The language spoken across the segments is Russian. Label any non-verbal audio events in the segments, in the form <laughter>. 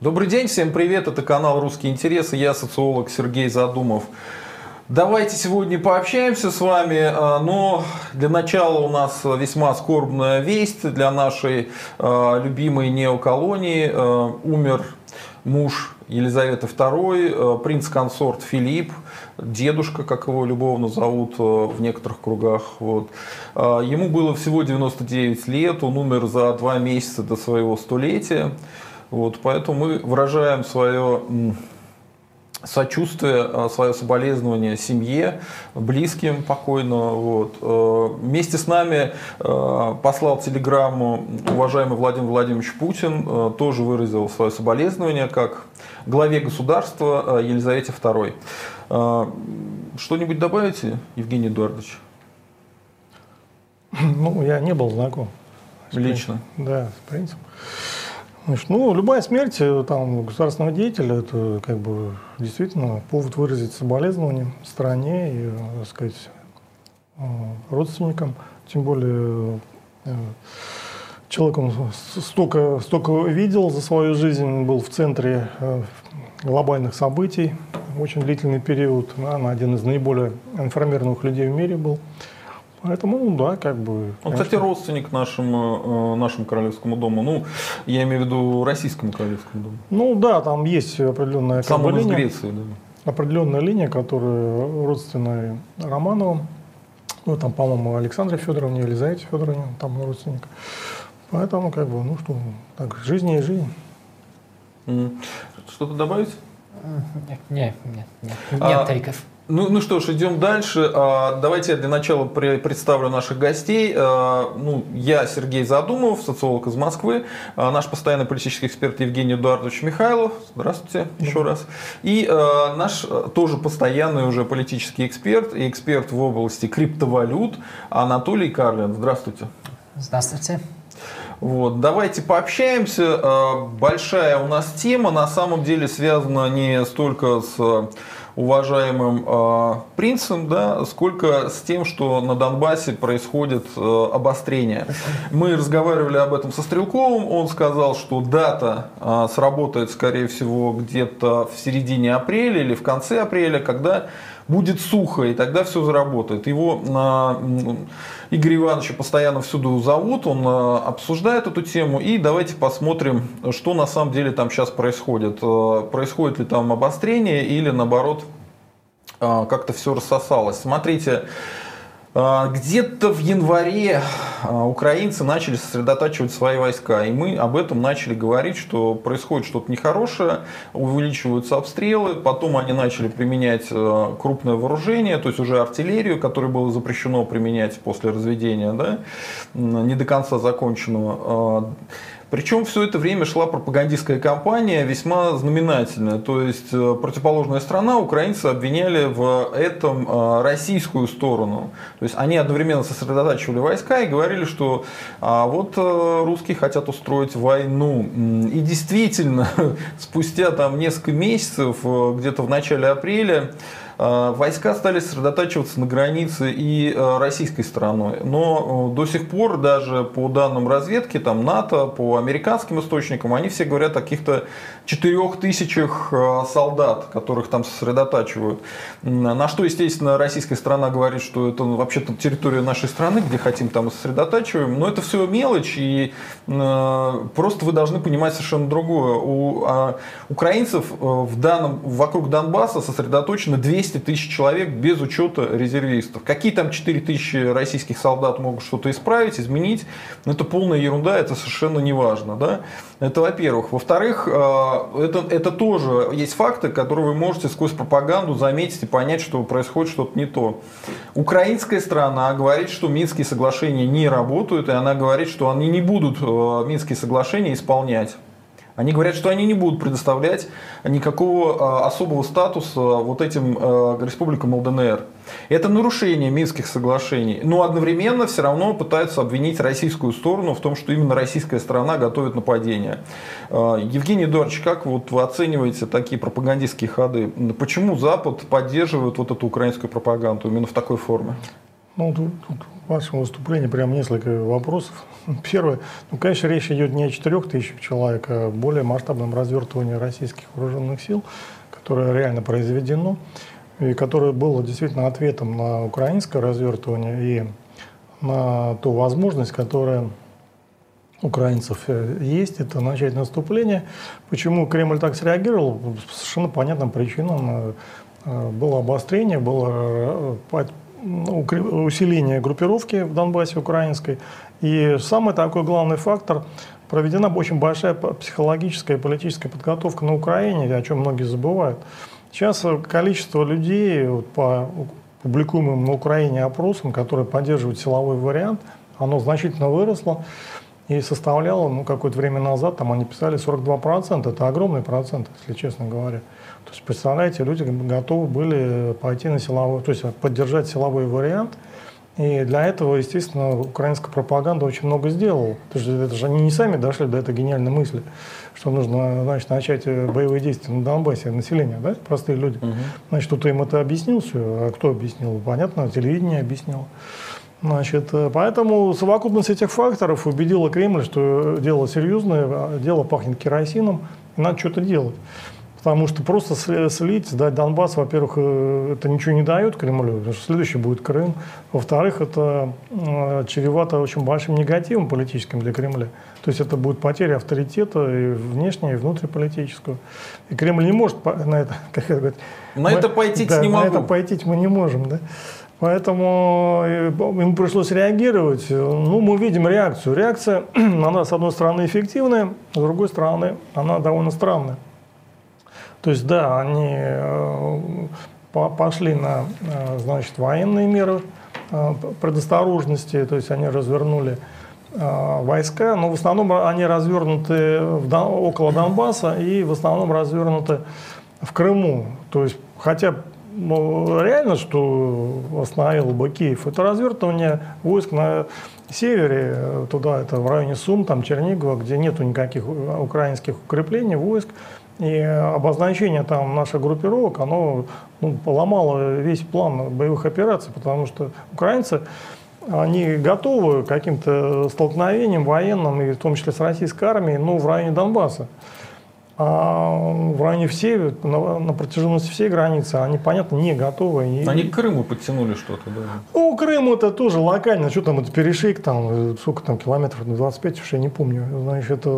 Добрый день, всем привет, это канал «Русские интересы», я социолог Сергей Задумов. Давайте сегодня пообщаемся с вами, а, но для начала у нас весьма скорбная весть для нашей а, любимой неоколонии. А, умер муж Елизаветы II, принц-консорт Филипп, дедушка, как его любовно зовут в некоторых кругах. Вот. Ему было всего 99 лет, он умер за два месяца до своего столетия. Вот, поэтому мы выражаем свое сочувствие, а, свое соболезнование семье, близким покойного. Вот. Э, вместе с нами э, послал телеграмму уважаемый Владимир Владимирович Путин, э, тоже выразил свое соболезнование как главе государства Елизавете II. Что-нибудь добавите, Евгений Эдуардович? Ну, я не был знаком. Лично? Да, с принципом. Значит, ну, любая смерть э, там, государственного деятеля – это как бы действительно повод выразить соболезнования стране и, так сказать, э, родственникам. Тем более э, человек он столько, столько видел за свою жизнь, был в центре глобальных событий, очень длительный период, наверное, один из наиболее информированных людей в мире был. Поэтому, ну да, как бы. Он, кстати, родственник нашему, э, нашему королевскому дому. Ну, я имею в виду российскому королевскому дому. Ну да, там есть определенная Сам он линия, из Греции, да. Определенная линия, которая родственная Романовым. Ну, там, по-моему, Александре Федоровне, Елизавете Федоровне, там родственник. Поэтому, как бы, ну что, так, жизнь и жизнь. Что-то добавить? Нет, нет, нет, нет, нет а, триков. Ну, ну что ж, идем дальше. А, давайте я для начала представлю наших гостей. А, ну, я Сергей Задумов, социолог из Москвы, а, наш постоянный политический эксперт Евгений Эдуардович Михайлов. Здравствуйте еще раз. И наш тоже постоянный уже политический эксперт и эксперт в области криптовалют Анатолий Карлин. Здравствуйте. Здравствуйте. Вот, давайте пообщаемся. Большая у нас тема, на самом деле связана не столько с уважаемым э, принцем, да, сколько с тем, что на Донбассе происходит э, обострение. Мы разговаривали об этом со Стрелковым, он сказал, что дата э, сработает, скорее всего, где-то в середине апреля или в конце апреля, когда будет сухо, и тогда все заработает. Его э, Игорь Иванович постоянно всюду зовут, он э, обсуждает эту тему, и давайте посмотрим, что на самом деле там сейчас происходит. Э, происходит ли там обострение или наоборот как-то все рассосалось. Смотрите, а, где-то в январе а, украинцы начали сосредотачивать свои войска, и мы об этом начали говорить, что происходит что-то нехорошее, увеличиваются обстрелы, потом они начали применять а, крупное вооружение, то есть уже артиллерию, которую было запрещено применять после разведения, да, не до конца законченного. Причем все это время шла пропагандистская кампания весьма знаменательная. То есть э, противоположная страна, украинцы обвиняли в этом э, российскую сторону. То есть они одновременно сосредотачивали войска и говорили, что а вот э, русские хотят устроить войну. И действительно, <laughs> спустя там несколько месяцев, где-то в начале апреля, Э, войска стали сосредотачиваться на границе и э, российской стороной. Но э, до сих пор даже по данным разведки, там НАТО, по американским источникам, они все говорят о каких-то четырех тысячах солдат, которых там сосредотачивают. На что, естественно, российская сторона говорит, что это вообще-то территория нашей страны, где хотим там сосредотачиваем. Но это все мелочь, и просто вы должны понимать совершенно другое. У а, украинцев в данном, вокруг Донбасса сосредоточено 200 200 тысяч человек без учета резервистов. Какие там 4 тысячи российских солдат могут что-то исправить, изменить, но это полная ерунда, это совершенно не важно. Да? Это во-первых. Во-вторых, э, это, это тоже есть факты, которые вы можете сквозь пропаганду заметить и понять, что происходит что-то не то. Украинская сторона говорит, что Минские соглашения не работают, и она говорит, что они не будут э, Минские соглашения исполнять. Они говорят, что они не будут предоставлять никакого а, особого статуса вот этим а, республикам ЛДНР. Это нарушение Минских соглашений. Но одновременно все равно пытаются обвинить российскую сторону в том, что именно российская сторона готовит нападение. А, Евгений Эдуардович, как вот вы оцениваете такие пропагандистские ходы? Почему Запад поддерживает вот эту украинскую пропаганду именно в такой форме? Ну, тут, тут в вашем выступлении прям несколько вопросов. <laughs> Первое, ну, конечно, речь идет не о 4 тысячах человек, а о более масштабном развертывании российских вооруженных сил, которое реально произведено, и которое было действительно ответом на украинское развертывание и на ту возможность, которая украинцев э, есть, это начать наступление. Почему Кремль так среагировал? По совершенно понятным причинам. Э, э, было обострение, было усиление группировки в Донбассе украинской. И самый такой главный фактор проведена очень большая психологическая и политическая подготовка на Украине, о чем многие забывают. Сейчас количество людей вот, по публикуемым на Украине опросам, которые поддерживают силовой вариант, оно значительно выросло и составляло, ну, какое-то время назад, там они писали 42%, это огромный процент, если честно говоря. То есть, представляете, люди готовы были пойти на силовой, то есть поддержать силовой вариант, и для этого, естественно, украинская пропаганда очень много сделала. То есть это же они не сами дошли до этой гениальной мысли, что нужно значит, начать боевые действия на Донбассе, население, да, простые люди. Угу. Значит, кто-то им это объяснил все, а кто объяснил? Понятно, телевидение объяснило. Значит, э, поэтому совокупность этих факторов убедила Кремль, что дело серьезное, а дело пахнет керосином, и надо что-то делать. Потому что просто слить, сдать Донбасс, во-первых, э, это ничего не дает Кремлю, потому что следующий будет Крым. Во-вторых, это э, чревато очень большим негативом политическим для Кремля. То есть это будет потеря авторитета и внешнего, и внутриполитического. И Кремль не может на это, <laughs> как это говорить, на мы, это пойти да, не могу. На это пойти мы не можем, да. Поэтому э, им пришлось реагировать. Ну, мы видим реакцию. Реакция, <clears throat> она, с одной стороны, эффективная, с другой стороны, она довольно странная. То есть, да, они э, пошли на, э, значит, военные меры предосторожности, то есть они развернули войска, но в основном они развернуты около Донбасса и в основном развернуты в Крыму. То есть, хотя ну, реально, что остановил бы Киев, это развертывание войск на севере, туда, это в районе Сум, там Чернигова, где нету никаких украинских укреплений, войск. И обозначение там наших группировок, оно ну, поломало весь план боевых операций, потому что украинцы, они готовы к каким-то столкновениям военным, и в том числе с российской армией, ну, в районе Донбасса. А в районе всей, на, на протяженности всей границы они, понятно, не готовы. Они к Крыму подтянули что-то, да? Ну, Крым это тоже локально. Что там, это перешейк, там, сколько там километров, 25, уж я не помню. Значит, это,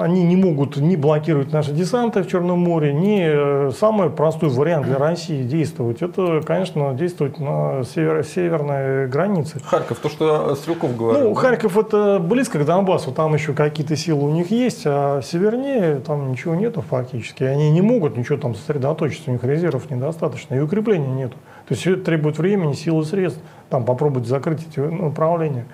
они не могут не блокировать наши десанты в Черном море, ни э, самый простой вариант для России действовать. Это, конечно, действовать на север, северной границе. Харьков, то, что Стрелков говорил. Ну, Харьков это близко к Донбассу, там еще какие-то силы у них есть, а севернее там ничего нету фактически. Они не могут ничего там сосредоточиться, у них резервов недостаточно, и укрепления нету. То есть все это требует времени, силы, средств, там попробовать закрыть эти направления.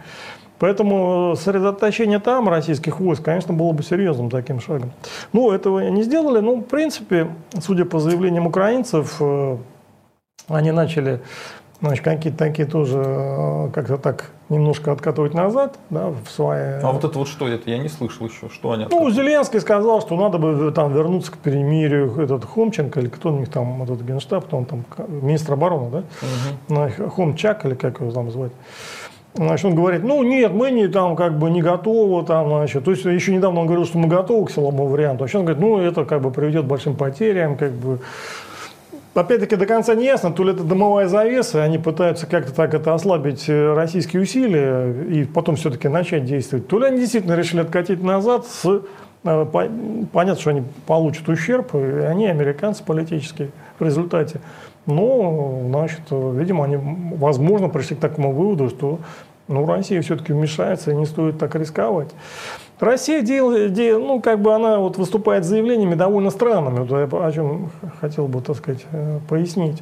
Поэтому сосредоточение там российских войск, конечно, было бы серьезным таким шагом. Ну, этого не сделали. Ну, в принципе, судя по заявлениям украинцев, э, они начали значит, какие-то такие тоже э, как-то так немножко откатывать назад, да, в свои... А вот это вот что это? Я не слышал еще, что они Ну, Зеленский сказал, что надо бы там вернуться к перемирию, этот Хомченко, или кто у них там, этот генштаб, он там, министр обороны, да, угу. Хомчак, или как его там звать. Значит, он говорит, ну нет, мы не, там, как бы не готовы, там, значит, то есть еще недавно он говорил, что мы готовы к силовому варианту, а сейчас он говорит, ну это как бы приведет к большим потерям, как бы опять-таки до конца не ясно, то ли это дымовая завеса, они пытаются как-то так это ослабить э, российские усилия и потом все-таки начать действовать, то ли они действительно решили откатить назад с э, Понятно, что они получат ущерб, и они американцы политические в результате. Но, значит, видимо, они, возможно, пришли к такому выводу, что ну, Россия все-таки вмешается, и не стоит так рисковать. Россия, дел, дел, ну, как бы она вот выступает с заявлениями довольно странными, вот я о чем хотел бы, так сказать, э, пояснить.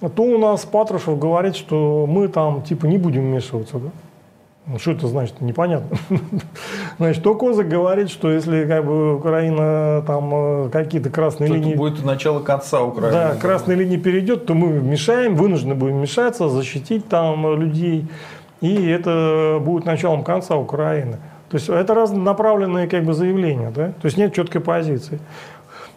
То у нас Патрушев говорит, что мы там типа не будем вмешиваться, да? Ну, что это значит? Непонятно. <laughs> Значит, то Козак говорит, что если как бы Украина там э, какие-то красные что линии... будет начало конца Украины. Да, красные линии перейдет, то мы мешаем, вынуждены будем вмешаться, защитить там людей. И это будет началом конца Украины. То есть это разнонаправленные как бы заявления, да? То есть нет четкой позиции.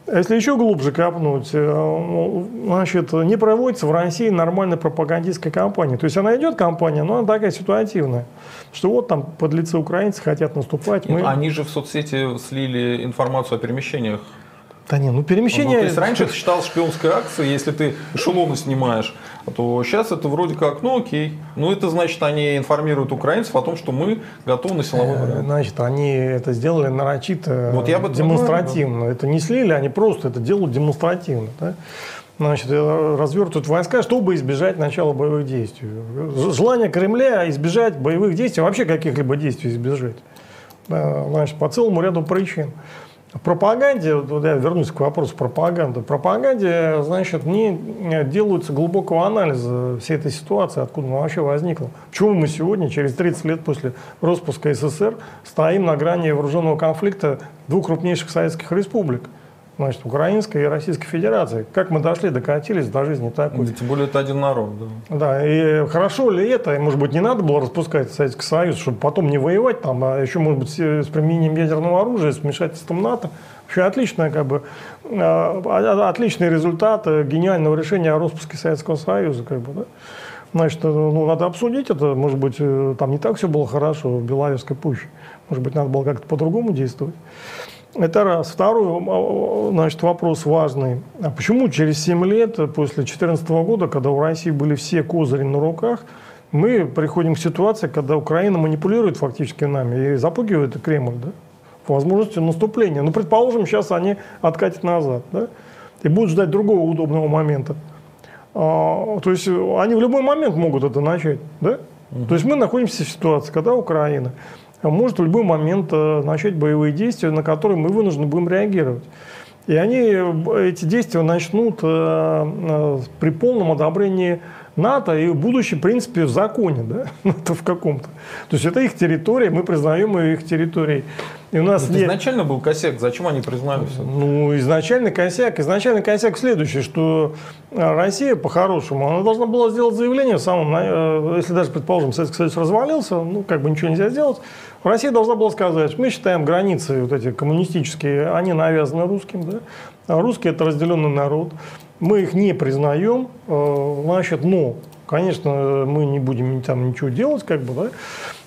А Если еще глубже копнуть, э, значит, не проводится в России нормальная пропагандистская кампания. То есть она идет кампания, но она такая ситуативная, что вот там подлецы украинцы хотят наступать. Нет, мы- Они же в соцсети слили информацию о перемещениях. Да не, ну Ну, перемещение... то есть раньше это считалось шпионской акцией, если ты эшелоны снимаешь, то сейчас это вроде как, ну окей. Ну это значит, они информируют украинцев о том, что мы готовы на силовой Э, вариант. Значит, они это сделали нарочито, Вот я этом демонстративно. Это не слили, они просто это делают демонстративно. да. Значит, э, развертывают войска, чтобы избежать начала боевых действий. Желание Кремля избежать боевых действий, вообще каких-либо действий избежать. Значит, по целому ряду причин. Пропаганде, вот я вернусь к вопросу пропаганды. Пропаганде, значит, не делаются глубокого анализа всей этой ситуации, откуда она вообще возникла. Почему мы сегодня, через 30 лет после распуска СССР, стоим на грани вооруженного конфликта двух крупнейших советских республик? Значит, Украинской и Российской Федерации. Как мы дошли, докатились до жизни такой. Тем более это один народ. Да. Да, и хорошо ли это, и, может быть, не надо было распускать Советский Союз, чтобы потом не воевать там, а еще, может быть, с применением ядерного оружия, с вмешательством НАТО. Вообще отличная, как бы, э, отличный результат гениального решения о распуске Советского Союза. Как бы, да. Значит, э, ну, надо обсудить это. Может быть, э, там не так все было хорошо в Белаевской пуще. Может быть, надо было как-то по-другому действовать. Это раз. Второй, а, значит, вопрос важный. А почему через 7 лет после 2014 года, когда у России были все козыри на руках, мы приходим к ситуации, когда Украина манипулирует фактически нами и запугивает Кремль, да? возможностью наступления. Ну, предположим, сейчас они откатят назад, да? и будут ждать другого удобного момента. А, то есть э, они в любой момент могут это начать, да? То есть мы находимся в ситуации, когда Украина может в любой момент э, начать боевые действия, на которые мы вынуждены будем реагировать. И они э, эти действия начнут э, при полном одобрении НАТО и будущем, в принципе, в законе, да, <laughs> это в каком-то. То есть это их территория, мы признаем ее их территорией. И у нас Это нет- изначально был косяк, зачем они признали все? ну, изначальный косяк. Изначальный косяк следующий, что Россия, по-хорошему, она должна была сделать заявление в самом, если даже, предположим, Советский Союз развалился, ну, как бы ничего нельзя сделать, Россия должна была сказать, мы считаем границы вот эти коммунистические, они навязаны русским, да, а русские это разделенный народ, мы их не признаем, э, значит, но, конечно, мы не будем там ничего делать, как бы, да,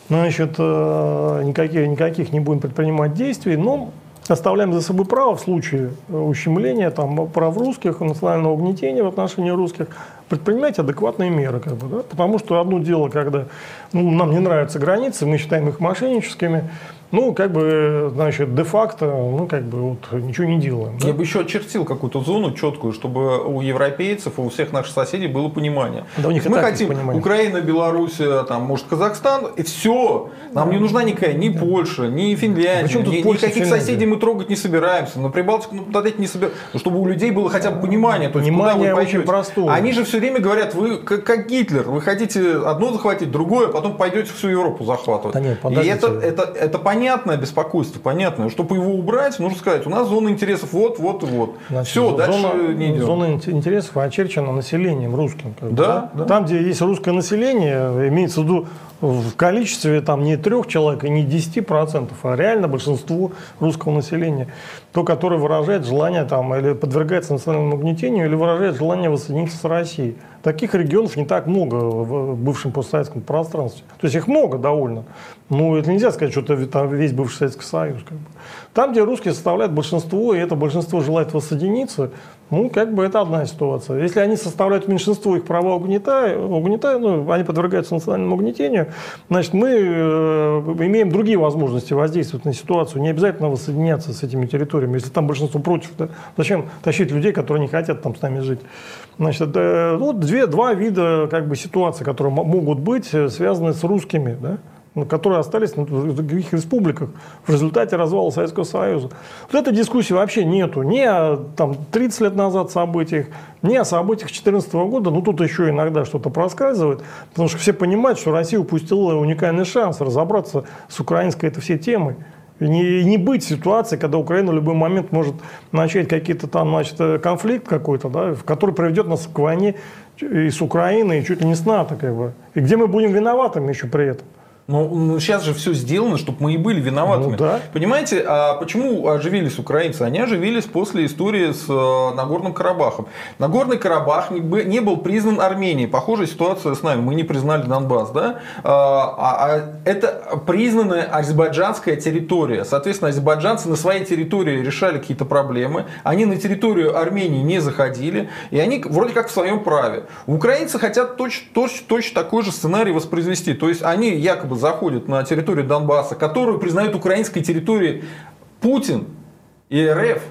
Значит, э, никаких, никаких не будем предпринимать действий, но оставляем за собой право в случае ущемления там, прав русских, национального угнетения в отношении русских, предпринимать адекватные меры. Как бы, да? Потому что одно дело, когда ну, нам не нравятся границы, мы считаем их мошенническими, ну, как бы, значит, де-факто, ну, как бы, вот, ничего не делаем. да. Я бы еще очертил какую-то зону четкую, чтобы у европейцев и у всех наших соседей было понимание. Да у них и Мы хотим понимание. Украина, Беларусь, там, может, Казахстан, и все. Нам не нужна никакая ни Польша, ни Финляндия, Причем тут ни- Польша, никаких Финляндия? соседей мы трогать не собираемся. На Прибалтику нападать не собираемся. Ну, Чтобы у людей было хотя бы понимание. То есть, куда Понимание вы очень пойдете. простое. Они же все время говорят, вы как, как Гитлер, вы хотите одно захватить, другое, а потом пойдете всю Европу захватывать. Да нет, и подождите. это, это, это понятное беспокойство, понятное. Чтобы его убрать, нужно сказать, у нас зона интересов вот, вот вот. Значит, Все, зо- дальше зона, не идем. Зона ин- интересов очерчена населением русским. как бы, Да, да. Там, где есть русское население, имеется в виду в количестве там, не трех человек и не 10%, а реально большинство русского населения. То, которое выражает желание там, или подвергается национальному угнетению, или выражает желание воссоединиться с Россией. Таких регионов не так много в бывшем постсоветском пространстве. То есть их много довольно. Ну, это нельзя сказать, что это там весь бывший Советский Союз. Как бы. Там, где русские составляют большинство, и это большинство желает воссоединиться, ну, как бы это одна ситуация. Если они составляют меньшинство, их права угнетают, угнетают ну, они подвергаются национальному угнетению, значит, мы э, имеем другие возможности воздействовать на ситуацию. Не обязательно воссоединяться с этими территориями, если там большинство против. Да? Зачем тащить людей, которые не хотят там с нами жить? Значит, это, ну, две, два вида как бы, ситуаций, которые могут быть э, связаны с русскими. Да? ну, которые остались в других республиках в результате развала Советского Союза. Вот этой дискуссии вообще нету. Ни о там, 30 лет назад событиях, ни о событиях 2014 года. Ну, тут еще иногда что-то проскальзывает, потому что все понимают, что Россия упустила уникальный шанс разобраться с украинской этой всей темой. Не, не быть ситуации, когда Украина в любой момент может начать какие-то там, значит, э, конфликт какой-то, да, который приведет нас к войне и с Украиной, и чуть ли не с НАТО. Как бы. И где мы будем виноватыми еще при этом. Но сейчас же все сделано, чтобы мы и были виноватыми. Ну, да. Понимаете, а почему оживились украинцы? Они оживились после истории с э, Нагорным Карабахом. Нагорный Карабах не был признан Арменией. Похожая ситуация с нами. Мы не признали Донбасс. Да? А, а, а это признанная азербайджанская территория. Соответственно, азербайджанцы на своей территории решали какие-то проблемы. Они на территорию Армении не заходили. И они вроде как в своем праве. Украинцы хотят точно, точно, точно такой же сценарий воспроизвести. То есть они якобы заходит на территорию Донбасса, которую признают украинской территорией Путин и РФ,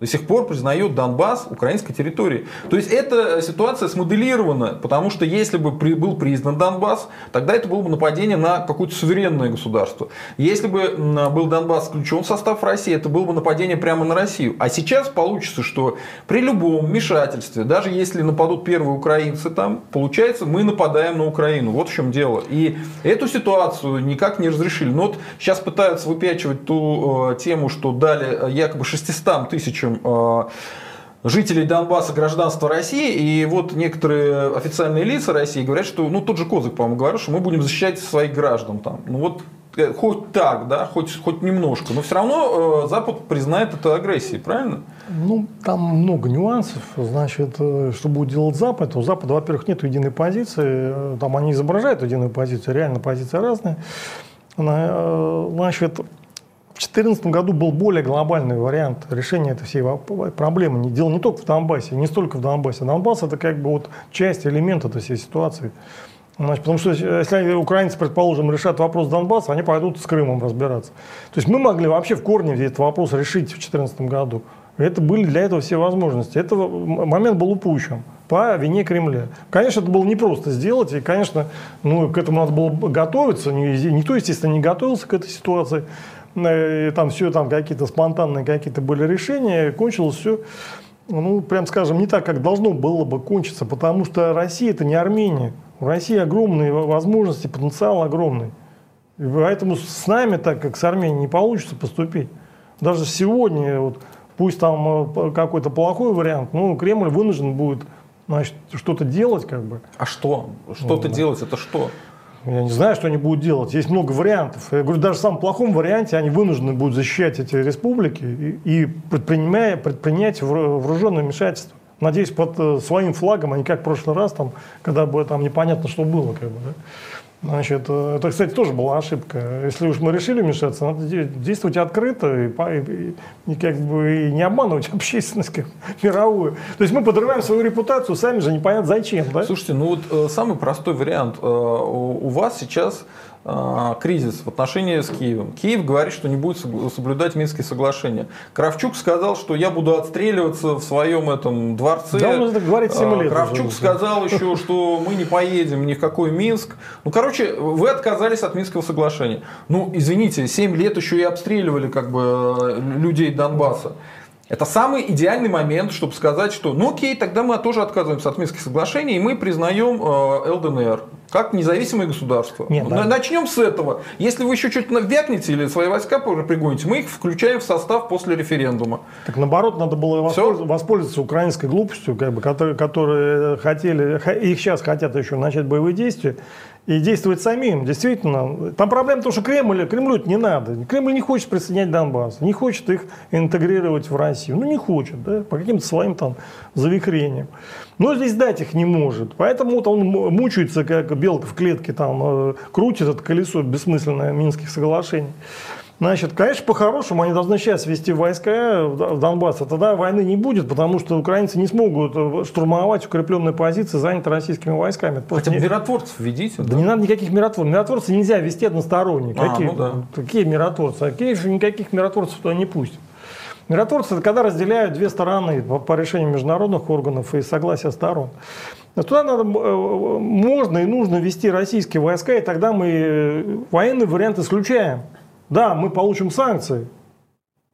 до сих пор признает Донбасс украинской территорией. То есть эта ситуация смоделирована, потому что если бы был признан Донбасс, тогда это было бы нападение на какое-то суверенное государство. Если бы был Донбасс включен в состав России, это было бы нападение прямо на Россию. А сейчас получится, что при любом вмешательстве, даже если нападут первые украинцы там, получается, мы нападаем на Украину. Вот в чем дело. И эту ситуацию никак не разрешили. Но вот сейчас пытаются выпячивать ту э, тему, что дали якобы 600 тысячам общем, э, жителей Донбасса гражданства России, и вот некоторые официальные лица России говорят, что, ну, тот же Козык, по-моему, говорил, что мы будем защищать своих граждан там. Ну, вот э, хоть так, да, хоть, хоть немножко, но все равно э, Запад признает это агрессией, правильно? Ну, там много нюансов. Значит, э, что будет делать Запад? У Запада, во-первых, нет единой позиции. Там они изображают единую позицию, реально позиция разная. Значит, 2014 году был более глобальный вариант решения этой всей проблемы. Дело не только в Донбассе, не столько в Донбассе. Донбасс это как бы вот часть, элемент этой всей ситуации. Значит, потому что если украинцы, предположим, решат вопрос Донбасса, они пойдут с Крымом разбираться. То есть мы могли вообще в корне этот вопрос решить в 2014 году. Это были для этого все возможности. Этот момент был упущен по вине Кремля. Конечно, это было непросто сделать, и, конечно, ну, к этому надо было готовиться. Никто, естественно, не готовился к этой ситуации там все там какие-то спонтанные какие-то были решения, кончилось все, ну, прям скажем, не так, как должно было бы кончиться, потому что Россия это не Армения. У России огромные возможности, потенциал огромный. И поэтому с нами так, как с Арменией, не получится поступить. Даже сегодня, вот, пусть там э, какой-то плохой вариант, но Кремль вынужден будет значит, что-то делать, как бы. А что? Что-то ну, делать, это что? Я не знаю, что они будут делать. Есть много вариантов. Я говорю, даже в самом плохом варианте они вынуждены будут защищать эти республики и, и предпринимая, предпринять вооруженное вмешательство. Надеюсь, под э, своим флагом, а не как в прошлый раз, там, когда бы там непонятно, что было. Как бы, да? Значит, э, это, кстати, тоже была ошибка. Если уж мы решили вмешаться, надо действовать открыто и, и, и, как бы, и не обманывать <laughs> общественность как, мировую. То есть мы подрываем свою репутацию, сами же непонятно зачем. Да? Слушайте, ну вот э, самый простой вариант. Э, у вас сейчас кризис в отношении с Киевом. Киев говорит, что не будет соблюдать Минские соглашения. Кравчук сказал, что я буду отстреливаться в своем этом дворце. Да, он это говорит 7 а, лет. Кравчук уже. сказал еще, что мы не поедем ни в какой Минск. Ну, короче, вы отказались от Минского соглашения. Ну, извините, 7 лет еще и обстреливали как бы людей Донбасса. Это самый идеальный момент, чтобы сказать, что ну окей, тогда мы тоже отказываемся от Минских соглашений, и мы признаем э, ЛДНР как независимое государство. Нет, да. Начнем с этого. Если вы еще что-то вякнете или свои войска пригоните, мы их включаем в состав после референдума. Так наоборот, надо было воспользоваться, воспользоваться украинской глупостью, как бы, которые, которые хотели, их сейчас хотят еще начать боевые действия и действовать самим. Действительно, там проблема в том, что Кремль, Кремлю это не надо. Кремль не хочет присоединять Донбасс, не хочет их интегрировать в Россию. Ну, не хочет, да, по каким-то своим там завихрениям. Но здесь дать их не может. Поэтому вот он мучается, как белка в клетке, там, э, крутит это колесо бессмысленное Минских соглашений. Значит, конечно, по-хорошему они должны сейчас вести войска в Донбасс, а тогда войны не будет, потому что украинцы не смогут э, штурмовать укрепленные позиции, занятые российскими войсками. Хотя бы миротворцев введите. Да, да не надо никаких миротворцев. Миротворцев нельзя вести односторонне. А, какие, ну да. какие миротворцы? А Киев никаких миротворцев туда не пустит. Миротворцы – это когда разделяют две стороны по, по решению международных органов и согласия сторон. Туда надо, э, можно и нужно вести российские войска, и тогда мы э, военный вариант исключаем. Да, мы получим санкции,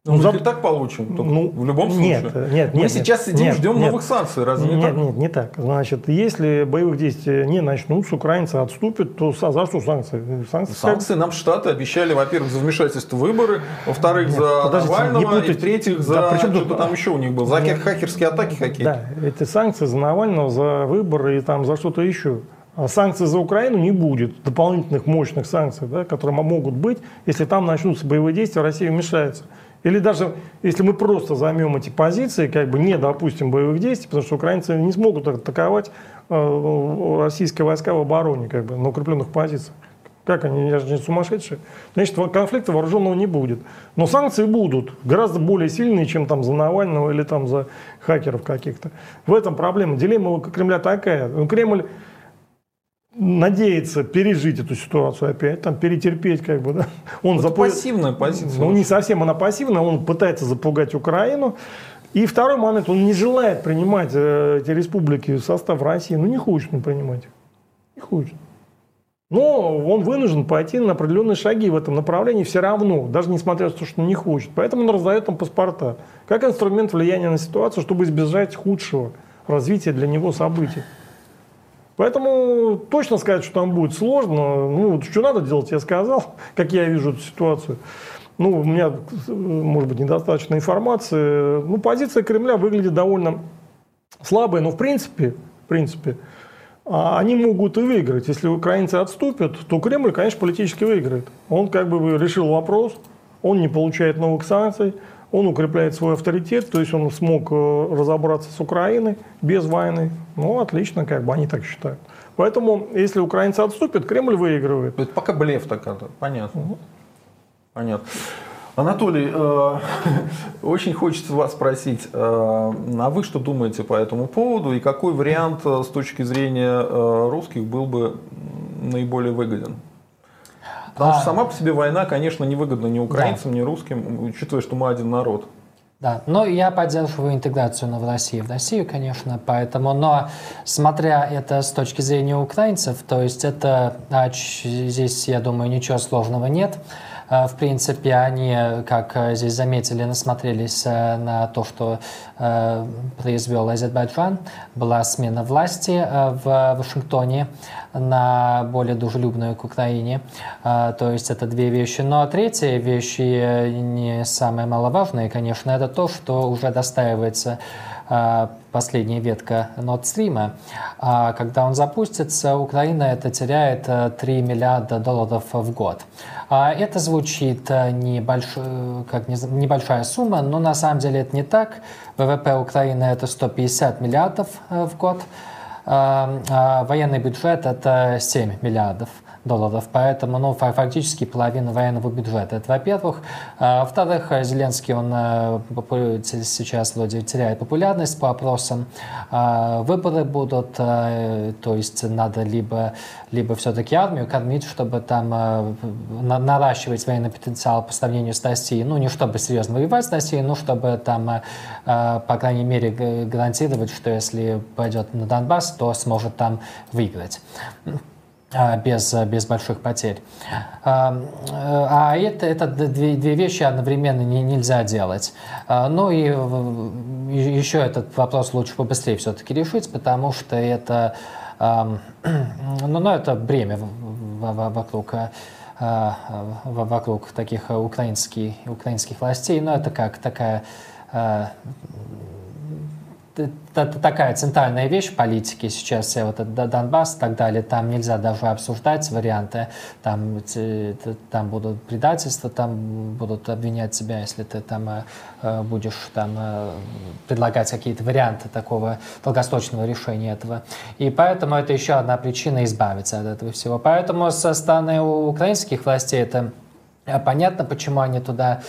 ну, мы за... и так получим, ну, в любом случае. Нет, нет, Мы нет, сейчас сидим, нет, ждем нет, новых санкций, разве нет, не так? Нет, не так. Значит, если боевых действий не начнутся, украинцы отступят, то за что санкции? Санкции, санкции нам Штаты обещали, во-первых, за вмешательство в выборы, во-вторых, нет, за Навального, и в-третьих, за да, что-то там еще у них было, за нет, хакерские атаки какие-то. Да, эти санкции за Навального, за выборы и там за что-то еще. а санкций за Украину не будет, дополнительных мощных санкций, да, которые могут быть, если там начнутся боевые действия, Россия вмешается. Или даже если мы просто займем эти позиции, как бы не допустим боевых действий, потому что украинцы не смогут атаковать э, российские войска в обороне, как бы, на укрепленных позициях. Как они, я же не сумасшедшие. Значит, конфликта вооруженного не будет. Но санкции будут, гораздо более сильные, чем там за Навального или там за хакеров каких-то. В этом проблема. Дилемма Кремля такая. Ну, Кремль надеется пережить эту ситуацию опять, там перетерпеть как бы, да. Он Это запу... пассивная позиция. Ну, не совсем она пассивная, он пытается запугать Украину. И второй момент, он не желает принимать э, эти республики в состав России, ну не хочет он принимать. Не хочет. Но он вынужден пойти на определенные шаги в этом направлении все равно, даже несмотря на то, что он не хочет. Поэтому он раздает там паспорта, как инструмент влияния на ситуацию, чтобы избежать худшего развития для него событий. Поэтому точно сказать, что там будет сложно. Ну, что надо делать, я сказал, <laughs> как я вижу эту ситуацию. Ну, у меня, может быть, недостаточно информации. Ну, позиция Кремля выглядит довольно слабой, но в принципе, в принципе, а, они могут и выиграть. Если украинцы отступят, то Кремль, конечно, политически выиграет. Он как бы решил вопрос, он не получает новых санкций, он укрепляет свой авторитет, то есть он смог э, разобраться с Украиной без войны. Ну, отлично, как бы они так считают. Поэтому, если украинцы отступят, Кремль выигрывает. Это пока блеф такая, понятно. Угу. Понятно. Анатолий, э, <laughs> очень хочется вас спросить, э, а вы что думаете по этому поводу и какой вариант э, с точки зрения э, русских был бы наиболее выгоден? Потому а, что сама по себе война, конечно, невыгодна ни украинцам, да. ни русским, учитывая, что мы один народ. Да, но я поддерживаю интеграцию в Россию в Россию, конечно, поэтому, но смотря это с точки зрения украинцев, то есть это, а, здесь, я думаю, ничего сложного нет. А, в принципе, они, как здесь заметили, насмотрелись э, на то, что э, произвел Азербайджан. Была смена власти э, в Вашингтоне на более дружелюбную к Украине. То есть это две вещи. Но третья вещь, и не самая маловажная, конечно, это то, что уже достаивается последняя ветка Nord Stream. Когда он запустится, Украина это теряет 3 миллиарда долларов в год. А это звучит э, небольш... как небольшая сумма, но на самом деле это не так. ВВП Украины это 150 миллиардов э, в год, а, а военный бюджет это 7 миллиардов долларов. Поэтому ну, фактически половина военного бюджета. Это во-первых. А, во-вторых, Зеленский он э, сейчас вроде теряет популярность по опросам. А, выборы будут, э, то есть надо либо, либо все-таки армию кормить, чтобы там э, наращивать военный потенциал по сравнению с Россией. Ну, не чтобы серьезно воевать с Россией, но чтобы там, по крайней мере, гарантировать, что если пойдет на Донбасс, то сможет там выиграть. А, без, без больших потерь. А, а это, это две, две вещи одновременно не, нельзя делать. А, ну и еще этот вопрос лучше побыстрее все-таки решить, потому что это, <clears throat> ну, ну, это бремя вокруг вокруг таких украинских, украинских властей, но это как такая это такая центральная вещь в политике сейчас, вот этот Донбасс и так далее, там нельзя даже обсуждать варианты, там, там будут предательства, там будут обвинять себя, если ты там э, э, будешь там э, предлагать какие-то варианты такого долгосрочного решения этого. И поэтому это еще одна причина избавиться от этого всего. Поэтому со стороны украинских властей это понятно, почему они туда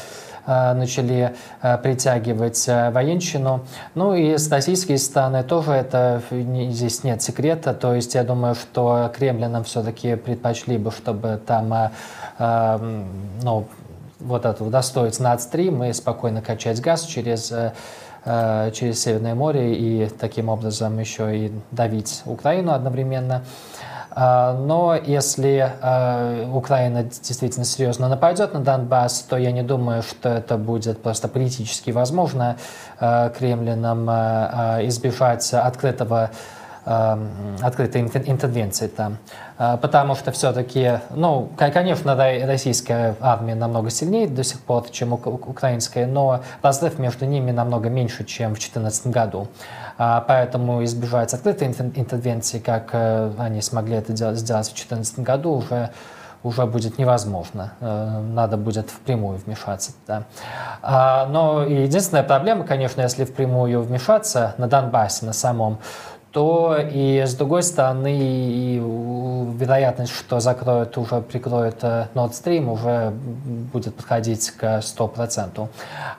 начали э, притягивать э, военщину. Ну и с российской стороны тоже это здесь нет секрета. То есть я думаю, что кремлинам все-таки предпочли бы, чтобы там ну, вот это удостоить Nord Stream и спокойно качать газ через через Северное море и таким образом еще и давить Украину одновременно. А, но если а, Украина действительно серьезно нападет на Донбасс, то я не думаю, что это будет просто политически возможно а, Кремлином избежать открытого открытой интервенции там. Потому что все-таки, ну, конечно, российская армия намного сильнее до сих пор, чем украинская, но разрыв между ними намного меньше, чем в 2014 году. А, поэтому избежать открытой интервенции, как э, они смогли это сделать в 2014 году, уже уже будет невозможно. Э, надо будет впрямую вмешаться. Да. А, но единственная проблема, конечно, если впрямую вмешаться на Донбассе, на самом, то и с другой стороны и вероятность, что закроют, уже прикроют э, Nord Stream, уже будет подходить к 100%.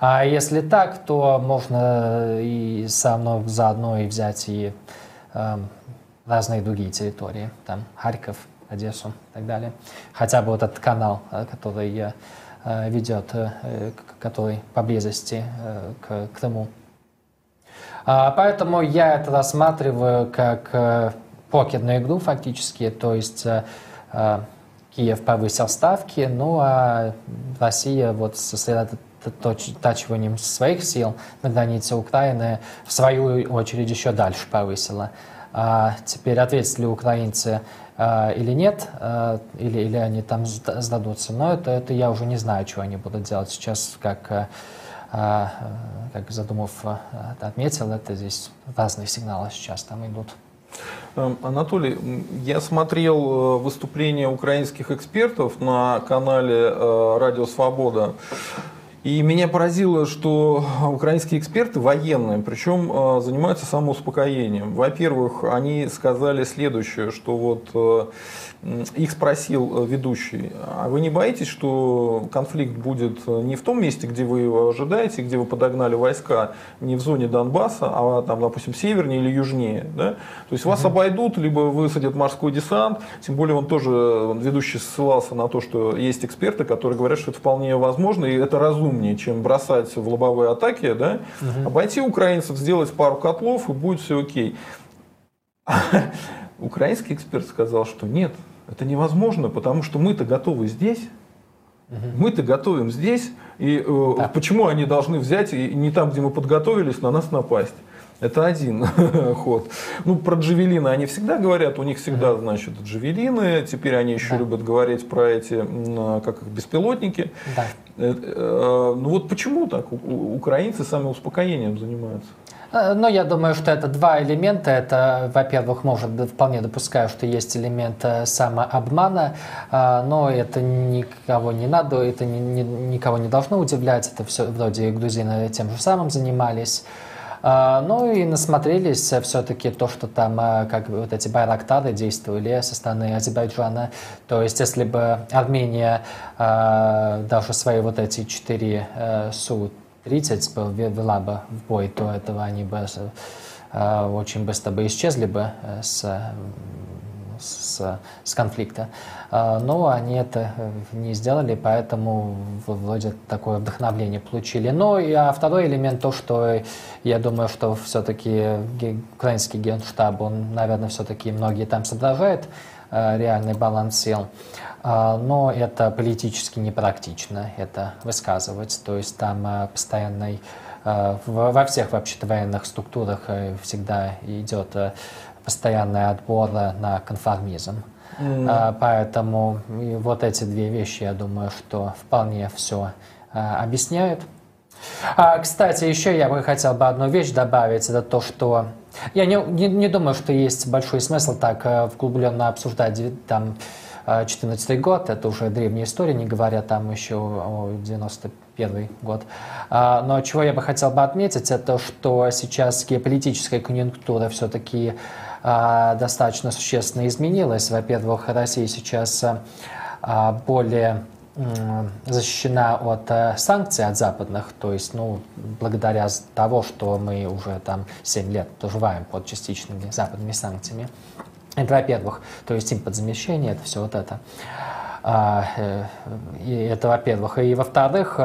А если так, то можно и со мной заодно и взять и э, разные другие территории, там Харьков, Одессу и так далее. Хотя бы вот этот канал, э, который э, ведет, э, который поблизости э, к Крыму. А, поэтому я это рассматриваю как э, покерную игру фактически, то есть э, э, Киев повысил ставки, ну а Россия вот сосредотачиванием своих сил на границе Украины в свою очередь еще дальше повысила. А теперь ответят ли украинцы или нет, или, или они там сдадутся. Но это, это я уже не знаю, что они будут делать сейчас, как как Задумов а, отметил, это здесь разные сигналы сейчас там идут. Эм, Анатолий, я смотрел э, выступления украинских экспертов на канале э, Радио Свобода. И меня поразило, что украинские эксперты военные, причем э, занимаются самоуспокоением. Во-первых, они сказали следующее, что вот их спросил э, ведущий, а вы не боитесь, что конфликт будет э, не в том месте, где вы его ожидаете, где вы подогнали войска, не в зоне Донбасса, а там, допустим, севернее или южнее? Да? То есть вас обойдут, либо высадят морской десант, тем более он тоже, ведущий ссылался на то, что есть эксперты, которые говорят, что это вполне возможно, и это разумнее, чем бросать в лобовые атаки, да? угу. обойти украинцев, сделать пару котлов, и будет все окей. <laughs> Украинский эксперт сказал, что нет, это невозможно, потому что мы-то готовы здесь. Угу. Мы-то готовим здесь. И э, да. почему они должны взять и не там, где мы подготовились, на нас напасть? Это один <laughs> ход. Ну, про джавелины они всегда говорят, у них всегда, значит, джавелины. Теперь они еще да. любят говорить про эти, как их, беспилотники. Да. Э, э, ну вот почему так? Украинцы самоуспокоением занимаются. Э, но я думаю, что это два элемента. Это, во-первых, может, вполне допускаю, что есть элемент э, самообмана, э, но это никого не надо, это никого не должно удивлять. Это все вроде грузины тем же самым занимались. Ну и насмотрелись все-таки то, что там как вот эти байрактары действовали со стороны Азербайджана. То есть если бы Армения даже свои вот эти четыре Су 30 вела бы в бой, то этого они бы э, очень быстро бы исчезли бы э, с, с, с конфликта. Э, но они это не сделали, поэтому вроде такое вдохновление получили. Ну и а второй элемент то, что я думаю, что все-таки украинский генштаб, он, наверное, все-таки многие там соображает реальный баланс сил. А, но это политически непрактично, это высказывать. То есть там а, постоянный а, во всех вообще-то военных структурах э, всегда идет э, постоянный отбор на конформизм. Mm. Поэтому вот эти две вещи, я думаю, что вполне все объясняют. А, кстати, еще я бы хотел бы одну вещь добавить, это то, что я не, не, не думаю, что есть большой смысл так э, вглубленно обсуждать там 2014 год, это уже древняя история, не говоря там еще о 91 год. А, но чего я бы хотел бы отметить, это что сейчас геополитическая конъюнктура все-таки а, достаточно существенно изменилась. Во-первых, Россия сейчас а, более защищена от э, санкций от западных, то есть, ну, благодаря того, что мы уже там 7 лет проживаем под частичными западными санкциями. Это, во-первых, то есть импортзамещение, это все вот это. А, э, и это, во-первых. И, во-вторых,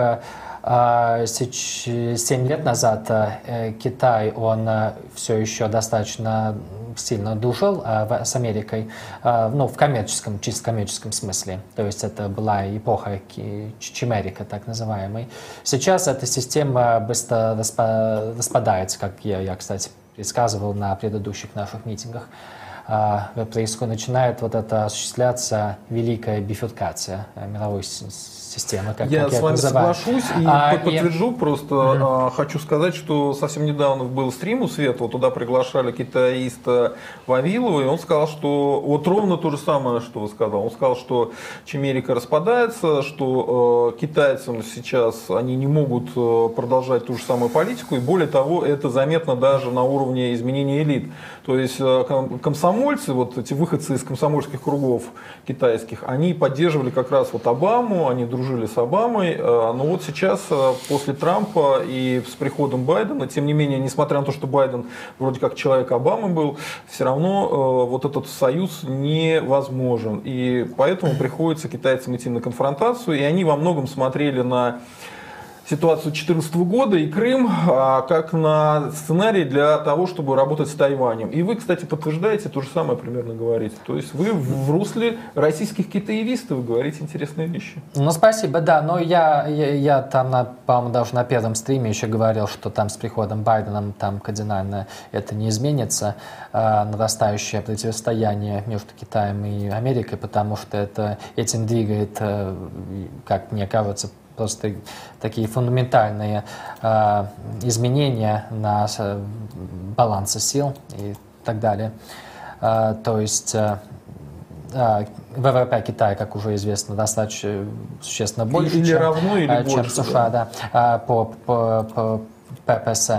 7 э, лет назад э, Китай, он все еще достаточно сильно дружил с Америкой, ну, в коммерческом, чисто коммерческом смысле. То есть это была эпоха Чимерика, так называемой. Сейчас эта система быстро распадается, как я, я кстати, предсказывал на предыдущих наших митингах, а, происходит, начинает вот это осуществляться великая бифуркация мировой системы, как я как с вами называю. соглашусь и а, подтвержу, и... просто а, хочу сказать, что совсем недавно был стрим у Света, вот туда приглашали китаиста Вавилова, и он сказал, что вот ровно то же самое, что вы сказал. Он сказал, что Чемерика распадается, что э, китайцам сейчас они не могут э, продолжать ту же самую политику, и более того, это заметно даже на уровне изменения элит. То есть э, комсомольцы, вот эти выходцы из комсомольских кругов китайских, они поддерживали как раз вот Обаму, они дружили с Обамой, э, но вот сейчас э, после Трампа и с приходом Байдена, тем не менее, несмотря на то, что Байден вроде как человек Обамы был, все равно э, вот этот союз невозможен. И поэтому приходится китайцам идти на конфронтацию, и они во многом смотрели на ситуацию 2014 года и Крым а, как на сценарий для того, чтобы работать с Тайванем. И вы, кстати, подтверждаете то же самое примерно говорите. То есть вы в русле российских китаевистов говорите интересные вещи. Ну, спасибо, да. Но я, я, я там, по-моему, даже на первом стриме еще говорил, что там с приходом Байдена там кардинально это не изменится. Э, нарастающее противостояние между Китаем и Америкой, потому что это этим двигает, э, как мне кажется, просто такие фундаментальные э, изменения на э, балансе сил и так далее. Э, то есть э, э ВВП Китая, как уже известно, достаточно существенно больше, или чем, равно, или чем больше, США, да, да по, по, по ППС.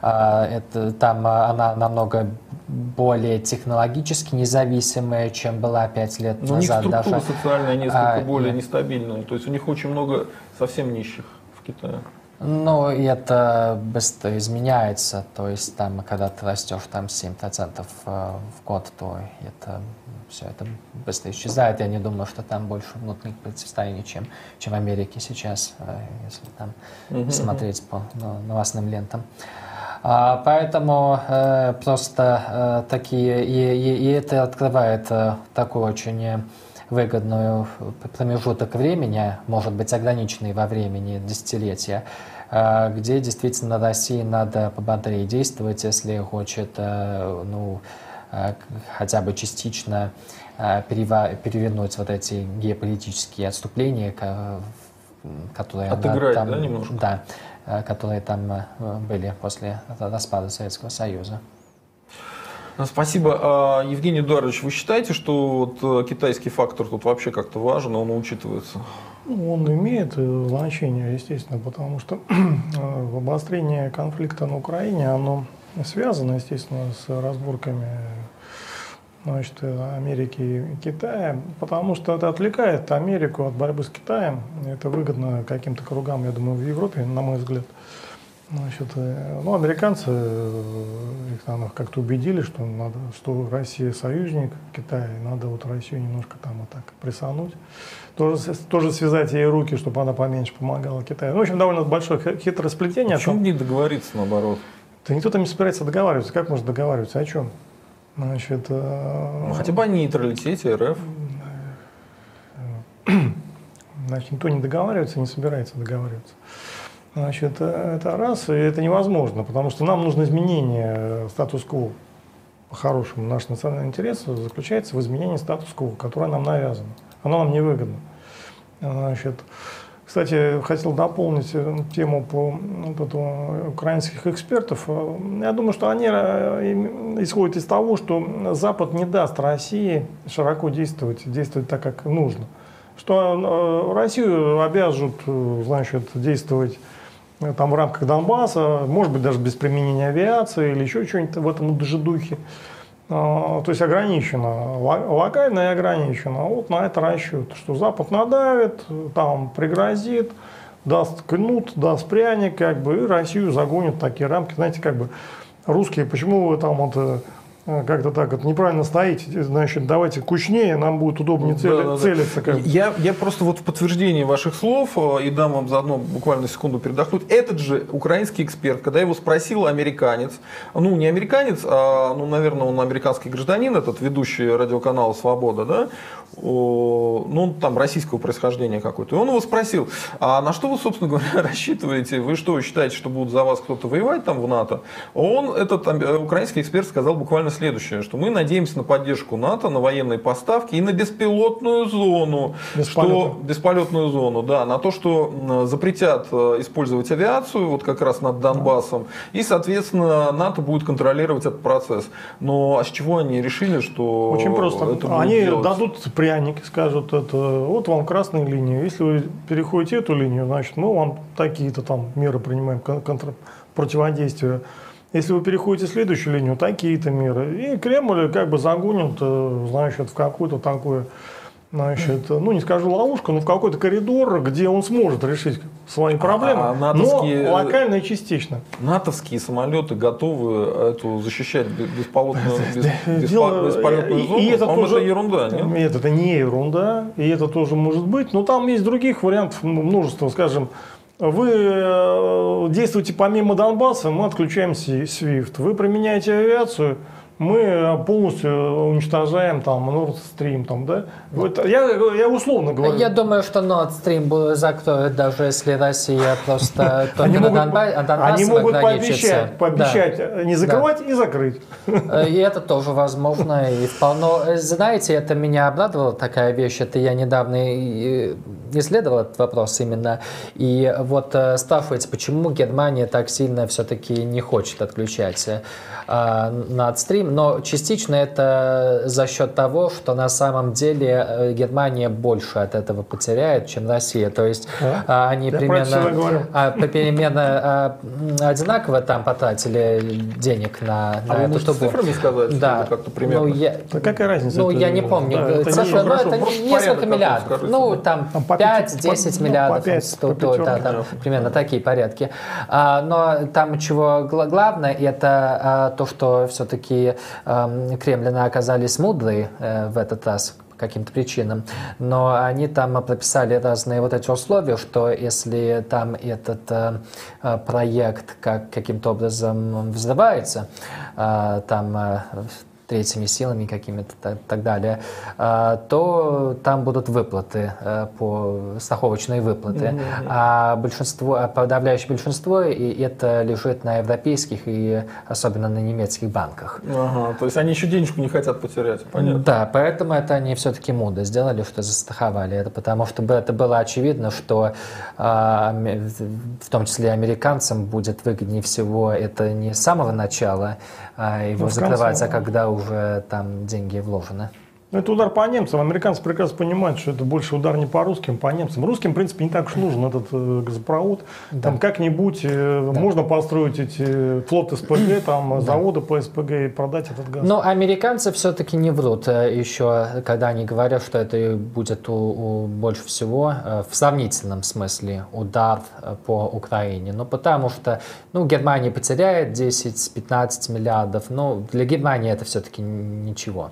Это, там она намного более технологически независимая, чем была пять лет Но назад. У них структура даже. социальная несколько а, более и... нестабильная. То есть у них очень много совсем нищих в Китае. Ну, и это быстро изменяется. То есть там, когда ты растешь там 7% э, в год, то это все это быстро исчезает. Я не думаю, что там больше внутренних противостояний, чем, чем в Америке сейчас, э, если там угу. смотреть по новостным лентам. А, поэтому э, просто э, такие, и, и, и это открывает э, такую очень выгодную промежуток времени, может быть ограниченный во времени десятилетия, где действительно России надо пободрее действовать, если хочет ну, хотя бы частично перевернуть вот эти геополитические отступления, которые Отыграть, там, да, немножко? Да, которые там э, были после распада Советского Союза. Ну, спасибо. А, Евгений Эдуардович, вы считаете, что вот э, китайский фактор тут вообще как-то важен, он учитывается? Ну, он имеет значение, естественно, потому что <clears throat> обострение конфликта на Украине, оно связано, естественно, с разборками значит, Америки и Китая, потому что это отвлекает Америку от борьбы с Китаем. Это выгодно каким-то кругам, я думаю, в Европе, на мой взгляд. Значит, э, ну, американцы э, их там как-то убедили, что надо, что Россия союзник Китая, надо вот Россию немножко там вот так прессануть. Тоже, тоже связать ей руки, чтобы она поменьше помогала Китаю. Ну, в общем, довольно большое хитросплетение. Почему не договориться наоборот? Да никто там не собирается договариваться. Как можно договариваться? О чем? Значит, э, ну, хотя бы о нейтралитете РФ. <clears throat> Значит, никто не договаривается, не собирается договариваться. Значит, э, это раз, и это невозможно, потому что нам нужно изменение статус-кво. По-хорошему, наш национальный интерес заключается в изменении статус-кво, которое нам навязано. Оно нам невыгодно. Значит, кстати, хотел дополнить э, тему по вот, украинских экспертов. Э, я думаю, что они э, исходят из того, что Запад не даст России широко действовать, действовать так, как нужно. Что Россию обяжут значит, действовать там, в рамках Донбасса, может быть, даже без применения авиации или еще что-нибудь в этом же духе. А, то есть ограничено, локально и ограничено. Вот на это расчет, что Запад надавит, там пригрозит, даст кнут, даст пряник, как бы, и Россию загонит в такие рамки. Знаете, как бы русские, почему вы там вот э, как-то так вот неправильно стоите, значит, давайте кучнее, нам будет удобнее цели, Да, да, целиться. Как. Я, я просто вот в подтверждение ваших слов э, и дам вам заодно буквально секунду передохнуть. Этот же украинский эксперт, когда его спросил американец, ну не американец, а, ну, наверное, он американский гражданин, этот ведущий радиоканала «Свобода», да, ну, он там российского происхождения какой-то. И он его спросил, а на что вы, собственно говоря, <laughs> рассчитываете? Вы что, считаете, что будут за вас кто-то воевать там в НАТО? Он, этот э, украинский эксперт, сказал буквально следующее, что мы надеемся на поддержку НАТО, на военные поставки и на беспилотную зону. Бесполетную. Что, бесполетную зону, да, на то, что м, запретят э, использовать авиацию, вот как раз над Донбассом, и, соответственно, НАТО будет контролировать этот процесс. Но а с чего они решили, что Очень просто. это Они делать? дадут пряник и скажут, это, вот вам красная линия. Если вы переходите эту линию, значит, мы вам такие-то там меры принимаем кон- контр- противодействия. Если вы переходите следующую линию, такие-то меры. И Кремль как бы загонит, э, значит, в какую-то такую, значит, ну не скажу ловушку, но в какой-то коридор, где он сможет решить свои проблемы, а натовские- но локально и частично. натовские самолеты готовы эту защищать без- <laughs> Дело- бесполетную и- зону? и это По-моему, тоже- это ерунда, нет? Нет, это не ерунда, и это тоже может быть. Но там есть других вариантов, множество. Скажем, вы э, действуете помимо Донбасса, мы отключаем SWIFT. Вы применяете авиацию, мы полностью уничтожаем там Nord Stream. Там, да? Вот я, я условно говорю. Я думаю, что Nord Stream будет закроют, даже если Россия просто <laughs> они только на могут, они могут пообещать, пообещать не закрывать и закрыть. Да. И это тоже возможно. И вполне, э, знаете, это меня обрадовала такая вещь. Это я недавно исследовал этот вопрос именно. И вот э, спрашивается, почему Германия так сильно все-таки не хочет отключать э, Nord Stream. Но частично это за счет того, что на самом деле э, Германия больше от этого потеряет, чем Россия. То есть Да. а, они Я примерно, а, примерно а, одинаково там потратили денег на, на А вы эту цифрами сказать? Да. Как-то примерно? Ну, я, Да какая разница? ну, я не помню. да, это Цифры, не- хорошо, это просто несколько миллиардов. какой-то Ну, скажите. там Там по 5-10 пяти- по- ну, миллиардов. по пять, то- по то- да, пятерке. там примерно такие порядки. А, но там чего гла- главное, это а, то, что все-таки кремлины оказались мудрые э, в этот раз каким-то причинам, но они там прописали разные вот эти условия, что если там этот э, э, проект как, каким-то образом взрывается, э, там э, третьими силами какими-то та- так далее, а, то там будут выплаты, э, по страховочные выплаты. А большинство, а подавляющее большинство, и это лежит на европейских и особенно на немецких банках. Ага, то есть они еще денежку не хотят потерять, понятно. Да, поэтому это они все-таки мудро сделали, что застраховали это, потому что это было очевидно, что а, в том числе и американцам будет выгоднее всего это не с самого начала его Ну, закрывать, а да. когда уже там деньги вложены. Ну, это удар по немцам. Американцы прекрасно понимают, что это больше удар не по русским, по немцам. Русским, в принципе, не так уж нужен этот э, газопровод. Там как-нибудь э, можно построить эти флот СПГ, <clears throat> там заводы по СПГ и продать этот газ. Но американцы все-таки не врут э, еще, когда они говорят, что это будет у, у больше всего э, в сравнительном смысле удар э, по Украине. Ну, потому что ну, Германия потеряет 10-15 миллиардов, но для Германии это все-таки ничего.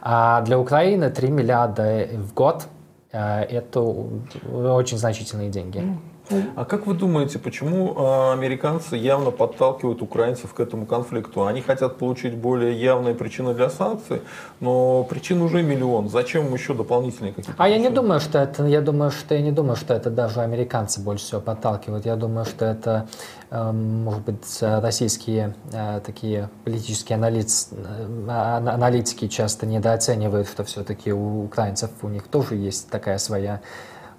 А для Украины 3 миллиарда в год э, это очень значительные деньги. А как вы думаете, почему э, американцы явно подталкивают украинцев к этому конфликту? Они хотят получить более явные причины для санкций, но причин уже миллион. Зачем им еще дополнительные какие-то? А я не причины? думаю, что это, я думаю, что я не думаю, что это даже американцы больше всего подталкивают. Я думаю, что это, эм, может быть, российские э, такие политические анализ- э, а- аналитики часто недооценивают, что все-таки у украинцев у них тоже есть такая своя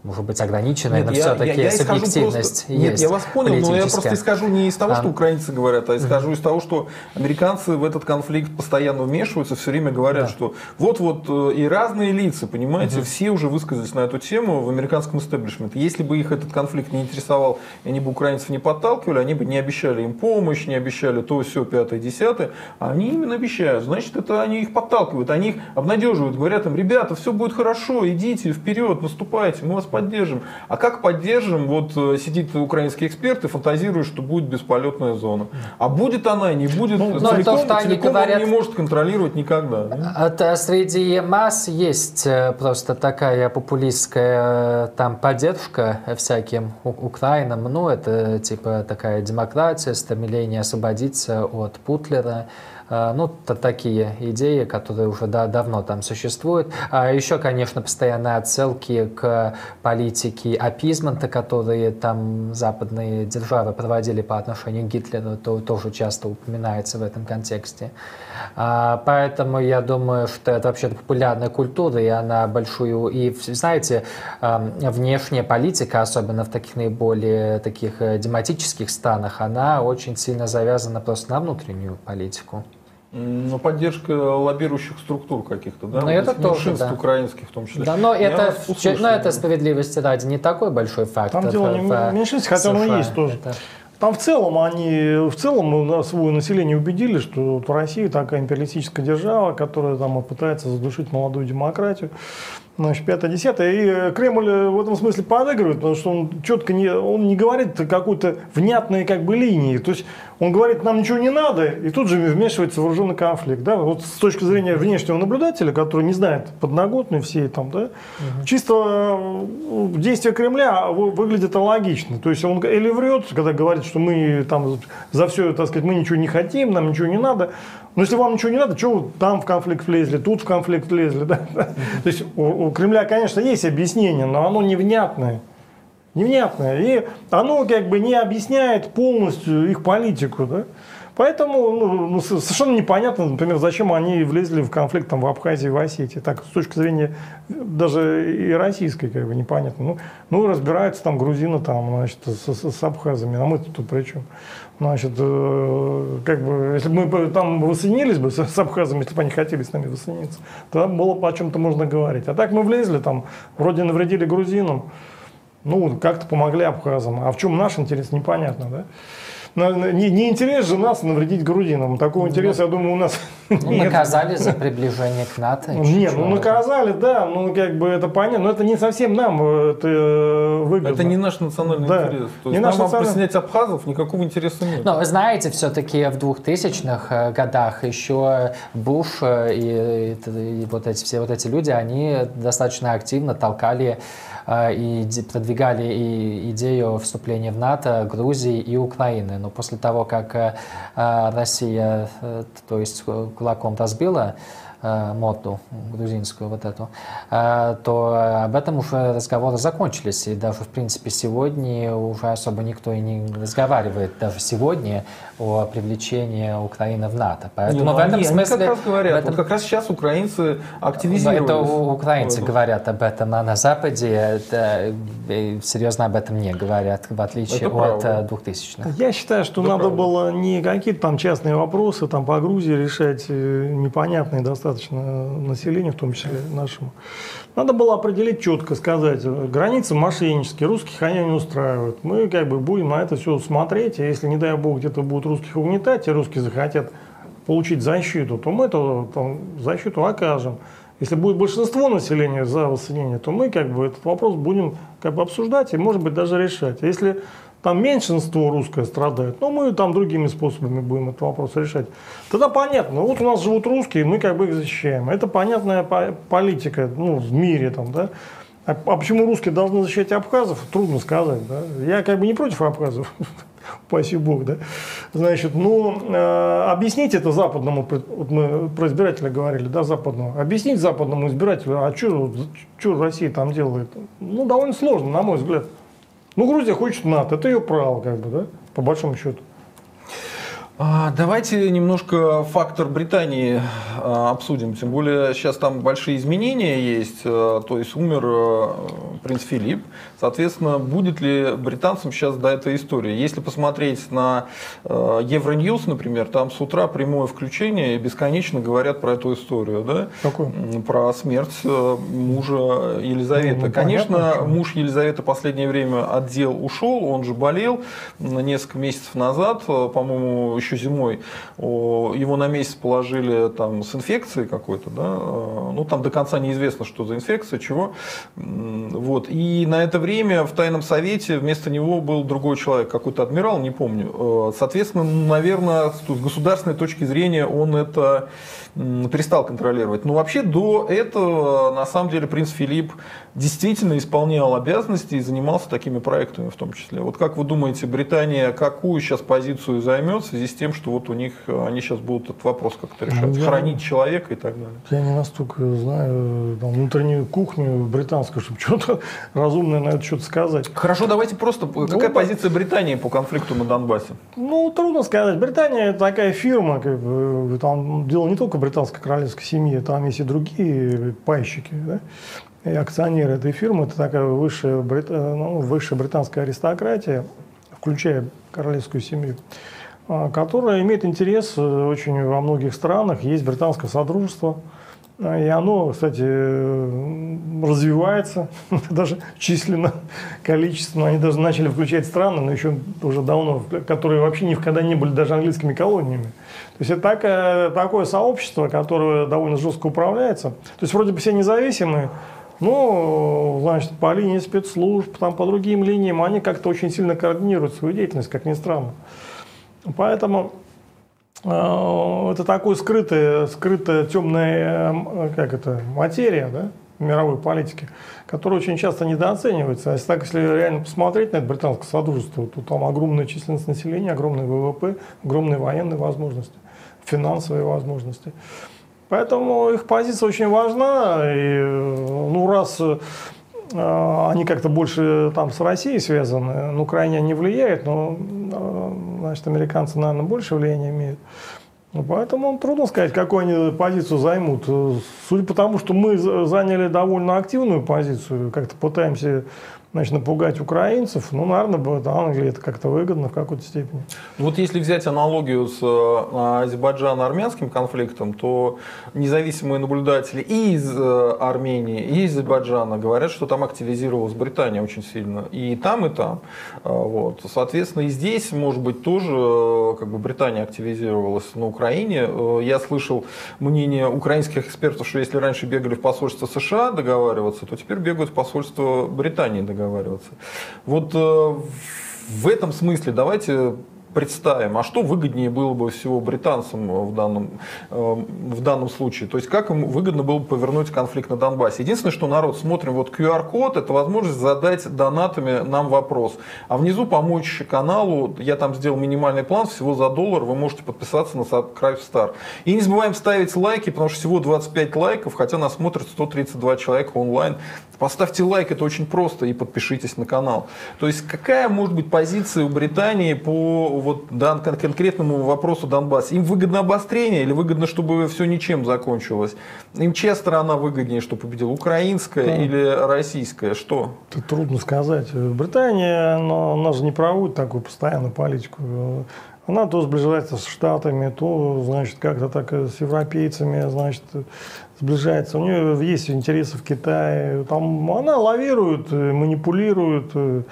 может быть, ограниченная, но Нет, я- все-таки субъективность просто- Нет, я вас понял, но я просто исхожу не из того, что А. украинцы говорят, а исхожу из того, что американцы в этот конфликт постоянно вмешиваются, все время говорят, что вот-вот э, и разные лица, понимаете, все уже высказались на эту тему в американском истеблишменте. Если бы их этот конфликт не интересовал, и они бы украинцев не подталкивали, они бы не обещали им помощь, не обещали то, все, пятое, десятое, а они именно обещают. Значит, это они их подталкивают, они их обнадеживают, говорят им, ребята, все будет хорошо, идите вперед, наступайте, мы вас поддержим. А как поддержим? Вот э, сидит украинский эксперт и фантазирует, что будет бесполетная зона. А будет она, не будет. Ну, целиком, то, что они говорят, он не может контролировать никогда. Да? Это среди масс есть э, просто такая популистская э, там поддержка всяким Украинам. Ну, это типа такая демократия, стремление освободиться от Путлера. А, ну, такие идеи, которые уже да, давно там существуют. А еще, конечно, постоянные отсылки к политике апизмента, которые там западные державы проводили по отношению к Гитлеру, то, тоже часто упоминается в этом контексте. А, поэтому я думаю, что это вообще популярная культура, и она большую... И, знаете, внешняя политика, особенно в таких наиболее таких э, дематических странах, она очень сильно завязана просто на внутреннюю политику. Ну, поддержка лоббирующих структур каких-то, да? Но ну, это тоже, да. украинских в том числе. Да, но это, но это справедливости ради не такой большой фактор. Там дело не в меньшинстве, хотя оно есть тоже. Это... Там в целом они, в целом свое население убедили, что вот Россия такая империалистическая держава, которая там пытается задушить молодую демократию. Значит, пятое, десятое. И э, Кремль э, в этом смысле подыгрывает, потому что он четко не, он не говорит какой-то внятной как бы линии. То есть он говорит, нам ничего не надо, и тут же вмешивается вооруженный конфликт. Да? Вот с точки зрения внешнего наблюдателя, который не знает подноготную всей там, да, угу. чисто э, действия Кремля выглядят логично. То есть он или врет, когда говорит, что мы там за все, так сказать, мы ничего не хотим, нам ничего не надо. Но если вам ничего не надо, что вы там в конфликт влезли, тут в конфликт влезли. <laughs> Да? То есть у, у Кремля, конечно, есть объяснение, но оно невнятное. Невнятное. И оно как бы не объясняет полностью их политику. Да? Поэтому ну, ну, совершенно непонятно, например, зачем они влезли в конфликт там, в Абхазии, в Осетии. Так, с точки зрения даже и российской, как бы непонятно. Ну, ну разбираются там грузины там, значит, с, с, с абхазами, а мы тут при чем? Значит, э, как бы, если бы мы там воссоединились бы с, абхазами, если бы они хотели с нами воссоединиться, то было бы о чем-то можно говорить. А так мы влезли там, вроде навредили грузинам, ну, как-то помогли абхазам. А в чем наш интерес, непонятно, да? Не, не интерес же нас навредить грузинам. Такого интереса, я думаю, у нас ну, <laughs> нет. наказали за приближение к НАТО. Нет, ну наказали, да, ну как бы это понятно, но это не совсем нам э, это э, выгодно. Это не наш национальный да. интерес. То есть не нам национальный... присоединять абхазов никакого интереса нет. Но вы знаете, все-таки в 2000-х э, годах еще Буш и, и, и вот эти все вот эти люди, они достаточно активно толкали и продвигали и идею вступления в НАТО Грузии и Украины. Но после того, как а, Россия, э, то есть кулаком разбила Э, моду грузинскую вот эту, э, то об этом уже разговоры закончились. И даже, в принципе, сегодня уже особо никто и не разговаривает даже сегодня о привлечении Украины в НАТО. Поэтому не, ну, в этом они, смысле... Они как раз говорят, этом, вот как раз сейчас украинцы активизируются. Это украинцы говорят об этом, а на Западе это, э, серьезно об этом не говорят, в отличие это от правда. 2000-х. Я считаю, что это надо правда. было не какие-то там частные вопросы там по Грузии решать, непонятные достаточно достаточно населению, в том числе нашему. Надо было определить четко, сказать, границы мошеннические, русских они не устраивают. Мы как бы будем на это все смотреть, и если, не дай бог, где-то будут русских угнетать, и русские захотят получить защиту, то мы эту там, защиту окажем. Если будет большинство населения за воссоединение, то мы как бы этот вопрос будем как бы обсуждать и, может быть, даже решать. Если там меньшинство русское страдает, но мы там другими способами будем этот вопрос решать. Тогда понятно, вот у нас живут русские, мы как бы их защищаем. Это понятная политика ну, в мире там, да. А, а почему русские должны защищать абхазов, трудно сказать. Да? Я как бы не против абхазов, <laughs> упаси бог, да. Значит, ну, э, объяснить это западному, вот мы про избирателя говорили, да, западному, объяснить западному избирателю, а что Россия там делает, ну, довольно сложно, на мой взгляд. Ну, Грузия хочет НАТО, это ее право, как бы, да, по большому счету. А, давайте немножко фактор Британии а, обсудим. Тем более сейчас там большие изменения есть. А, то есть умер принц Филипп. Соответственно, будет ли британцам сейчас до этой истории? Если посмотреть на Евроньюз, например, там с утра прямое включение и бесконечно говорят про эту историю. Да? Какую? Про смерть мужа Елизаветы. Ну, Конечно, понятно, муж Елизаветы последнее время отдел ушел, он же болел несколько месяцев назад, по-моему, еще зимой его на месяц положили там с инфекцией какой-то, да, э, ну там до конца неизвестно, что за инфекция, чего. Вот. И на это время в тайном совете вместо него был другой человек, какой-то адмирал, не помню. Э, соответственно, наверное, с государственной точки зрения он это перестал контролировать. Но вообще до этого, на самом деле, принц Филипп действительно исполнял обязанности и занимался такими проектами в том числе. Вот как вы думаете, Британия какую сейчас позицию займет в связи с тем, что вот у них, они сейчас будут этот вопрос как-то решать, ну, я, хранить человека и так далее? Я не настолько знаю там, внутреннюю кухню британскую, чтобы что-то <laughs> разумное на это что-то сказать. Хорошо, давайте просто, ну, какая да. позиция Британии по конфликту на Донбассе? Ну, трудно сказать. Британия такая фирма, как бы, там дело не только британской королевской семьи, там есть и другие пайщики, да? И акционеры этой фирмы. Это такая высшая, брит... ну, высшая британская аристократия, включая королевскую семью, а, которая имеет интерес э, очень во многих странах. Есть британское содружество, и оно, кстати, развивается <laughs> даже численно, количественно. Они даже начали включать страны, но еще уже давно, которые вообще никогда не были даже английскими колониями. То есть это такое, такое сообщество, которое довольно жестко управляется. То есть вроде бы все независимые, но, значит, по линии спецслужб, там, по другим линиям, они как-то очень сильно координируют свою деятельность, как ни странно. Поэтому Э, это такая скрытая, скрытая темная э, как это, материя да, мировой политики, которая очень часто недооценивается. А если так, если реально посмотреть на это британское содружество, то там огромная численность населения, огромный ВВП, огромные военные возможности, финансовые возможности. Поэтому их позиция очень важна. И, ну, раз а, они как-то больше там с Россией связаны, ну, крайне не влияют, но, а, значит, американцы, наверное, больше влияния имеют. Ну, поэтому трудно сказать, какую они позицию займут. Судя по тому, что мы заняли довольно активную позицию, как-то пытаемся значит, напугать украинцев, ну, наверное, будет Англии это как-то выгодно в какой-то степени. Ну, вот если взять аналогию с э, Азербайджано-армянским конфликтом, то независимые наблюдатели и из э, Армении, и из Азербайджана говорят, что там активизировалась Британия очень сильно. И там, и там. Э, вот. Соответственно, и здесь, может быть, тоже как бы Британия активизировалась на Украине. Я слышал мнение украинских экспертов, что если раньше бегали в посольство США договариваться, то теперь бегают в посольство Британии договариваться договариваться. Вот э, в этом смысле давайте представим, а что выгоднее было бы всего британцам в данном, э, в данном случае? То есть как им выгодно было бы повернуть конфликт на Донбассе? Единственное, что народ смотрим, вот QR-код, это возможность задать донатами нам вопрос. А внизу помочь каналу, я там сделал минимальный план, всего за доллар вы можете подписаться на Subscribe Star. И не забываем ставить лайки, потому что всего 25 лайков, хотя нас смотрят 132 человека онлайн. Поставьте лайк, это очень просто, и подпишитесь на канал. То есть какая может быть позиция у Британии по вот дан, конкретному вопросу Донбасс. Им выгодно обострение или выгодно, чтобы все ничем закончилось? Им чья сторона выгоднее, что победила? Украинская да. или российская? Что? Это трудно сказать. Британия, но она же не проводит такую постоянную политику. Она то сближается с Штатами, то, значит, как-то так с европейцами, значит, сближается. У нее есть интересы в Китае. Там она лавирует, манипулирует,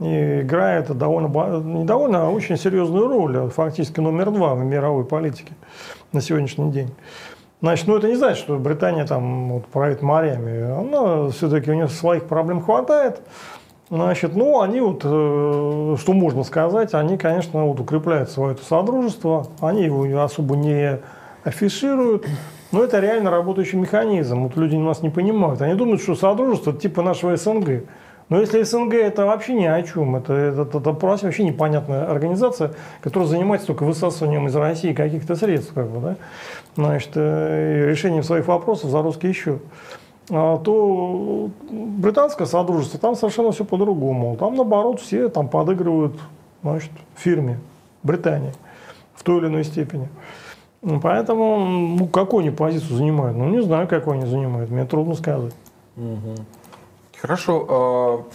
и играет довольно, не довольно, а очень серьезную роль, а фактически номер два в мировой политике на сегодняшний день. Значит, ну это не значит, что Британия там вот, правит морями. Она все-таки у нее своих проблем хватает. Значит, ну они вот, э, что можно сказать, они, конечно, вот укрепляют свое это содружество, они его особо не афишируют, но это реально работающий механизм. Вот люди у нас не понимают. Они думают, что содружество типа нашего СНГ. Но если СНГ это вообще ни о чем, это, это, это, это вообще непонятная организация, которая занимается только высасыванием из России каких-то средств, как бы, да, значит, э, решением своих вопросов за русский счет а, то британское содружество, там совершенно все по-другому. Там, наоборот, все там подыгрывают значит, фирме Британии в той или иной степени. Поэтому, ну, какую они позицию занимают? Ну, не знаю, какую они занимают, мне трудно сказать. Угу. Хорошо.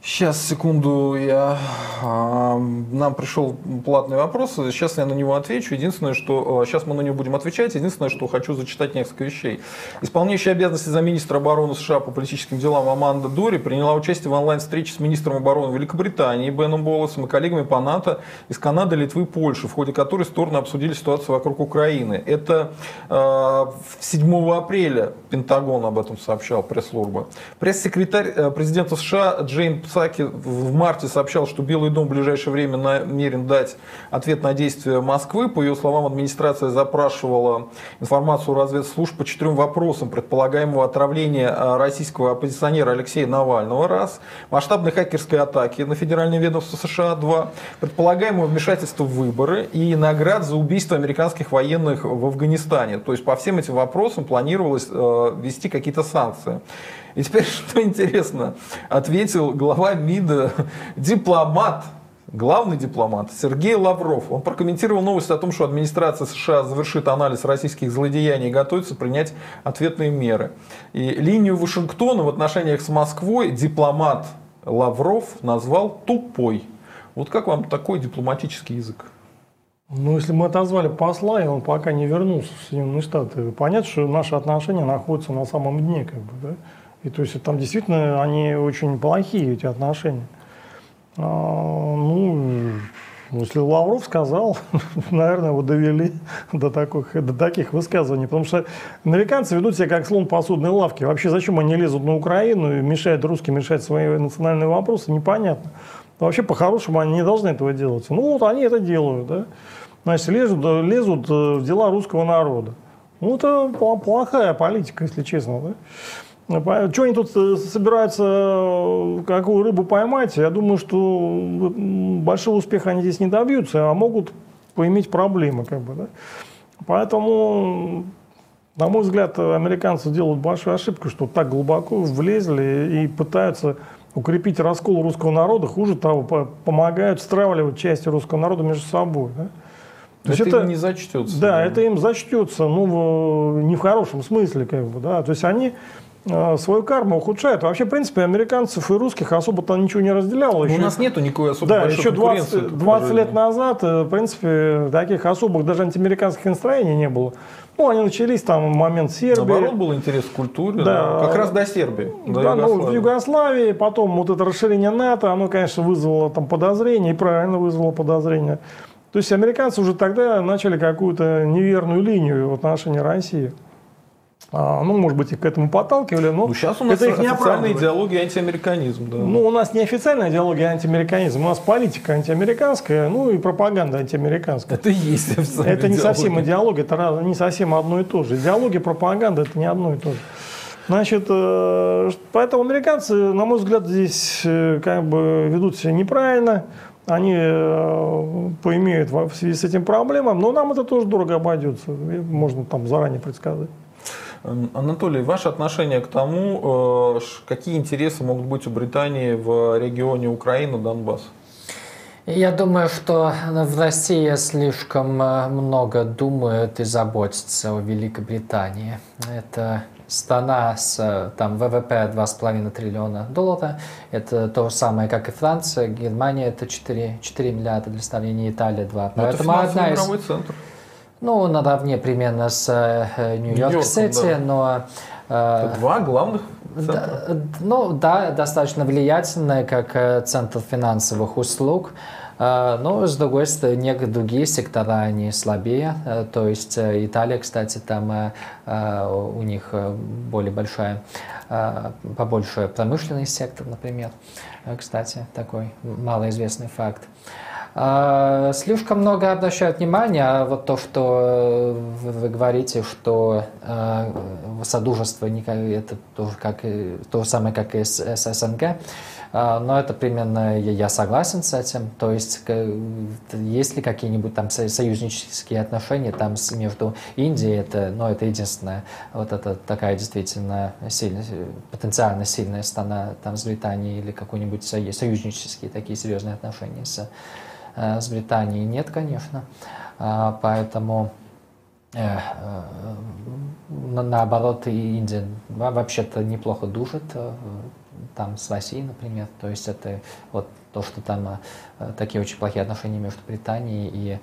А, Сейчас, секунду, я, а, нам пришел платный вопрос, сейчас я на него отвечу. Единственное, что сейчас а, мы на него будем отвечать, единственное, что хочу зачитать несколько вещей. Исполняющая обязанности замминистра обороны США по политическим делам Аманда Дори приняла участие в онлайн-встрече с министром обороны Великобритании Беном Болосом и коллегами по НАТО из Канады, Литвы Польши, в ходе которой стороны обсудили ситуацию вокруг Украины. Это э, 7 апреля Пентагон об этом сообщал, пресс-служба. Пресс-секретарь э, президента США Джейн Псаки в марте сообщал, что Белый дом в ближайшее время намерен дать ответ на действия Москвы. По ее словам, администрация запрашивала информацию разведслужб по четырем вопросам предполагаемого отравления а, российского оппозиционера Алексея Навального. Раз. Масштабной хакерской атаки на федеральное ведомство США. Два. Предполагаемого вмешательства в выборы и наград за убийство американских военных в Афганистане. То есть по всем этим вопросам планировалось э, ввести какие-то санкции. И теперь, <laughs> что интересно, ответил глава МИДа, дипломат, главный дипломат Сергей Лавров. Он прокомментировал новость о том, что администрация США завершит анализ российских злодеяний и готовится принять ответные меры. И линию Вашингтона в отношениях с Москвой дипломат Лавров назвал тупой. Вот как вам такой дипломатический язык? Ну, если мы отозвали посла, и он пока не вернулся в Соединенные Штаты, понятно, что наши отношения находятся на самом дне, как бы, да? И то есть там действительно они очень плохие, эти отношения. А, ну, если Лавров сказал, <laughs> наверное, его довели до, таких, до таких высказываний. Потому что американцы ведут себя как слон посудной лавки. Вообще, зачем они лезут на Украину и мешают русским решать свои национальные вопросы, непонятно. Вообще, по-хорошему, они не должны этого делать. Ну, вот они это делают, да. Значит, лезут, лезут э, в дела русского народа. Ну, это плохая политика, если честно, да. Что они тут э, собираются, э, какую рыбу поймать, я думаю, что большого успеха они здесь не добьются, а могут поиметь проблемы. Как бы, да? Поэтому, на мой взгляд, американцы делают большую ошибку, что так глубоко влезли и пытаются укрепить раскол русского народа, хуже того, помогают стравливать части русского народа между собой. Да? То это, это им не зачтется. Да, да, это им зачтется, ну, в, не в хорошем смысле, как бы, да. То есть они свою карму ухудшает. Вообще, в принципе, американцев и русских особо-то ничего не разделяло. Еще, у нас нету никакой особой Да, еще 20, 20 лет назад, э, в принципе, таких особых даже антиамериканских настроений не было. Ну, они начались там в момент Сербии. Наоборот, был интерес к культуре, да. как раз до Сербии. До да, ну, в Югославии, потом вот это расширение НАТО, оно, конечно, вызвало там подозрения, и правильно вызвало подозрения. То есть американцы уже тогда начали какую-то неверную линию в отношении России. А, ну, может быть, их к этому подталкивали, но ну, сейчас у нас это их не официальная идеология антиамериканизм. Да. Ну, у нас не официальная идеология антиамериканизм, у нас политика антиамериканская, ну и пропаганда антиамериканская. Это и есть <laughs> официальная Это не идеология. совсем идеология, это не совсем одно и то же. Идеология, пропаганда – это не одно и то же. Значит, э, поэтому американцы, на мой взгляд, здесь э, как бы ведут себя неправильно, они э, поимеют в связи с этим проблемам, но нам это тоже дорого обойдется, можно там заранее предсказать. Анатолий, ваше отношение к тому, э, какие интересы могут быть у Британии в регионе Украины, Донбасс? Я думаю, что в России слишком э, много думают и заботятся о Великобритании. Это страна с там, ВВП 2,5 триллиона долларов. Это то же самое, как и Франция. Германия это 4, 4 миллиарда для сравнения, Италия 2. Но Поэтому это одна из... центр. Ну, наравне примерно с э, Нью-Йорк-Сити, да. но... Э, два главных центра. Да, ну, да, достаточно влиятельная, как э, центр финансовых услуг. Но, с другой стороны, некоторые другие сектора, они слабее. То есть Италия, кстати, там у них более большая, побольше промышленный сектор, например. Кстати, такой малоизвестный факт. А, слишком много обращают внимание, а вот то, что вы говорите, что э, Содружество это тоже как, то же самое, как и СНГ, но это примерно я согласен с этим. То есть есть ли какие-нибудь там союзнические отношения там между Индией, это, ну, это единственная вот это такая действительно сильная, потенциально сильная страна там с Британией или какой-нибудь союзнические такие серьезные отношения с Э, с Британией нет, конечно. А, поэтому э, э, наоборот, Индия вообще-то неплохо душит. там с Россией, например. То есть это вот то, что там такие очень плохие отношения между Британией и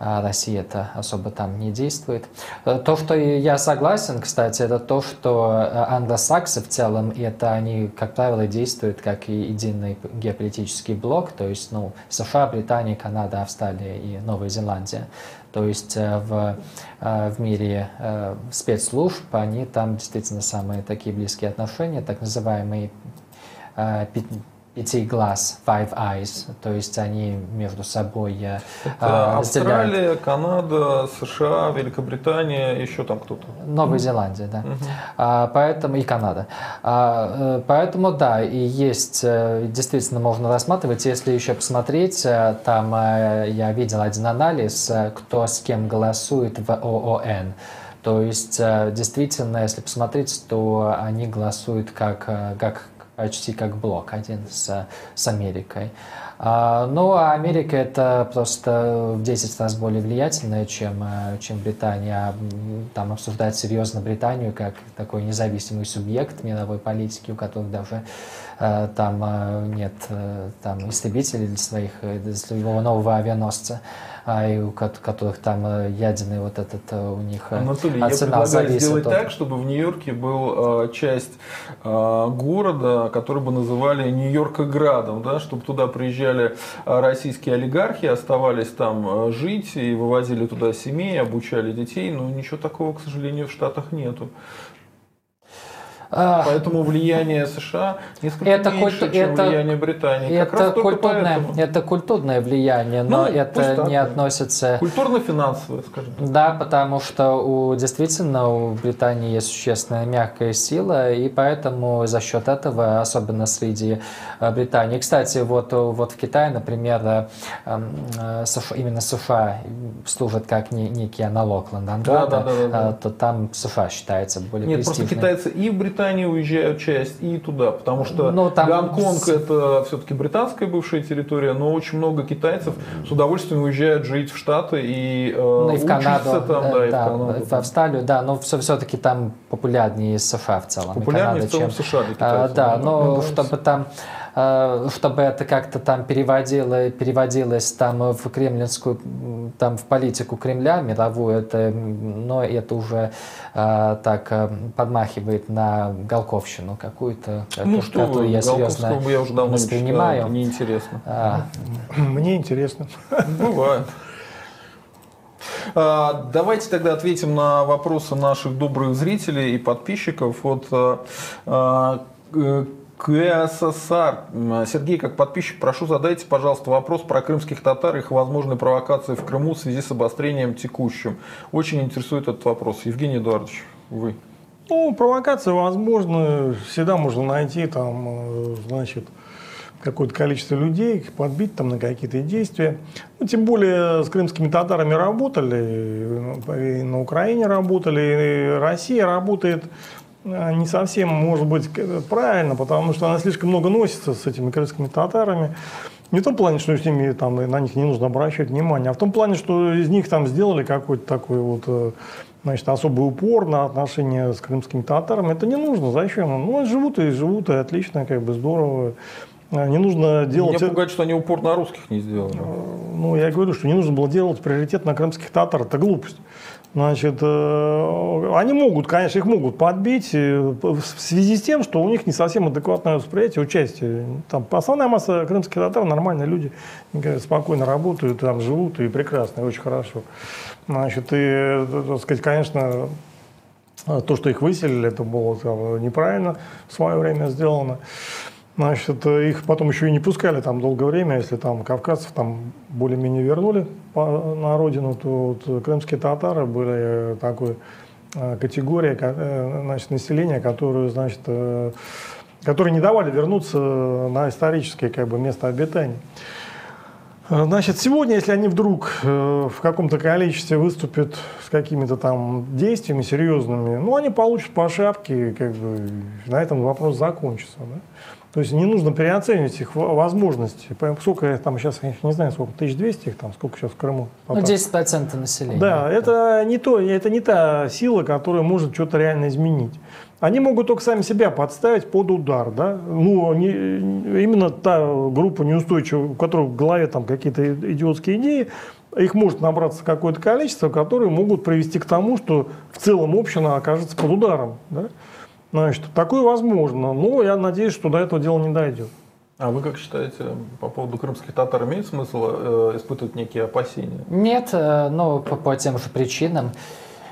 Россия это особо там не действует. Э, то, что я согласен, кстати, это то, что э, англосаксы в целом, это они, как правило, действуют как и единый геополитический блок, то есть ну, США, Британия, Канада, Австралия и Новая Зеландия. То есть э, в, в мире спецслужб они там действительно самые такие близкие отношения, так называемые пяти глаз, five eyes, то есть они между собой э, Это Австралия, Канада, США, Великобритания, еще там кто-то. Новая Зеландия, да. Угу. А, поэтому и Канада. А, э, поэтому да, и есть, э, действительно можно рассматривать, если еще посмотреть, там я видел один анализ, кто с кем голосует в ООН. То есть, действительно, если посмотреть, то они голосуют как, как почти как блок один с, с Америкой. А, ну, а Америка это просто в 10 раз более влиятельная, чем, э, чем Британия. Там обсуждать серьезно Британию как такой независимый субъект мировой политики, у которых даже э, там э, нет там истребителей для, своих, для своего нового авианосца а, у которых там э, ядерный вот этот э, у них э, Анатолий, я предлагаю сделать от... так, чтобы в Нью-Йорке был часть города, который бы называли Нью-Йоркоградом, да, чтобы туда приезжали российские олигархи, оставались там жить и вывозили туда семей, обучали детей, но ничего такого, к сожалению, в Штатах нету. Поэтому влияние США несколько это меньше, культу... чем это... влияние Британии. Это, как раз культурное, это культурное влияние, но ну, это не относится... Культурно-финансовое, скажем так. Да, потому что у, действительно у Британии есть существенная мягкая сила, и поэтому за счет этого, особенно среди э, Британии... Кстати, вот, вот в Китае, например, э, эм, э, именно США служат как некий аналог Лондонграда, да, да, да, да. то там США считается более Нет, престижным. просто китайцы и в Британии Британии уезжают часть и туда, потому что но ну, там... Гонконг это все-таки британская бывшая территория, но очень много китайцев с удовольствием уезжают жить в Штаты и, э, ну, и в Канаду, там, да, да, и да, в, Канаду. в Австралию, да, но все, все-таки там популярнее США в целом. Популярнее в целом чем, США для китайцев. А, да, но ну, чтобы там чтобы это как-то там переводило, переводилось там в кремлинскую, там в политику Кремля мировую, это, но это уже э, так э, подмахивает на Голковщину какую-то, ну, что которую вы, я серьезно я уже давно воспринимаю. Не неинтересно. А. Мне интересно. Бывает. А, давайте тогда ответим на вопросы наших добрых зрителей и подписчиков. Вот КССР. Сергей, как подписчик, прошу задайте, пожалуйста, вопрос про крымских татар и их возможные провокации в Крыму в связи с обострением текущим. Очень интересует этот вопрос. Евгений Эдуардович, вы. Ну, провокации возможны. Всегда можно найти там, э, значит, какое-то количество людей, подбить там на какие-то действия. Ну, тем более с крымскими татарами работали, и на Украине работали, и Россия работает не совсем, может быть, правильно, потому что она слишком много носится с этими крымскими татарами. Не в том плане, что с ними там, на них не нужно обращать внимание, а в том плане, что из них там сделали какой-то такой вот э, значит, особый упор на отношения с крымскими татарами. Это не нужно. Зачем? Ну, живут и живут, и отлично, как бы здорово. А, не нужно делать... Меня пугает, что они упор на русских не сделали. Ну, я говорю, что не нужно было делать приоритет на крымских татар. Это глупость. Значит, э, они могут, конечно, их могут подбить э, в связи с тем, что у них не совсем адекватное восприятие участия. Там основная масса крымских татар нормальные люди, спокойно работают, там живут и прекрасно, и очень хорошо. Значит, и, э, так сказать, конечно, то, что их выселили, это было там, неправильно в свое время сделано. Значит, их потом еще и не пускали там долгое время, если там кавказцев там более-менее вернули по, на родину, то вот, крымские татары были такой э, категория э, значит, населения, которую, значит, э, которые не давали вернуться на историческое как бы, место обитания. Значит, сегодня, если они вдруг в каком-то количестве выступят с какими-то там действиями серьезными, ну, они получат по шапке, как бы, на этом вопрос закончится. Да? То есть не нужно переоценивать их возможности. Сколько там сейчас, я не знаю, сколько, 1200 их там, сколько сейчас в Крыму? Ну, 10% населения. Да, это не то, это не та сила, которая может что-то реально изменить. Они могут только сами себя подставить под удар, да? Ну, не, именно та группа неустойчивая, у которой в голове там какие-то идиотские идеи, их может набраться какое-то количество, которые могут привести к тому, что в целом община окажется под ударом, да? Значит, такое возможно, но я надеюсь, что до этого дела не дойдет. А вы как считаете, по поводу крымских татар имеет смысл э, испытывать некие опасения? Нет, э, но по, по тем же причинам.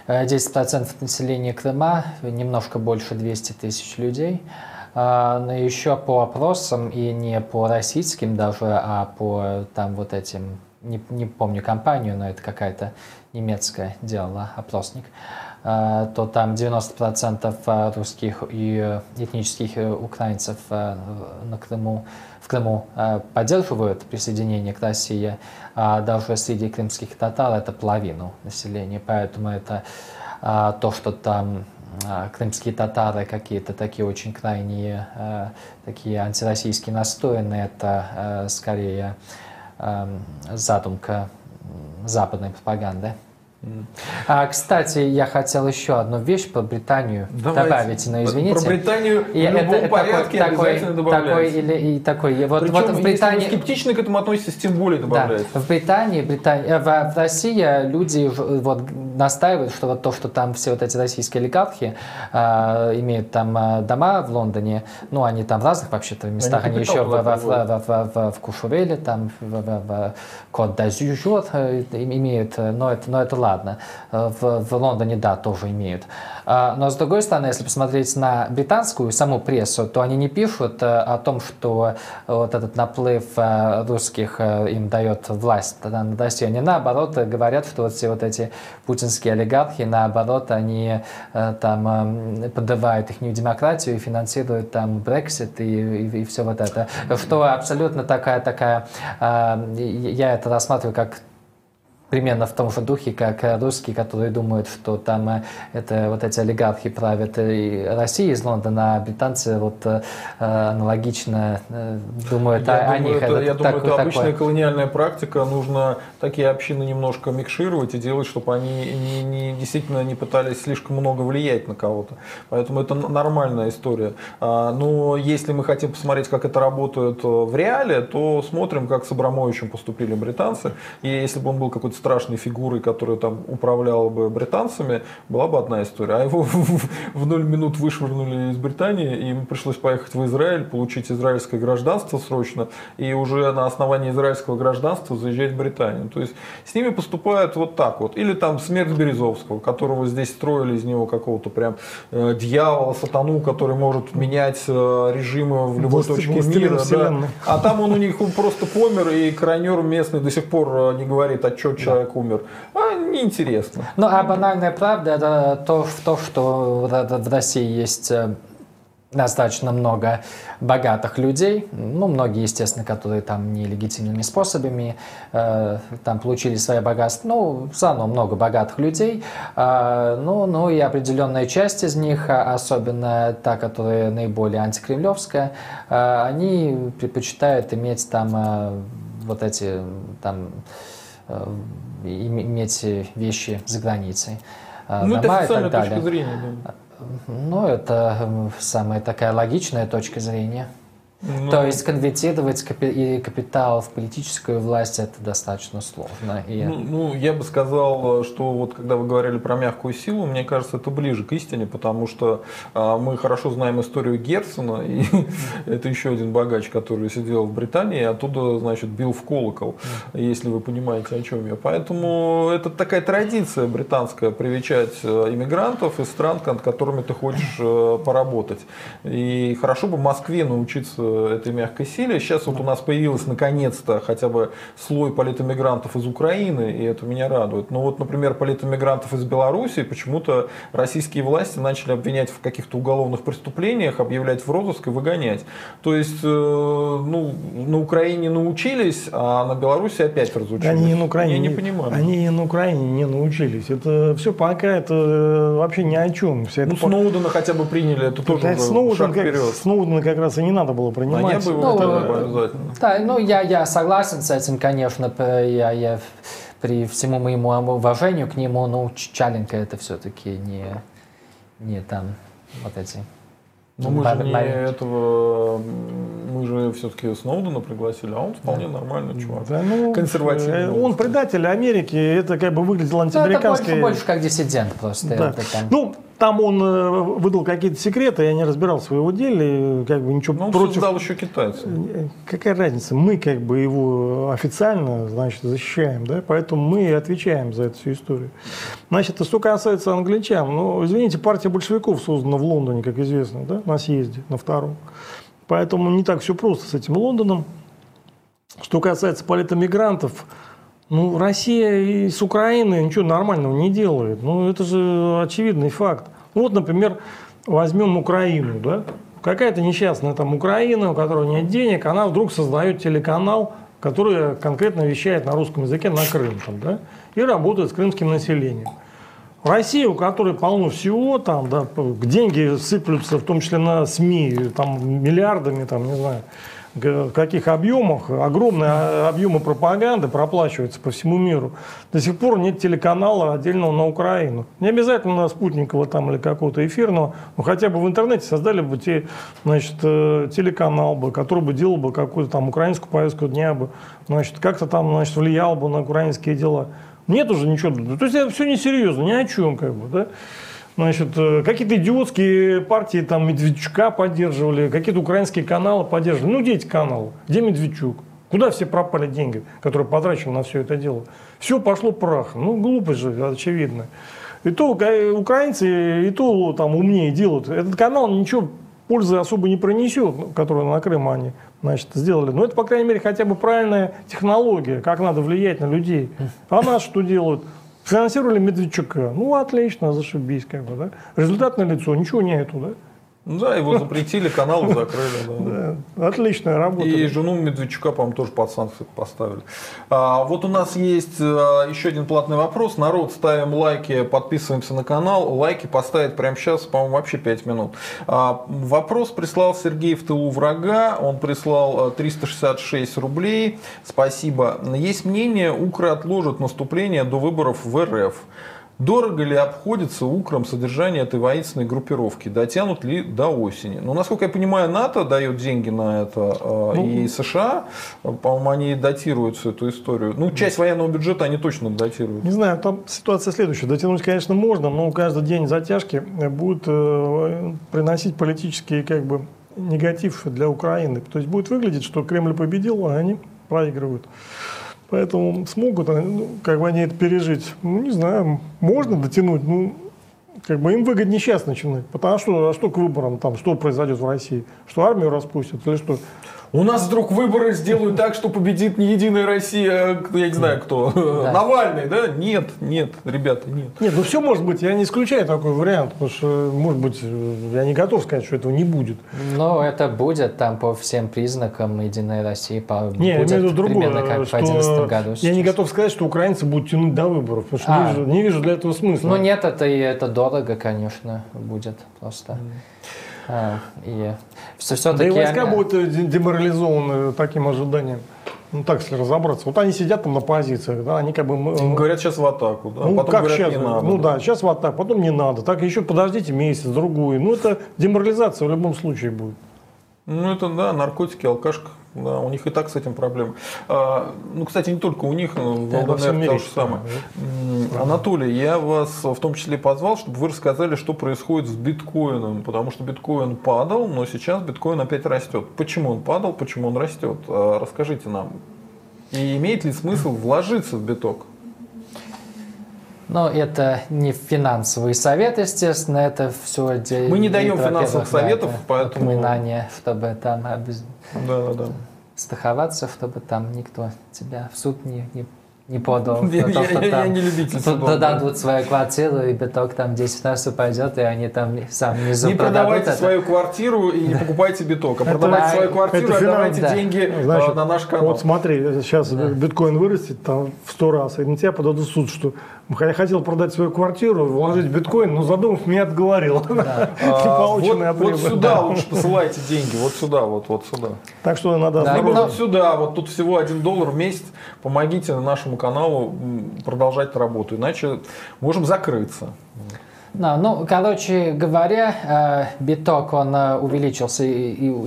10% э, населения Крыма, немножко больше 200 тысяч людей. А, но еще по опросам, и не по российским даже, а по там вот этим, не, не помню компанию, но это какая-то немецкая делала опросник, то там 90% а, русских и этнических украинцев на Крыму, в Крыму поддерживают присоединение к России, а даже среди крымских татар это половину населения, поэтому это то, что там крымские татары какие-то такие очень крайние, такие антироссийские настроенные, это скорее задумка западной пропаганды. А, кстати, я хотел еще одну вещь про Британию Давайте. добавить, но извините. Про Британию в любом это, порядке такой, обязательно такой, или, и такой. Вот, Причем, вот в Британии... если вы скептично к этому относитесь, тем более добавляется. Да. В Британии, Британии в, в России люди вот настаивают, что вот то, что там все вот эти российские олигархи э, имеют там э, дома в Лондоне, ну, они там в разных вообще-то местах, они, они еще в, в, в, в, в, в, в Куршевеле, там в, в, в Кот д'Азюр э, имеют, но это, но это ладно. Э, в, в Лондоне, да, тоже имеют. А, но с другой стороны, если посмотреть на британскую саму прессу, то они не пишут э, о том, что вот этот наплыв э, русских им дает власть над Россией. Они наоборот говорят, что вот все вот эти путинские олигархи, наоборот, они там подрывают их демократию и финансируют там Брексит и, и, и все вот это. Что абсолютно такая, такая, я это рассматриваю как примерно в том же духе, как русские, которые думают, что там э, это вот эти олигархи правят и России из Лондона, а британцы вот э, аналогично э, думают я о, думаю, них. Это, я думаю, это обычная такое. колониальная практика. Нужно такие общины немножко микшировать и делать, чтобы они не, не, действительно не пытались слишком много влиять на кого-то. Поэтому это нормальная история. А, но если мы хотим посмотреть, как это работает в реале, то смотрим, как с Абрамовичем поступили британцы. И если бы он был какой-то страшной фигурой, которая там управляла бы британцами, была бы одна история. А его <laughs> в ноль минут вышвырнули из Британии, и ему пришлось поехать в Израиль, получить израильское гражданство срочно, и уже на основании израильского гражданства заезжать в Британию. То есть с ними поступают вот так вот. Или там смерть Березовского, которого здесь строили из него какого-то прям э, дьявола, сатану, который может менять э, режимы в любой Власть, точке мира. Да. А там он у них он просто помер, и крайнер местный до сих пор э, не говорит, а что человек умер. А, неинтересно. Ну, а банальная правда это то, то что в России есть э, достаточно много богатых людей, ну, многие, естественно, которые там нелегитимными способами э, там получили свои богатства, ну, все много богатых людей, э, ну, ну, и определенная часть из них, а особенно та, которая наиболее антикремлевская, э, они предпочитают иметь там э, вот эти там э, иметь вещи за границей. А, ну, дома это и так далее. зрения, да. Ну, это самая такая логичная точка зрения. Ну, То есть конвертировать капи- капитал в политическую власть это достаточно сложно. И... Ну, ну, я бы сказал, что вот когда вы говорили про мягкую силу, мне кажется, это ближе к истине, потому что а, мы хорошо знаем историю Герцена, и <laughs> это еще один богач, который сидел в Британии, и оттуда, значит, бил в колокол, если вы понимаете, о чем я. Поэтому это такая традиция британская, привечать э, иммигрантов из стран, над которыми ты хочешь э, поработать. И хорошо бы Москве научиться этой мягкой силе. Сейчас вот у нас появилось наконец-то хотя бы слой политэмигрантов из Украины, и это меня радует. Но вот, например, политэмигрантов из Беларуси почему-то российские власти начали обвинять в каких-то уголовных преступлениях, объявлять в розыск и выгонять. То есть, э, ну, на Украине научились, а на Беларуси опять разучились. Они на Украине, Я не понимаю. Они на Украине не научились. Это все пока это э, вообще ни о чем. Вся ну, это Сноудена хотя бы приняли, это тоже Сноуден, шаг как, вперед. Сноудена как раз и не надо было принимать. Я бы Ну, его э, обязательно. Да, ну я, я согласен с этим, конечно, я, я при всему моему уважению к нему, ну, Ч- Чаленко это все-таки не, не там вот эти. Но мы же не этого, мы же все-таки Сноудена пригласили, а он вполне нормальный чувак. Да, ну, Консервативный. э, Он предатель Америки, это как бы выглядело Ну, это антиамериканской... больше, больше как диссидент просто. Да. это там. Ну, там он э, выдал какие-то секреты, я не разбирал своего деле, как бы ничего он против... создал еще китайцев. Какая разница? Мы как бы его официально, значит, защищаем, да, поэтому мы и отвечаем за эту всю историю. Значит, что касается англичан, ну, извините, партия большевиков создана в Лондоне, как известно, да, на съезде, на втором. Поэтому не так все просто с этим Лондоном. Что касается политэмигрантов, ну, Россия и с Украины ничего нормального не делает. Ну, это же очевидный факт. Вот, например, возьмем Украину, да? Какая-то несчастная там Украина, у которой нет денег, она вдруг создает телеканал, который конкретно вещает на русском языке на Крым, там, да? И работает с крымским населением. Россия, у которой полно всего, там, да, деньги сыплются, в том числе на СМИ, там, миллиардами, там, не знаю, каких объемах, огромные а, объемы пропаганды проплачиваются по всему миру. До сих пор нет телеканала отдельного на Украину. Не обязательно спутникового там или какого-то эфирного, но хотя бы в интернете создали бы те, значит, э, телеканал бы, который бы делал бы какую-то там украинскую повестку дня бы, значит, как-то там, значит, влиял бы на украинские дела. Нет уже ничего. То есть это все несерьезно, ни о чем, как бы, да. Значит, э, какие-то идиотские партии там Медведчука поддерживали, какие-то украинские каналы поддерживали. Ну, где эти каналы? Где Медведчук? Куда все пропали деньги, которые потрачены на все это дело? Все пошло прахом. Ну, глупость же, очевидно. И то га- украинцы, и то там умнее делают. Этот канал ничего пользы особо не принесет, ну, которую на Крым они значит, сделали. Но это, по крайней мере, хотя бы правильная технология, как надо влиять на людей. А нас что делают? Финансировали Медведчука. Ну, отлично, зашибись, как бы, да. Результат на лицо, ничего нету, да. Ну Да, его запретили, канал закрыли. Да. Отличная работа. И жену Медведчука, по-моему, тоже под санкции поставили. А, вот у нас есть а, еще один платный вопрос. Народ, ставим лайки, подписываемся на канал. Лайки поставить прямо сейчас, по-моему, вообще 5 минут. А, вопрос прислал Сергей в тылу врага. Он прислал а, 366 рублей. Спасибо. Есть мнение, Укра отложит наступление до выборов в РФ. Дорого ли обходится Украм содержание этой воинственной группировки? Дотянут ли до осени? Ну, насколько я понимаю, НАТО дает деньги на это, э, Ну, и США, э, по-моему, они датируют всю эту историю. Ну, часть военного бюджета они точно датируют. Не знаю, там ситуация следующая. Дотянуть, конечно, можно, но каждый день затяжки будет э, приносить политический как бы, негатив для Украины. То есть будет выглядеть, что Кремль победил, а они проигрывают. Поэтому смогут ну, как бы они это пережить? Ну, не знаю, можно дотянуть. Ну, как бы им выгоднее сейчас начинать. Потому что, а что к выборам там, что произойдет в России? Что армию распустят или что? У нас вдруг выборы сделают так, что победит не Единая Россия, а, я не знаю кто, <laughs> Навальный, да? Нет, нет, ребята, нет. Нет, ну все может быть. Я не исключаю такой вариант, потому что, может быть, я не готов сказать, что этого не будет. Ну, это будет там по всем признакам Единой России. По, Не, я будет имею в виду другое, примерно как в что 2011 году. я не сейчас. готов сказать, что украинцы будут тянуть до выборов, потому что А. не, вижу, не вижу для этого смысла. Ну нет, это и это дорого, конечно, будет просто. А, и все, да и все-таки... войска будут э, де- деморализованы таким ожиданием. Ну так, если разобраться. Вот они сидят там на позициях, да, они как бы... Им Говорят сейчас в атаку, да? ну, потом как говорят, сейчас? не надо. ну да, сейчас вот так, потом не надо. Так еще подождите месяц, другой. Ну это деморализация в любом случае будет. Ну, это, да, наркотики, алкашка. Да, у них и так с этим проблемы. А, ну, кстати, не только у них, но в Да, во ЛДНР мире то же самое. М, Анатолий, я вас в том числе позвал, чтобы вы рассказали, что происходит с биткоином. Потому что биткоин падал, но сейчас биткоин опять растет. Почему он падал, почему он растет? А, Расскажите нам. И имеет ли смысл вложиться в биток? Но это не финансовый совет, естественно, это все... Мы не даем финансовых советов, поэтому- Упоминание, чтобы там обез- Да, да, да. страховаться, чтобы там никто тебя в суд не, не, не подал. Я- то, я- что я там не любитель судов, да. Дадут свою квартиру, и биток там 10 раз упадет, и они там сам Не продадут продавайте это. свою квартиру и не покупайте биток, а продавайте да, свою квартиру и это отдавайте финанс, да. деньги э, Значит, на наш канал. Вот смотри, сейчас биткоин вырастет там в сто раз, и на тебя подадут в суд, что Я хотел продать свою квартиру, вложить в биткоин, но задумав меня отговорил. <laughs> А, вот, вот сюда лучше посылайте деньги, вот сюда, вот, вот сюда. Так что надо... Да, вот сюда, вот тут всего один доллар в месяц, помогите нашему каналу продолжать работу, иначе можем закрыться. Да, ну, короче говоря, э, биток, он э, увеличился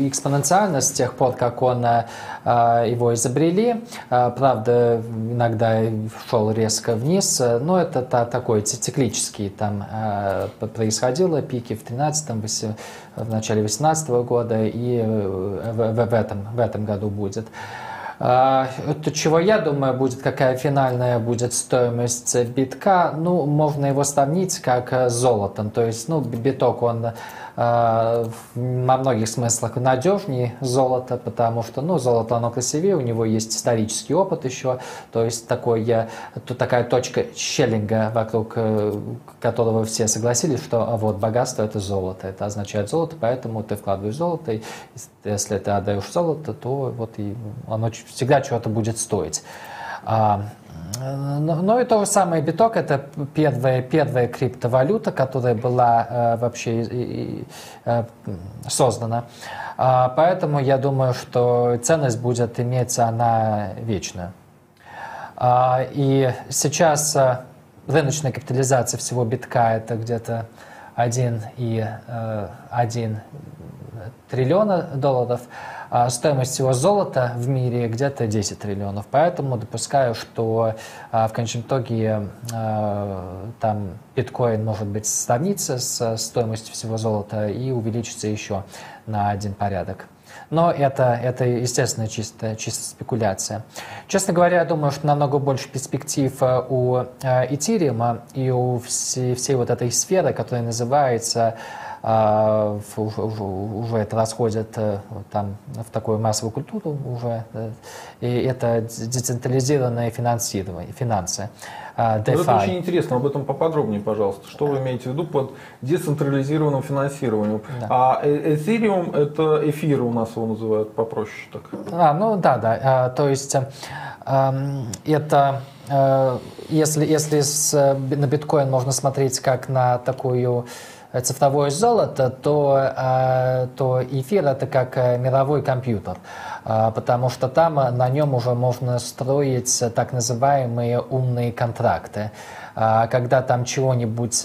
экспоненциально с тех пор, как он э, его изобрели. Правда, иногда шел резко вниз, но это такой циклический там происходило, пики в 13 в начале 18 года и в, в, этом, в этом году будет. А, то, чего я думаю будет, какая финальная будет стоимость битка, ну, можно его сравнить как с золотом. То есть, ну, биток, он во многих смыслах надежнее золота, потому что ну, золото оно красивее, у него есть исторический опыт еще, то есть такой, тут такая точка щеллинга, вокруг э, которого все согласились, что а вот богатство это золото, это означает золото, поэтому ты вкладываешь золото, и если ты отдаешь золото, то вот и оно всегда чего-то будет стоить. А, ну и то же самое биток, это первая, первая криптовалюта, которая была э, вообще э, создана. А, поэтому я думаю, что ценность будет иметь она вечную. А, и сейчас э, рыночная капитализация всего битка это где-то 1,1 триллиона долларов. Стоимость всего золота в мире где-то 10 триллионов. Поэтому допускаю, что а, в конечном итоге а, там биткоин может быть сравнится с стоимостью всего золота и увеличится еще на один порядок. Но это, это естественно, чисто, чисто спекуляция. Честно говоря, я думаю, что намного больше перспектив у Этериума и у всей, всей вот этой сферы, которая называется а, уже это расходят э, там, в такую массовую культуру уже. И это децентрализированное финансирование, финансы. А, DeFi. Это очень интересно, об этом поподробнее, пожалуйста. Что вы имеете в виду под децентрализированным финансированием? Да. А э, Ethereum это эфир у нас его называют попроще так. А, ну да, да. А, то есть эм, это э, если, если с, на биткоин можно смотреть как на такую цифровое золото, то, э, то эфир это как э, мировой компьютер, э, потому что там на нем уже можно строить так называемые умные контракты. Когда там чего-нибудь,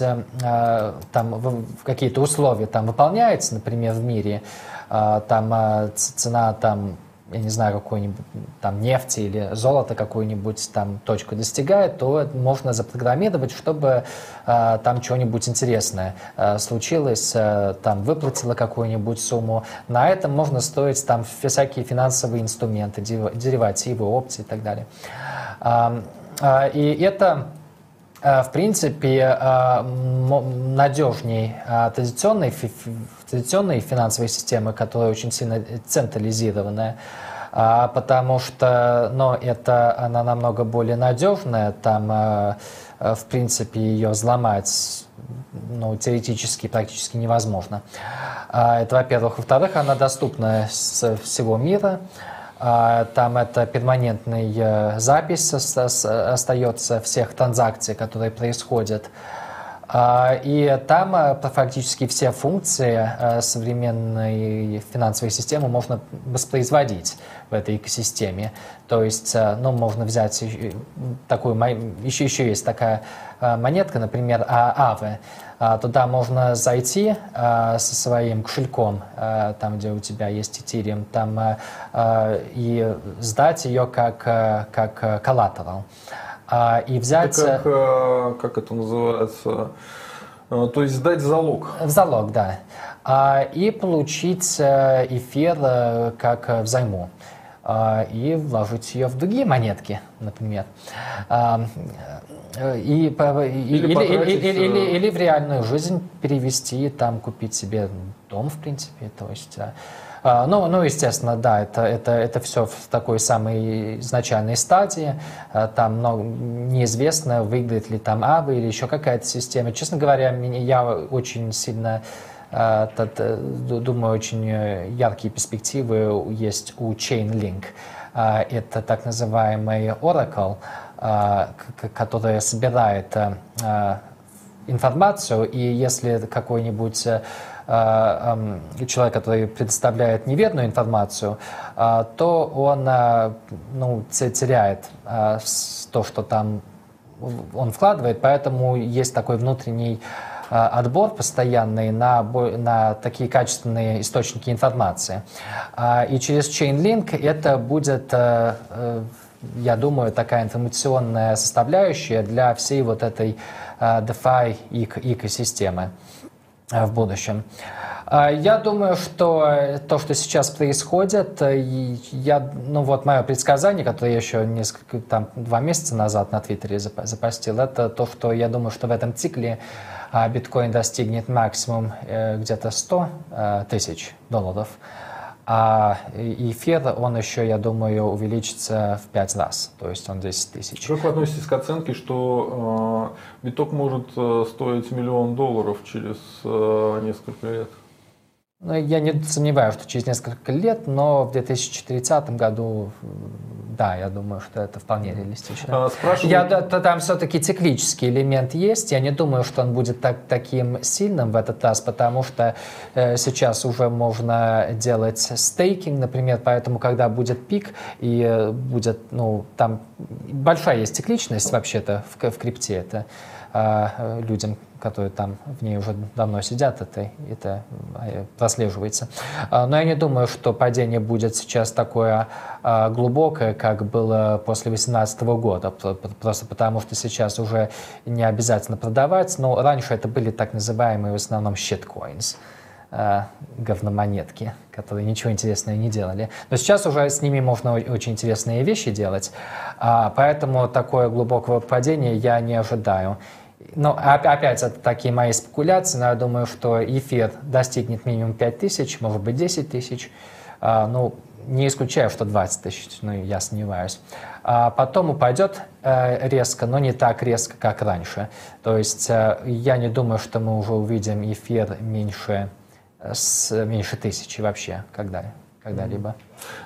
там какие-то условия там выполняются, например, в мире, там цена там я не знаю, какой-нибудь там нефти или золото какую-нибудь там точку достигает, то можно запрограммировать, чтобы э, там что-нибудь интересное э, случилось, э, там выплатило какую-нибудь сумму. На этом можно строить там всякие финансовые инструменты, деривативы, опции и так далее. Э, э, и это в принципе, надежней традиционной традиционной финансовой системы, которая очень сильно централизированная, а, потому что но это, она намного более надежная, там, а, а, в принципе, ее взломать ну, теоретически практически невозможно. Это, во-первых. Во-вторых, она доступна с всего мира. Там это перманентная запись остается всех транзакций, которые происходят. А, и там э, фактически все функции э, современной финансовой системы можно воспроизводить в этой экосистеме. То есть, э, ну, можно взять такую, еще, еще есть такая монетка, например, АВЕ. А, туда можно зайти со своим кошельком, там, где у тебя есть Ethereum, там, и сдать ее как, как коллатерал а, и взять... Это как, э, как это называется? Э, то есть сдать залог. В залог, да. А, и получить э, эфир как взайму а, и вложить ее в другие монетки, например. И, или, или, или, или, или в реальную жизнь перевести, там купить себе дом, в принципе. То есть а, ну, ну, естественно, да, это, это, это все в такой самой изначальной стадии. А, там много неизвестно, выиграет ли там АВА или еще какая-то система. Честно говоря, я очень сильно а, думаю, очень яркие перспективы есть у Chainlink. Это так называемый Oracle, которая собирает информацию, и если какой-нибудь человек, который предоставляет неверную информацию, то он ну, теряет то, что там он вкладывает, поэтому есть такой внутренний отбор постоянный на, на такие качественные источники информации. И через Chainlink это будет, э, э, я думаю, такая информационная составляющая для всей вот этой э, DeFi экосистемы в будущем. Я думаю, что то, что сейчас происходит, я, ну вот мое предсказание, которое я еще несколько, там, два месяца назад на Твиттере запостил, это то, что я думаю, что в этом цикле биткоин достигнет максимум э, где-то 100 э, тысяч долларов, а эфир, он еще, я думаю, увеличится в 5 раз, то есть он 10 тысяч. Как вы относитесь к оценке, что э, биток может э, стоить миллион долларов через э, несколько лет? Ну, я не сомневаюсь, что через несколько лет, но в 2030 году, да, я думаю, что это вполне реалистично. А, спрашиваю... я, да, там все-таки циклический элемент есть. Я не думаю, что он будет так, таким сильным в этот раз, потому что э, сейчас уже можно делать стейкинг, например, поэтому когда будет пик и э, будет, ну, там большая есть цикличность вообще-то в, в крипте, это э, людям, которые там в ней уже давно сидят, это, это э, прослеживается. А, но я не думаю, что падение будет сейчас такое а, глубокое, как было после 2018 года, просто потому что сейчас уже не обязательно продавать, но раньше это были так называемые в основном shitcoins а, говномонетки, которые ничего интересного не делали. Но сейчас уже с ними можно очень интересные вещи делать, поэтому такое глубокое падение я не ожидаю. Но опять это такие мои спекуляции, но я думаю, что эфир достигнет минимум 5 тысяч, может быть 10 тысяч. А, ну, не исключаю, что 20 тысяч, но я сомневаюсь. А потом упадет э, резко, но не так резко, как раньше. То есть э, я не думаю, что мы уже увидим эфир меньше, э, с, меньше тысячи вообще когда, когда-либо.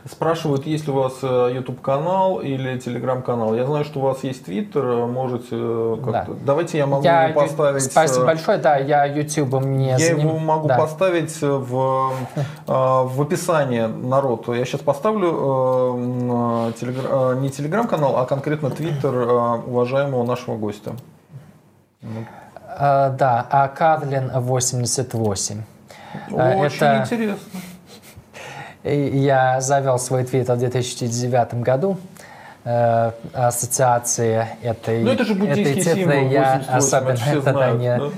Спрашивают, есть ли у вас э, YouTube-канал или Telegram-канал. Я знаю, что у вас есть Twitter, э, можете э, как-то... Да. Давайте я могу я, поставить... Спасибо большое, да, я YouTube не Я заним... его могу да. поставить в, <laughs> в описании, народ. Я сейчас поставлю не Telegram-канал, а конкретно Twitter уважаемого нашего гостя. Да, а Карлин 88. Очень Это... интересно. Я завел свой твиттер в 2009 году. Э, ассоциации этой, ну, это же этой цифры символ, я особенно тогда знают, не, да?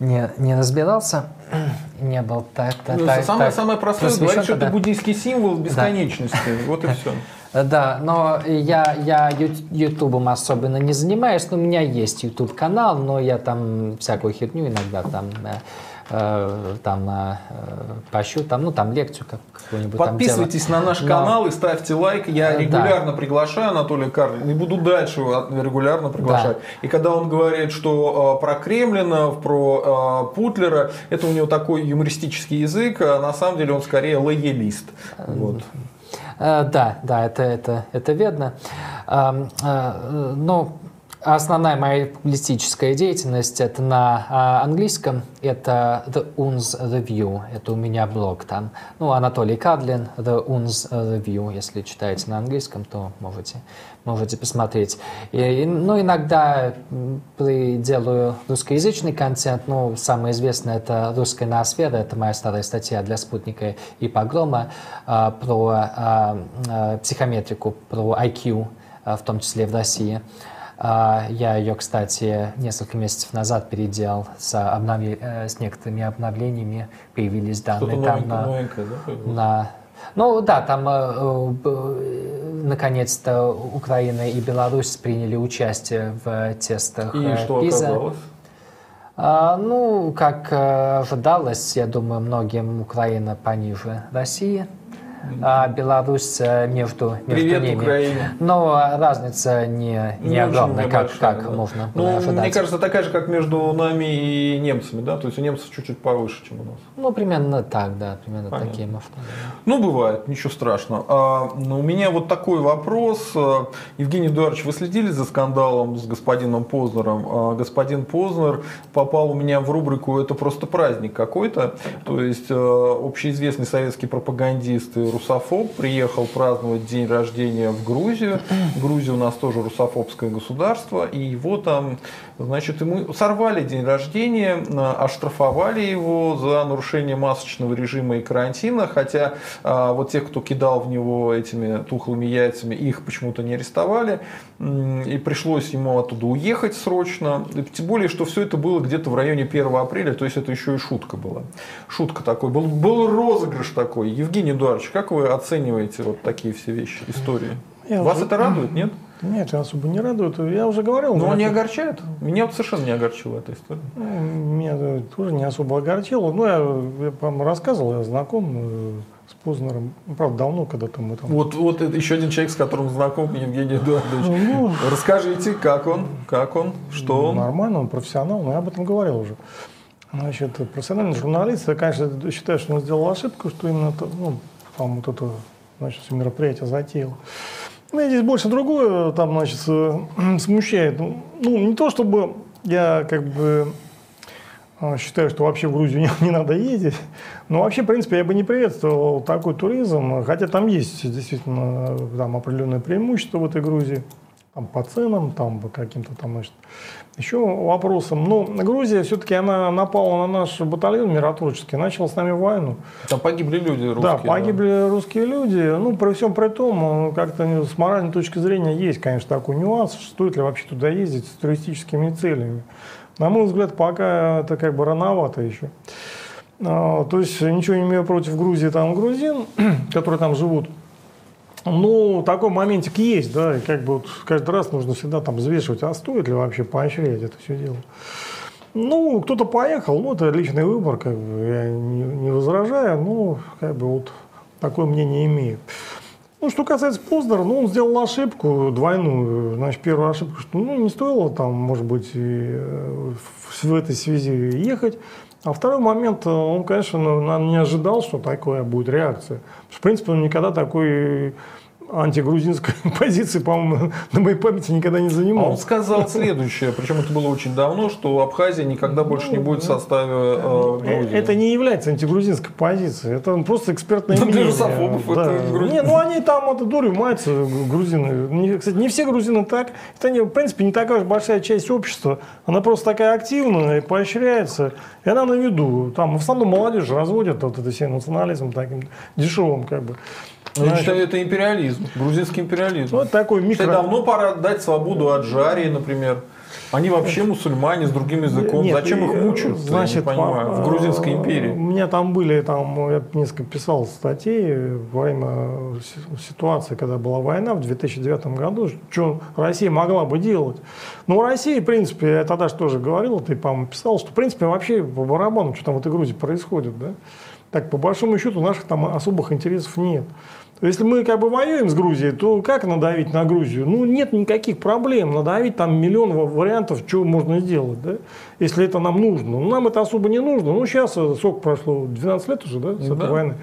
не, не разбирался. Не был так, ну, так, самое, так самое простое говорить, что это буддийский символ бесконечности. Да. Вот и <laughs> все. Да, но я, я ютубом особенно не занимаюсь, но у меня есть ютуб канал, но я там всякую херню иногда там э, там э, пощу, там, ну, там лекцию какую-нибудь. Подписывайтесь там на наш Но... канал и ставьте лайк. Я регулярно да. приглашаю Анатолия Карлина и буду дальше регулярно приглашать. Да. И когда он говорит, что э, про Кремлина, про Путлера, это у него такой юмористический язык, а на самом деле он скорее лоялист. Вот. Да, да, это, это, это верно. Но Основная моя публицистическая деятельность это на а, английском, это The Uns Review, это у меня блог там. Ну, Анатолий Кадлин, The Uns Review, если читаете на английском, то можете, можете посмотреть. И, ну, иногда делаю русскоязычный контент, ну, самое известное это «Русская ноосфера», это моя старая статья для «Спутника» и «Погрома» а, про а, психометрику, про IQ, в том числе в России. А, я ее, кстати, несколько месяцев назад переделал с, обновли... Э, с некоторыми обновлениями. Появились данные там на, новенькое, да? на... Ну да, там э, э, наконец-то Украина и Беларусь приняли участие в тестах И что ПИЗа. оказалось? А, ну, как ожидалось, я думаю, многим Украина пониже России. А Беларусь э, между, между Привет, ними. Украине. Но разница не, не, Не огромная, как, как да. можно Ну, ожидать. мне кажется, такая же, как между нами и немцами, да? То есть у немцев чуть-чуть повыше, чем у нас. Ну, примерно так, да, примерно Понятно. такие масштабы. Ну, бывает, ничего страшного. А, ну, у меня вот такой вопрос. А, Евгений Эдуардович, вы следили за скандалом с господином Познером? А, господин Познер попал у меня в рубрику «Это просто праздник какой-то». То есть а, общеизвестный советский пропагандист и русофоб приехал праздновать день рождения в Грузию. <clears throat> Грузия у нас тоже русофобское государство. И его там, значит, ему сорвали день рождения, а, оштрафовали его за нарушение масочного режима и карантина. Хотя а, вот тех, кто кидал в него этими тухлыми яйцами, их почему-то не арестовали. И пришлось ему оттуда уехать срочно. Тем более, что все это было где-то в районе 1 апреля, то есть это еще и шутка была. Шутка такой. Был, был розыгрыш такой. Евгений Эдуардович, как вы оцениваете вот такие все вещи, истории? Я Вас уже- это радует, нет? Нет, особо не радует. Я уже говорил. Но он не это- огорчает? Меня вот совершенно не огорчила эта история. Ну, Меня тоже не особо огорчило. Ну, я, я по-моему, рассказывал, я знаком э, с Познером. Ну, Правда, давно, когда-то мы там... Вот, вот это еще один человек, с которым знаком Евгений Эдуардович. Ну, Расскажите, как он, как он, что он? Нормально, он профессионал, но я об этом говорил уже. Значит, профессиональный журналист, я, конечно, считаю, что он сделал ошибку, что именно ну, там вот это, значит, мероприятие затеял. Меня здесь больше другое там, значит, э, <clears throat> смущает. Ну, ну, не то чтобы я как бы э, считаю, что вообще в Грузию <laughs> не, не надо ездить, но вообще, в принципе, я бы не приветствовал такой туризм, хотя там есть действительно там определенные преимущества в этой Грузии там, по ценам, там, по каким-то там, значит, еще вопросам. Но Грузия все-таки она напала на наш батальон миротворческий, начала с нами войну. Там погибли люди русские. да, погибли русские люди. Ну, при всем при том, э, как-то с моральной точки зрения есть, конечно, такой нюанс, стоит ли вообще туда ездить с туристическими целями. На мой взгляд, пока это как бы рановато еще. А, То есть ничего не имею против Грузии, там грузин, <clears throat> которые там живут. Ну, такой моментик есть, да, и как бы вот каждый раз нужно всегда там взвешивать, а стоит ли вообще поощрять это все дело. Ну, кто-то поехал, ну, это личный выбор, как бы, я не, не возражаю, но как бы вот такое мнение имею. Ну, что касается Познера, ну, он сделал ошибку двойную. Значит, первую ошибку, что, ну, не стоило там, может быть, э, в этой связи ехать. А второй момент, э, он, конечно, не ожидал, что такое будет реакция. В принципе, он никогда такой антигрузинской <laughs> позиции, по-моему, на моей памяти никогда не А он сказал следующее, причем это было очень давно, что Абхазия никогда больше не будет в составе э, Э, Грузии. Это не является антигрузинской позицией, это просто экспертное Ну, для мнение. русофобов это грузин. Не, ну они там это дурью маются, грузины. Кстати, не все грузины так. Это, не, в принципе, не такая уж большая часть общества. Она просто такая активная и поощряется. И она на виду. Там в основном молодежь разводят вот это себе национализм таким дешевым как бы. Я Значит, считаю, это империализм, грузинский империализм. ну, это такой микро... давно пора отдать свободу от Жарии, например. Они вообще мусульмане с другим языком. Нет, Зачем их и, мучают? Значит, я не понимаю. по- В грузинской У империи. меня там были, там, я несколько писал статей во время си- ситуации, когда была война в 2009 году, что Россия могла бы делать. Ну, Россия, в принципе, я тогда же тоже говорил, ты, по-моему, писал, что, в принципе, вообще по барабану, что там в этой Грузии происходит, да? Так, по большому счету, наших там особых интересов нет. Если мы как бы воюем с Грузией, то как надавить на Грузию? Ну, нет никаких проблем. Надавить там миллион ва- вариантов, что можно сделать, да? если это нам нужно. Ну, нам это особо не нужно. Ну, сейчас э, сок прошло 12 лет уже, да, с этой Да. войны.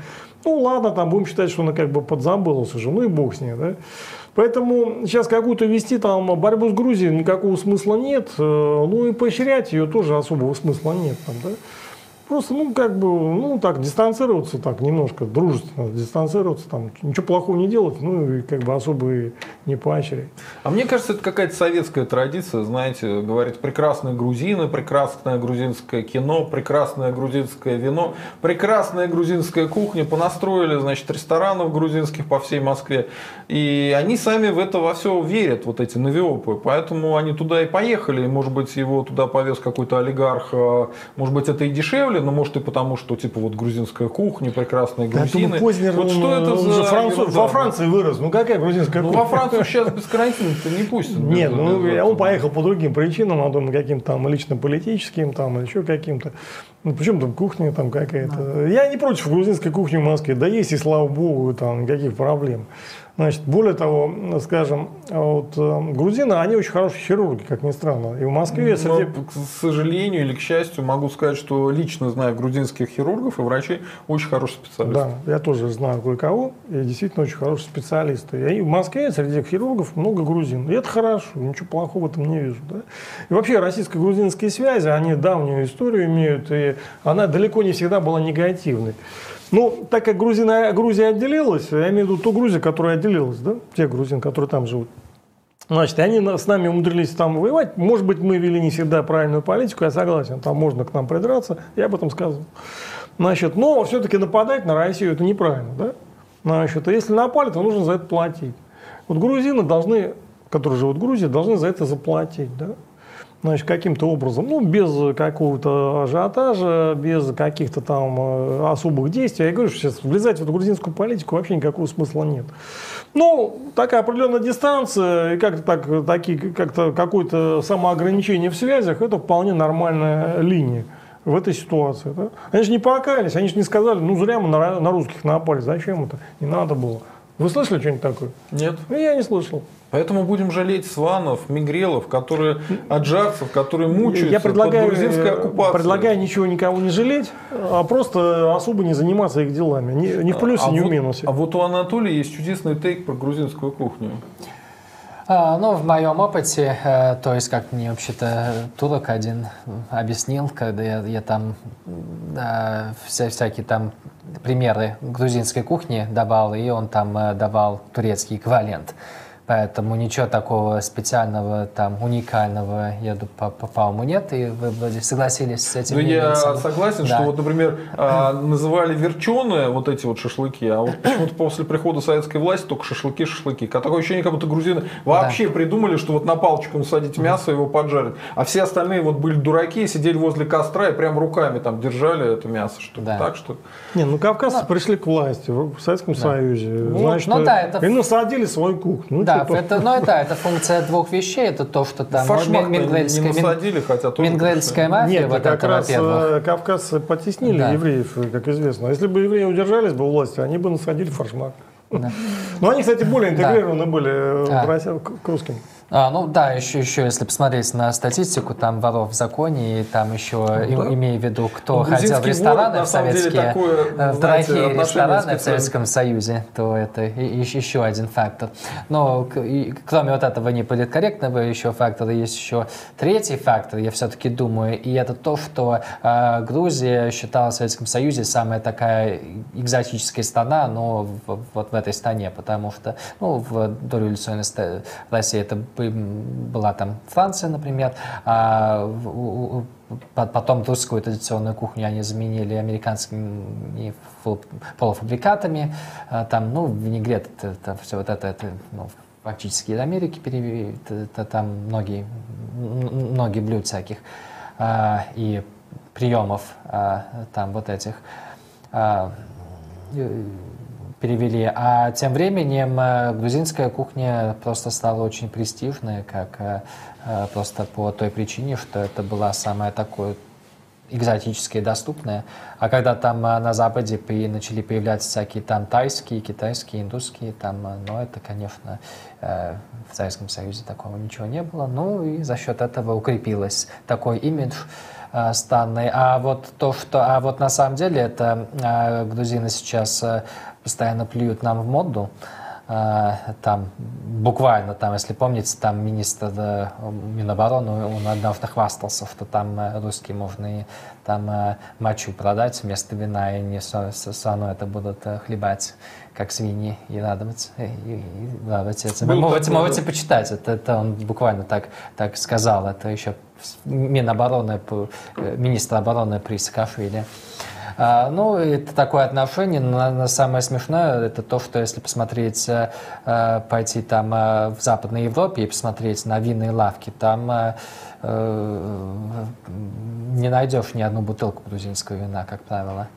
Ну, ладно, там будем считать, что она как бы подзабылась уже, ну и бог с ней, да. Поэтому сейчас какую-то вести там борьбу с Грузией никакого смысла нет. Э, Ну и поощрять ее тоже особого смысла нет. Там, да? Просто, ну, как бы, ну, так, дистанцироваться так немножко, дружественно дистанцироваться, там, ничего плохого не делать, ну, и как бы особо и не поощрять. А мне кажется, это какая-то советская традиция, знаете, говорит, прекрасные грузины, прекрасное грузинское кино, прекрасное грузинское вино, прекрасная грузинская кухня, понастроили, значит, ресторанов грузинских по всей Москве, и они сами в это во все верят, вот эти навиопы, поэтому они туда и поехали, и, может быть, его туда повез какой-то олигарх, а, может быть, это и дешевле более, но может и потому, что типа вот грузинская кухня, прекрасные грузины. Поэтому Познер, вот что это он за француз, во Франции вырос. Ну какая грузинская Ну кухня? во Францию сейчас без карантина-то не пустят. без- Нет, ну без он поехал по другим причинам, я думаю, каким-то там лично политическим, там, или еще каким-то. Ну, причем там кухня там какая-то. Я не против грузинской кухни в Москве, да есть, и слава богу, там никаких проблем. Значит, более того, скажем, вот э, грузины, они очень хорошие хирурги, как ни странно. И в Москве Но, среди... к сожалению или к счастью, могу сказать, что лично знаю грузинских хирургов и врачей очень хороших специалистов. Да, я тоже знаю кое-кого, и действительно очень хорошие специалисты. И в Москве среди хирургов много грузин. И это хорошо, ничего плохого в этом не вижу. Да? И вообще российско-грузинские связи, они давнюю историю имеют, и она далеко не всегда была негативной. Ну, так как Грузина, Грузия отделилась, я имею в виду ту Грузию, которая отделилась, да, те грузин, которые там живут. Значит, они с нами умудрились там воевать. Может быть, мы вели не всегда правильную политику, я согласен. Там можно к нам придраться, я об этом сказал. Значит, но все-таки нападать на Россию это неправильно, да? Значит, а если напали, то нужно за это платить. Вот грузины должны, которые живут в Грузии, должны за это заплатить, да? Значит, каким-то образом, ну, без какого-то ажиотажа, без каких-то там э, особых действий. Я говорю, что сейчас влезать в эту грузинскую политику вообще никакого смысла нет. Ну, такая определенная дистанция и как-то так, такие, как-то какое-то самоограничение в связях, это вполне нормальная линия в этой ситуации. Да? Они же не покаялись, они же не сказали, ну зря мы на, на русских напали, зачем это? Не надо было. Вы слышали что-нибудь такое? Нет. Ну, я не слышал. Поэтому будем жалеть сванов, мигрелов, которые аджарцев, которые мучаются Я предлагаю, под грузинской э, оккупацией. предлагаю ничего никого не жалеть, а просто особо не заниматься их делами. Ни, ни в плюсе, а ни вот, в минусе. А вот у Анатолия есть чудесный тейк про грузинскую кухню. А, ну, в моем опыте, э, то есть, как мне вообще-то турок один объяснил, когда я, я там э, вся, всякие там примеры грузинской кухни давал, и он там давал турецкий эквивалент. Поэтому ничего такого специального, там, уникального, я думаю, по- по- по-моему, нет. И вы вроде согласились с этим Ну, я мной? согласен, Да. что вот, например, <clears throat> а, называли верченые вот эти вот шашлыки, а вот <clears throat> почему-то после прихода советской власти только шашлыки, шашлыки. Такое ощущение, как будто грузины вообще придумали, что вот на палочку насадить мясо и его поджарить. А все остальные вот были дураки, сидели возле костра и прям руками там держали это мясо. Что Да. Так что Не, ну кавказцы пришли к власти в Советском Союзе. Ну, Значит, ну да, это- и насадили свою кухню. Ну, Да, что-то- это, ну, это, это функция двух вещей. Это то, что там фаршмак не мингрельская, мин- насадили, хотя тоже мингрельская мафия, Нет, вот как это, раз во-первых. э, кавказцы потеснили Да. евреев, э, как известно. Если бы евреи удержались бы у власти, они бы насадили фаршмак. Да. <laughs> Но они, кстати, более интегрированы были э, А. в Россию- к к русским. А, ну да, еще, еще если посмотреть на статистику, там воров в законе, и там еще, и- Ну да. имея в виду, кто Ну, ходил в рестораны город, в самом деле, советские, такое, э, в дорогие рестораны в. Советском Союзе, то это и- и- еще один фактор. Но и кроме вот этого неполиткорректного еще фактора, есть еще третий фактор, я все-таки думаю, и это то, что э, Грузия считала в Советском Союзе самая такая экзотическая страна, но в- вот в этой стране, потому что ну, в дореволюционной России это была там Франция, например, а потом русскую традиционную кухню они заменили американскими полуфабрикатами, а там, ну, винегрет, это, все вот это, это ну, фактически из Америки перевели, это- это там многие, многие блюд всяких а, и приемов а, там вот этих а, перевели. А тем временем э, грузинская кухня просто стала очень престижной, как э, э, просто по той причине, что это была самая такое экзотическая и доступная. А когда там на Западе при- начали появляться всякие там тайские, китайские, индусские, там, ну, это, конечно, в Советском Союзе такого ничего не было. Ну, и за счет этого укрепилось такой имидж э. А вот то, что... А вот на самом деле это грузины сейчас постоянно плюют нам в моду. Э, Там буквально, там, если помните, там министр э, Минобороны, он однажды хвастался, что там э, русские можно и там э, мочу продать вместо вина, и не все равно это будут хлебать как свиньи и радоваться. И, и- радоваться этому. Был можете, такой, можете почитать, это, это он буквально так, так сказал, это еще Минобороны, министр обороны при Саакашвили. А, Ну, это такое отношение, но на- самое смешное, это то, что если посмотреть, э, э, пойти там э, в Западной Европе и посмотреть на винные лавки, там не найдешь ни одну бутылку грузинского вина, как правило.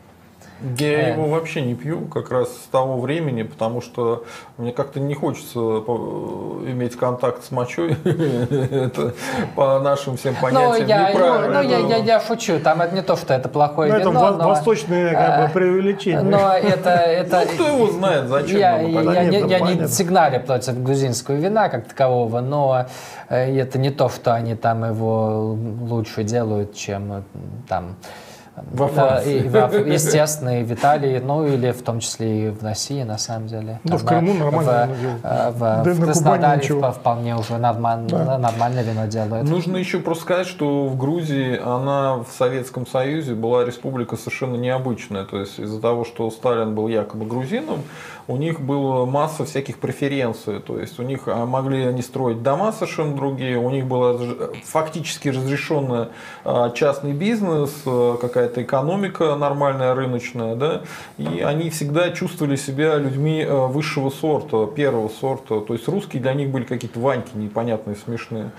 Я э. его вообще не пью, как раз с того времени, потому что мне как-то не хочется иметь контакт с мочой. <laughs> это по нашим всем ну, понятиям ну, неправильно. Ну, я, шучу, там это не то, что это плохое ну, вино. Это но, восточное как бы, преувеличение. Но это... это ну, кто его знает, зачем Я, я не сигналю против грузинского вина как такового, но э, это не то, что они там его лучше делают, чем там во Франции. И, во, естественно, и в Италии, ну или в том числе и в России, на самом деле. Ну, в Крыму нормально в, э, в, в, да в Краснодаре вполне уже нормально, да. нормальное вино делают. Нужно еще просто сказать, что в Грузии она в Советском Союзе была республика совершенно необычная. То есть из-за того, что Сталин был якобы грузином, у них была масса всяких преференций. То есть у них а, могли они строить дома совершенно другие, у них была фактически разрешенная а, частный бизнес, а, какая-то экономика нормальная, рыночная. Да? И они всегда чувствовали себя людьми высшего сорта, первого сорта. То есть русские для них были какие-то ваньки непонятные, смешные.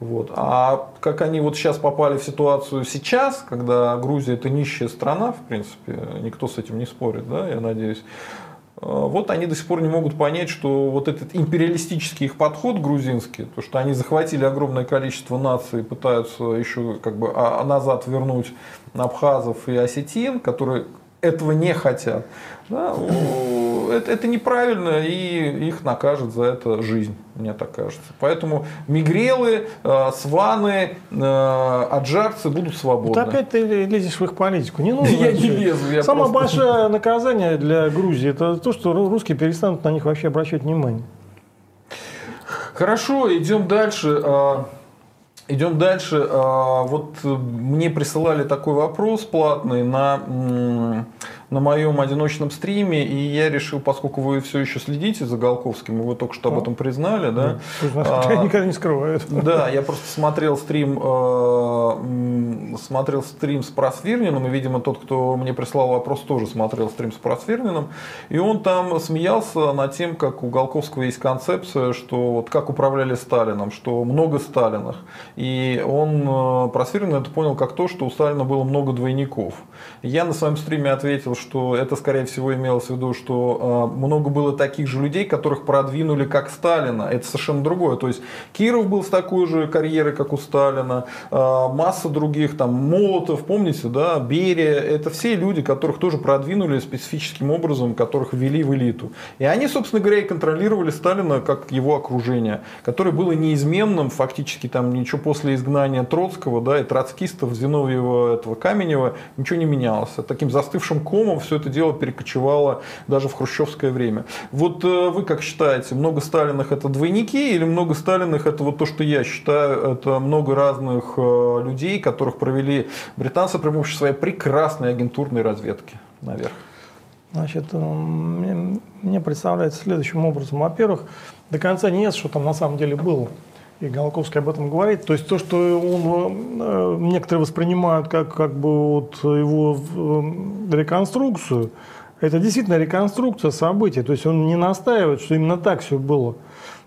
Вот. А как они вот сейчас попали в ситуацию сейчас, когда Грузия это нищая страна, в принципе, никто с этим не спорит, да, я надеюсь. А, вот они до сих пор не могут понять, что вот этот империалистический их подход грузинский, то, что они захватили огромное количество наций пытаются еще как бы а, назад вернуть абхазов и осетин, которые этого не хотят, да, это, это неправильно, и их накажет за это жизнь, мне так кажется. Поэтому мигрелы, э, сваны, э, аджарцы будут свободны. Вот опять ты лезешь в их политику. Не <laughs> нужно. Я не лезу. Я Самое просто... большое наказание для Грузии это то, что русские перестанут на них вообще обращать внимание. Хорошо, идем дальше. Идем дальше. А, вот мне присылали такой вопрос платный на на моем одиночном стриме, и я решил, поскольку вы все еще следите за Голковским, и вы только что об этом признали, да? да. А, никогда не скрывают. Да, я просто смотрел стрим, э, смотрел стрим с Просвирниным, и, видимо, тот, кто мне прислал вопрос, тоже смотрел стрим с Просвирниным, и он там смеялся над тем, как у Голковского есть концепция, что вот как управляли Сталином, что много Сталинах, и он, э, Просвирнин это понял как то, что у Сталина было много двойников. Я на своем стриме ответил, что это, скорее всего, имелось в виду, что э, много было таких же людей, которых продвинули как Сталина. Это совершенно другое. То есть Киров был с такой же карьерой, как у Сталина, э, масса других, там Молотов, помните, да, Берия. Это все люди, которых тоже продвинули специфическим образом, которых ввели в элиту. И они, собственно говоря, и контролировали Сталина как его окружение, которое было неизменным, фактически там ничего после изгнания Троцкого, да, и троцкистов, Зиновьева, этого Каменева, ничего не менялось. Таким застывшим комом все это дело перекочевало даже в хрущевское время. Вот э, вы как считаете, много Сталиных это двойники или много Сталиных это вот то, что я считаю, это много разных э, людей, которых провели британцы при помощи своей прекрасной агентурной разведки наверх? Значит, э, мне представляется следующим образом. Во-первых, до конца не ясно, что там на самом деле было и Голковский об этом говорит. То есть то, что он э, некоторые воспринимают как, как бы вот его э, реконструкцию, это действительно реконструкция событий. То есть он не настаивает, что именно так все было.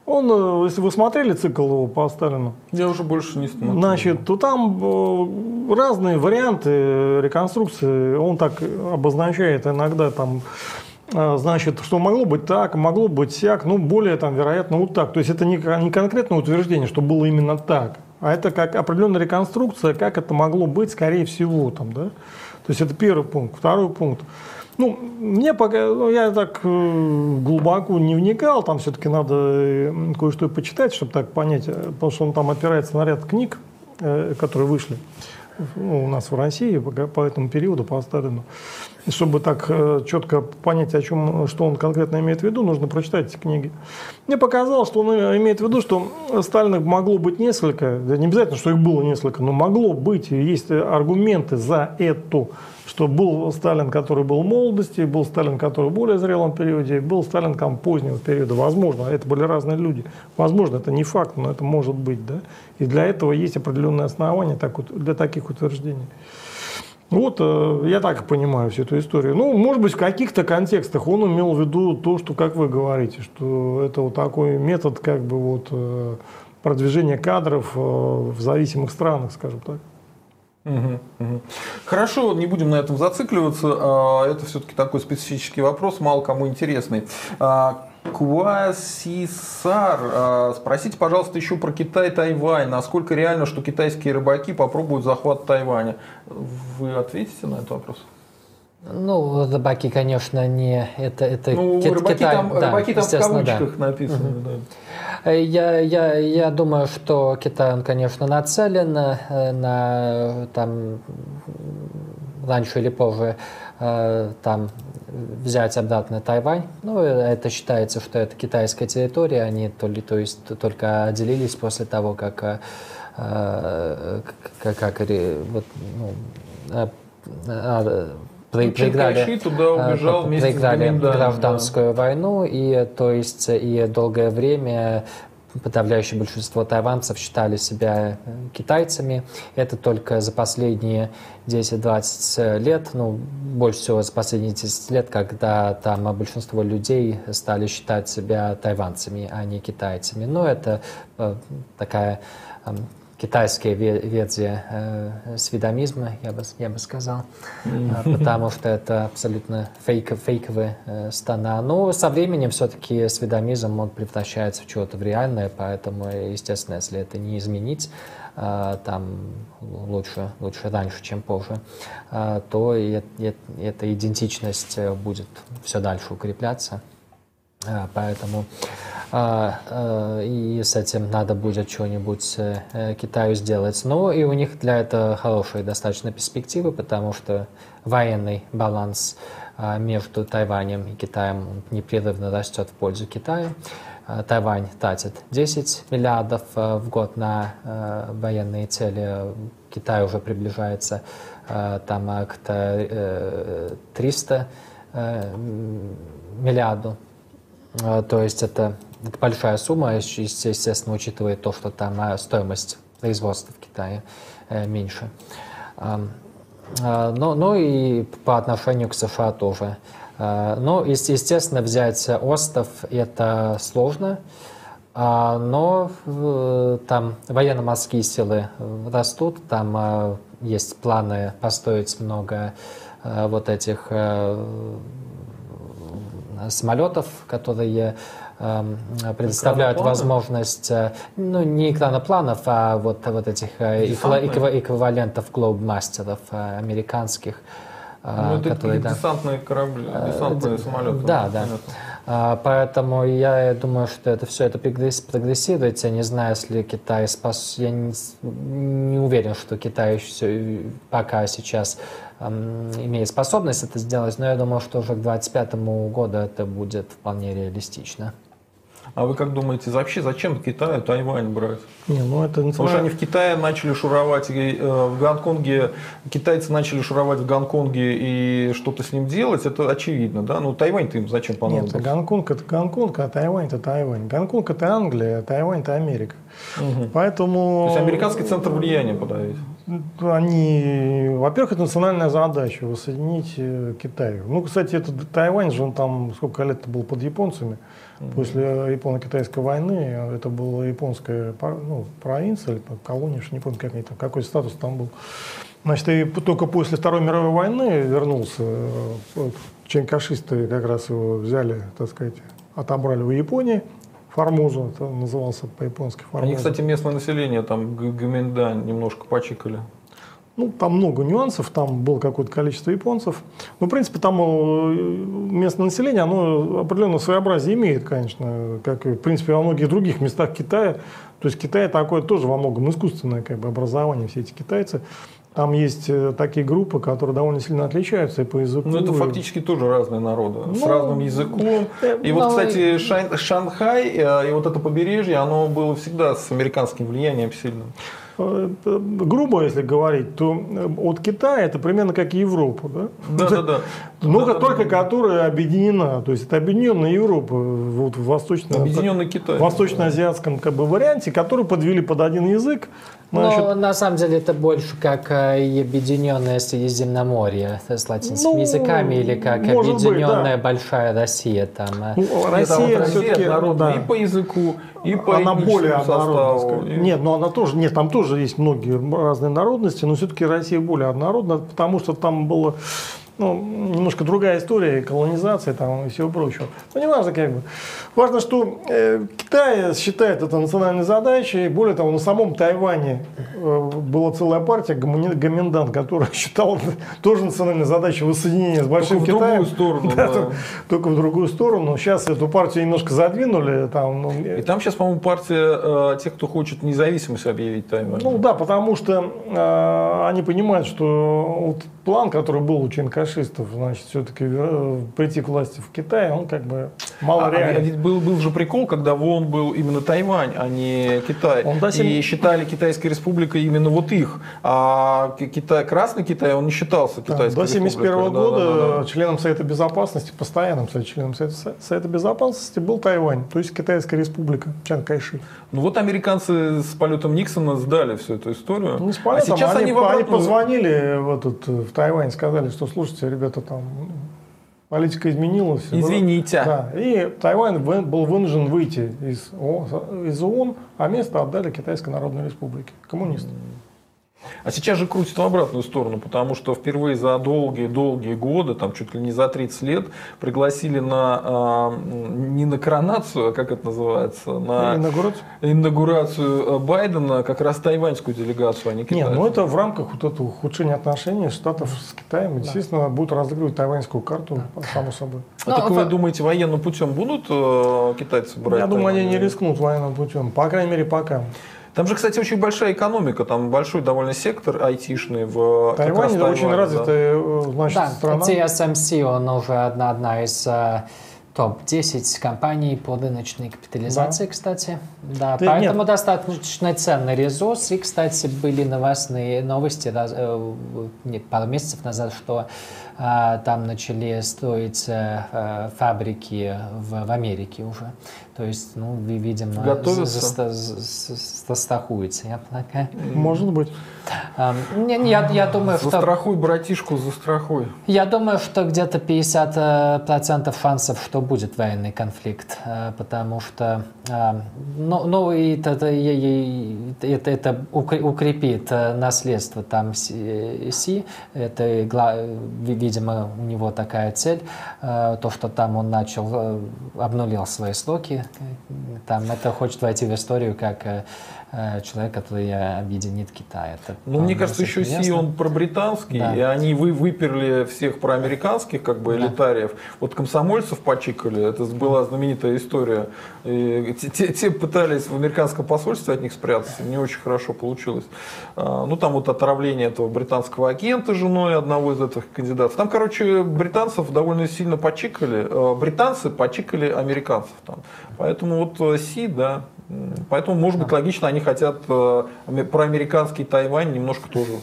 Он, э, если вы смотрели цикл его по Сталину, я уже больше не смотрю. Значит, то там разные варианты реконструкции. Он так обозначает иногда там значит, что могло быть так, могло быть сяк, ну, более там, вероятно, вот так. То есть это не, не конкретное утверждение, что было именно так, а это как определенная реконструкция, как это могло быть, скорее всего, там, да. То есть это первый пункт. Второй пункт. Ну, мне пока, ну, я так э, глубоко не вникал, там все-таки надо э, кое-что почитать, чтобы так понять, э, потому что он там опирается на ряд книг, которые вышли ну, у нас в России по, по этому периоду, по Сталину чтобы так э, четко понять, о чем, что он конкретно имеет в виду, нужно прочитать эти книги. Мне показалось, что он имеет в виду, что Сталина могло быть несколько, не обязательно, что их было несколько, но могло быть, есть аргументы за это, что был Сталин, который был в молодости, был Сталин, который в более зрелом периоде, был Сталин там, позднего периода. Возможно, это были разные люди. Возможно, это не факт, но это может быть. Да? И для этого есть определенные основания для таких утверждений. Вот э, я так понимаю всю эту историю. Ну, может быть, в каких-то контекстах он имел в виду то, что, как вы говорите, что это вот такой метод как бы вот э, продвижения кадров э, в зависимых странах, скажем так. Хорошо, не будем на этом зацикливаться. А, это все-таки такой специфический вопрос, мало кому интересный. Куасисар, а, спросите, пожалуйста, еще про Китай-Тайвань. Насколько реально, что китайские рыбаки попробуют захват Тайваня? Вы ответите на этот вопрос? Ну, рыбаки, конечно, не... Это, это ну, Кит, рыбаки Китай, там, да, рыбаки там в кавычках да. написаны. Угу. Да. Я, я, я думаю, что Китай, он, конечно, нацелен э, на там, раньше или позже э, там взять обратно Тайвань. Ну, это считается, что это китайская территория, они то, ли, то есть только отделились после того, как, э, как, как вот, ну, при, проиграли, туда убежал проиграли гражданскую да. войну, и то есть и долгое время подавляющее большинство тайванцев считали себя э, китайцами. Это только за последние 10-20 лет, ну, больше всего за последние 10 лет, когда там большинство людей стали считать себя тайванцами, а не китайцами. Но это э, такая китайская версия э, сведомизма, я бы, я бы сказал, mm-hmm. потому что это абсолютно фейк, фейковая э, страна. Но со временем все-таки сведомизм он превращается в что-то в реальное, поэтому, естественно, если это не изменить, э, там лучше, лучше раньше, чем позже, э, то и, и, эта идентичность будет все дальше укрепляться. Э, поэтому а, а, и с этим надо будет что-нибудь э, Китаю сделать. Но и у них для этого хорошие достаточно перспективы, потому что военный баланс а, между Тайванем и Китаем непрерывно растет в пользу Китая. Тайвань тратит 10 миллиардов э, в год на э, военные цели. Китай уже приближается там к 300 миллиарду. То есть это это большая сумма, естественно, учитывая то, что там а, стоимость производства в Китае э, меньше. А, но, но и по отношению к США тоже. А, но, естественно, взять остров это сложно, но там военно-морские силы растут, там есть планы построить много вот этих самолетов, которые Эм, предоставляют возможность, э, ну, не экранопланов, а вот, вот этих э, эквивалентов эквивалентов глобмастеров э, американских. Ну, это которые, да, десантные корабли, десантные самолеты. Да, да. Понятно. Поэтому я думаю, что это все это прогрессирует. Я не знаю, если Китай спас... Я не, не уверен, что Китай все, пока сейчас имеет способность это сделать, но я думаю, что уже к 2025 году это будет вполне реалистично. А вы как думаете, вообще зачем Китаю Тайвань брать? Не, ну это Потому что они в Китае начали шуровать, и, э, в Гонконге, китайцы начали шуровать в Гонконге и что-то с ним делать, это очевидно, да? Ну Тайвань-то им зачем понадобился? Нет, Гонконг это Гонконг, а Тайвань это Тайвань. Гонконг это Англия, а Тайвань это Америка. Угу. Поэтому... То есть американский центр влияния подавить? Они, во-первых, это национальная задача воссоединить э, Китай. Ну, кстати, это Тайвань же он там сколько лет был под японцами. После японо-китайской войны это была японская ну, провинция или колония, не помню, как они там, какой статус там был. Значит, и только после Второй мировой войны вернулся. Вот, ченкашисты как раз его взяли, так сказать, отобрали у Японии. Формозу, это назывался по-японски Формозу. Они, кстати, местное население там Гаминдан немножко почикали. Ну, там много нюансов, там было какое-то количество японцев. Ну, в принципе, там э, местное население, оно определенное своеобразие имеет, конечно, как и, в принципе, во многих других местах Китая. То есть Китай такое тоже во многом искусственное как бы, образование, все эти китайцы. Там есть э, такие группы, которые довольно сильно отличаются и по языку. Ну, это фактически тоже разные народы, ну, с разным языком. Э, и вот, кстати, Шань, Шанхай и вот это побережье, оно было всегда с американским влиянием сильным. Э, грубо если говорить, то э, от Китая это примерно как Европа. Да, да, да. да. Но да, только да, которая объединена. То есть это объединенная Европа вот, в восточно, Объединенный Китай. восточно-азиатском как бы, варианте, который подвели под один язык. Значит, Но на самом деле это больше как э, объединенное Средиземноморье с латинскими ну, языками или как объединенная быть, да. большая Россия. Там. Ну, Россия, Россия все-таки да. и по языку, и по она более составу. Нет, но она тоже, нет, там тоже тоже есть многие разные народности, но все-таки Россия более однородна, потому что там было ну, немножко другая история, колонизация там и всего прочего. Но не важно как бы. Важно, что э, Китай считает это национальной задачей. Более того, на самом Тайване э, была целая партия, Гоминдан, которая <laughs> считала тоже национальной задачей воссоединения с Большим только Китаем. в другую сторону. Да, да. только, только в другую сторону. Сейчас эту партию немножко задвинули. Там, ну, И там сейчас, по-моему, партия э, тех, кто хочет независимость объявить Тайвань. ну да, потому что э, они понимают, что вот план, который был у ченкашистов, значит, все-таки э, прийти к власти в Китае, он как бы мало А, а реален. ведь был, был же прикол, когда ВОН был именно Тайвань, а не Китай. Он до сем- И считали Китайской республикой именно вот их. А Ки- Китай, Красный Китай, он не считался Да, Китайской До 1971 республикой. Да, года да, да, да. членом Совета Безопасности, постоянным кстати, членом Совета, Совета Безопасности был Тайвань, то есть Китайская республика, Чан Кайши. Ну вот американцы с полетом Никсона сдали всю эту историю. Не с полетом, а сейчас они, они, в они позвонили в, этот, в Тайвань, сказали, что слушайте, ребята, там политика изменилась. Извините. Да, и Тайвань был вынужден выйти из, из ООН, а место отдали Китайской Народной Республике, коммунисты. А сейчас же крутит в обратную сторону, потому что впервые за долгие-долгие годы, там чуть ли не за 30 лет, пригласили на, а, м, не на коронацию, а как это называется, на Инаугурацию? инаугурацию э, Байдена как раз тайваньскую делегацию, а не Нет, китайскую. ну это в рамках вот этого ухудшения отношений Штатов с Китаем. Естественно, будут разыгрывать тайваньскую карту, само собой. А Ну, так вы в- думаете, военным путем будут э, китайцы брать? Я думаю, они не рискнут военным путем. По крайней мере, пока. Там же, кстати, очень большая экономика, там большой довольно сектор айтишный в как Тайвань очень Тайване, да. развитая э, значит, Да, страна. TSMC, он уже одна, одна из э, топ-10 компаний по рыночной капитализации, кстати. Да, Да поэтому нет. достаточно ценный ресурс. И, кстати, были новостные новости раз- э, нет, пару месяцев назад, что э, там начали строить э, фабрики в, в Америке уже. То есть, ну, ви- видимо, Готовятся? заста- за- за- застрахуются, я полагаю. Может быть. Эм, не- не, Я, я думаю, что Застрахуй, братишку, застрахуй. я думаю, что где-то 50% процентов шансов, что будет военный конфликт, э, потому что, э, ну, ну и это, это, это, это укр- укрепит э, наследство там Си, это, видимо, у него такая цель, э, то, что там он начал, э, обнулил свои сроки, э, там это хочет войти в историю как э, человек, который э, объединит Китай. Это, Ну, мне кажется, еще достаточно Си, он пробританский, Да. и они вы, выперли всех проамериканских, как бы, Да. элитариев. Вот комсомольцев почикали, это была знаменитая история. И те, те- пытались в американском посольстве от них спрятаться, не очень хорошо получилось. А, Ну, там вот отравление этого британского агента женой одного из этих кандидатов. Там, короче, британцев довольно сильно почикали. Э, Британцы почикали американцев там. Поэтому вот э, Си, да, Поэтому, может быть, логично, они хотят э, аме- проамериканский Тайвань немножко тоже.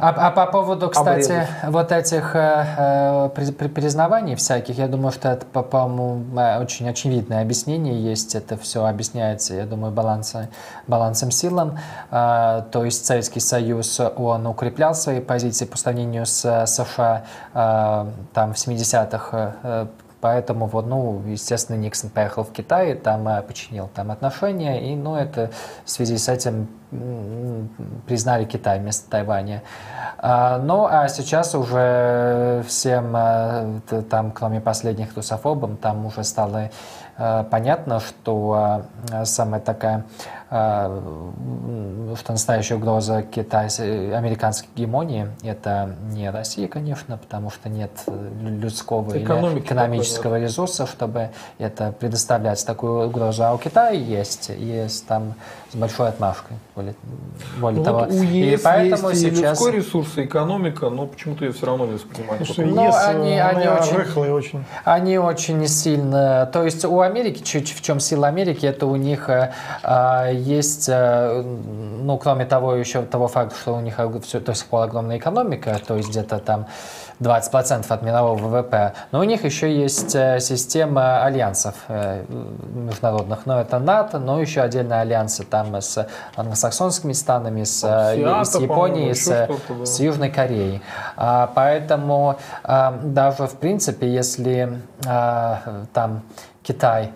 А, а по поводу, кстати, Обрезать. вот этих э, э, при- при- признаваний всяких, я думаю, что это, по- по-моему, э, очень очевидное объяснение есть. Это все объясняется, я думаю, баланса, балансом силам. Э, то есть Советский Союз, он укреплял свои позиции по сравнению с э, США э, там в 70-х. э, Поэтому, вот, ну, естественно, Никсон поехал в Китай, там починил там отношения, и, ну, это в связи с этим признали Китай вместо Тайваня. А, Ну, а сейчас уже всем, э, там, кроме последних русофобам, там уже стало понятно, что э, самая такая, э, что настоящая угроза китайской, американской гегемонии – это не Россия, конечно, потому что нет э, людского или Экономики экономического ресурса, чтобы это предоставлять такую угрозу. А у Китая есть, есть там с большой отмашкой, более, более Ну, того. вот у и ЕС поэтому есть и сейчас... людской ресурс, и экономика, но почему-то ее все равно не воспринимают. Что Ну, ЕС, они- э, они очень- рыхлая очень. Они очень сильно... То есть у Америки, чуть в чем сила Америки, это у них э, а, есть, э, ну, кроме того, еще того факта, что у них все, до сих пор огромная экономика, то есть где-то там 20% от мирового ВВП, но у них еще есть э, система альянсов э, международных, но это НАТО, но еще отдельные альянсы там с англосаксонскими странами, с, э, Сиата, с Японией, по-моему, с, да. с Южной Кореей. А, Поэтому а, даже в принципе, если а, там Китай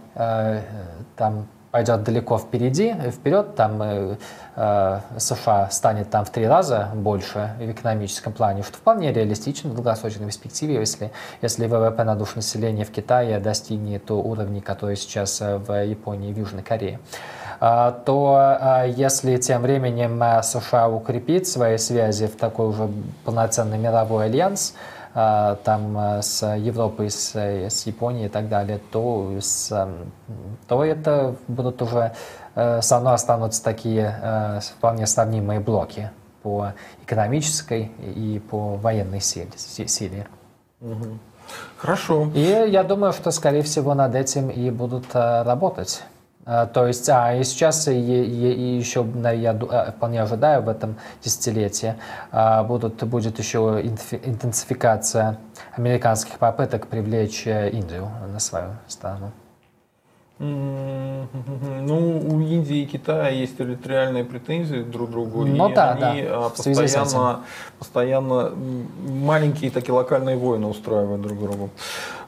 там пойдет далеко впереди, вперед, там э, э, США станет там в три раза больше в экономическом плане, что вполне реалистично в долгосрочной перспективе, если, если ВВП на душу населения в Китае достигнет уровней, которые сейчас э, в Японии и в Южной Корее. А, то а, если тем временем США укрепит свои связи в такой уже полноценный мировой альянс, там с Европой, с, с Японией и так далее, то, с, то это будут уже э, со мной останутся такие э, вполне сравнимые блоки по экономической и по военной силе. силе. Хорошо. И я думаю, что, скорее всего, над этим и будут э, работать. То есть, а и сейчас и, и, и еще, я вполне ожидаю в этом десятилетии, будут, будет еще интенсификация американских попыток привлечь э, Индию на свою сторону. Ну, у Индии и Китая есть территориальные претензии друг к другу, ну, и да, они да. постоянно, постоянно маленькие такие локальные войны устраивают друг другу.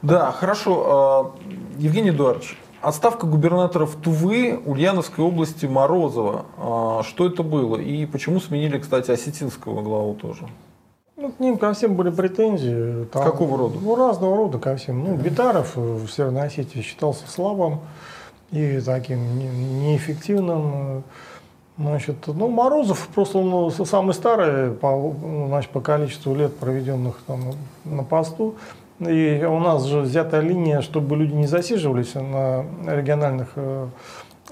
Да, хорошо. Евгений Эдуардович, Отставка губернаторов Тувы, Ульяновской области Морозова. А, что это было? И почему сменили, кстати, осетинского главу тоже? Ну, к ним ко всем были претензии. Там, Какого рода? Ну, разного рода ко всем. Ну, Битаров в Северной Осетии считался слабым и таким неэффективным. Значит, ну, Морозов просто он самый старый по, значит, по количеству лет, проведенных там на посту. И у нас же взятая линия, чтобы люди не засиживались на региональных, э,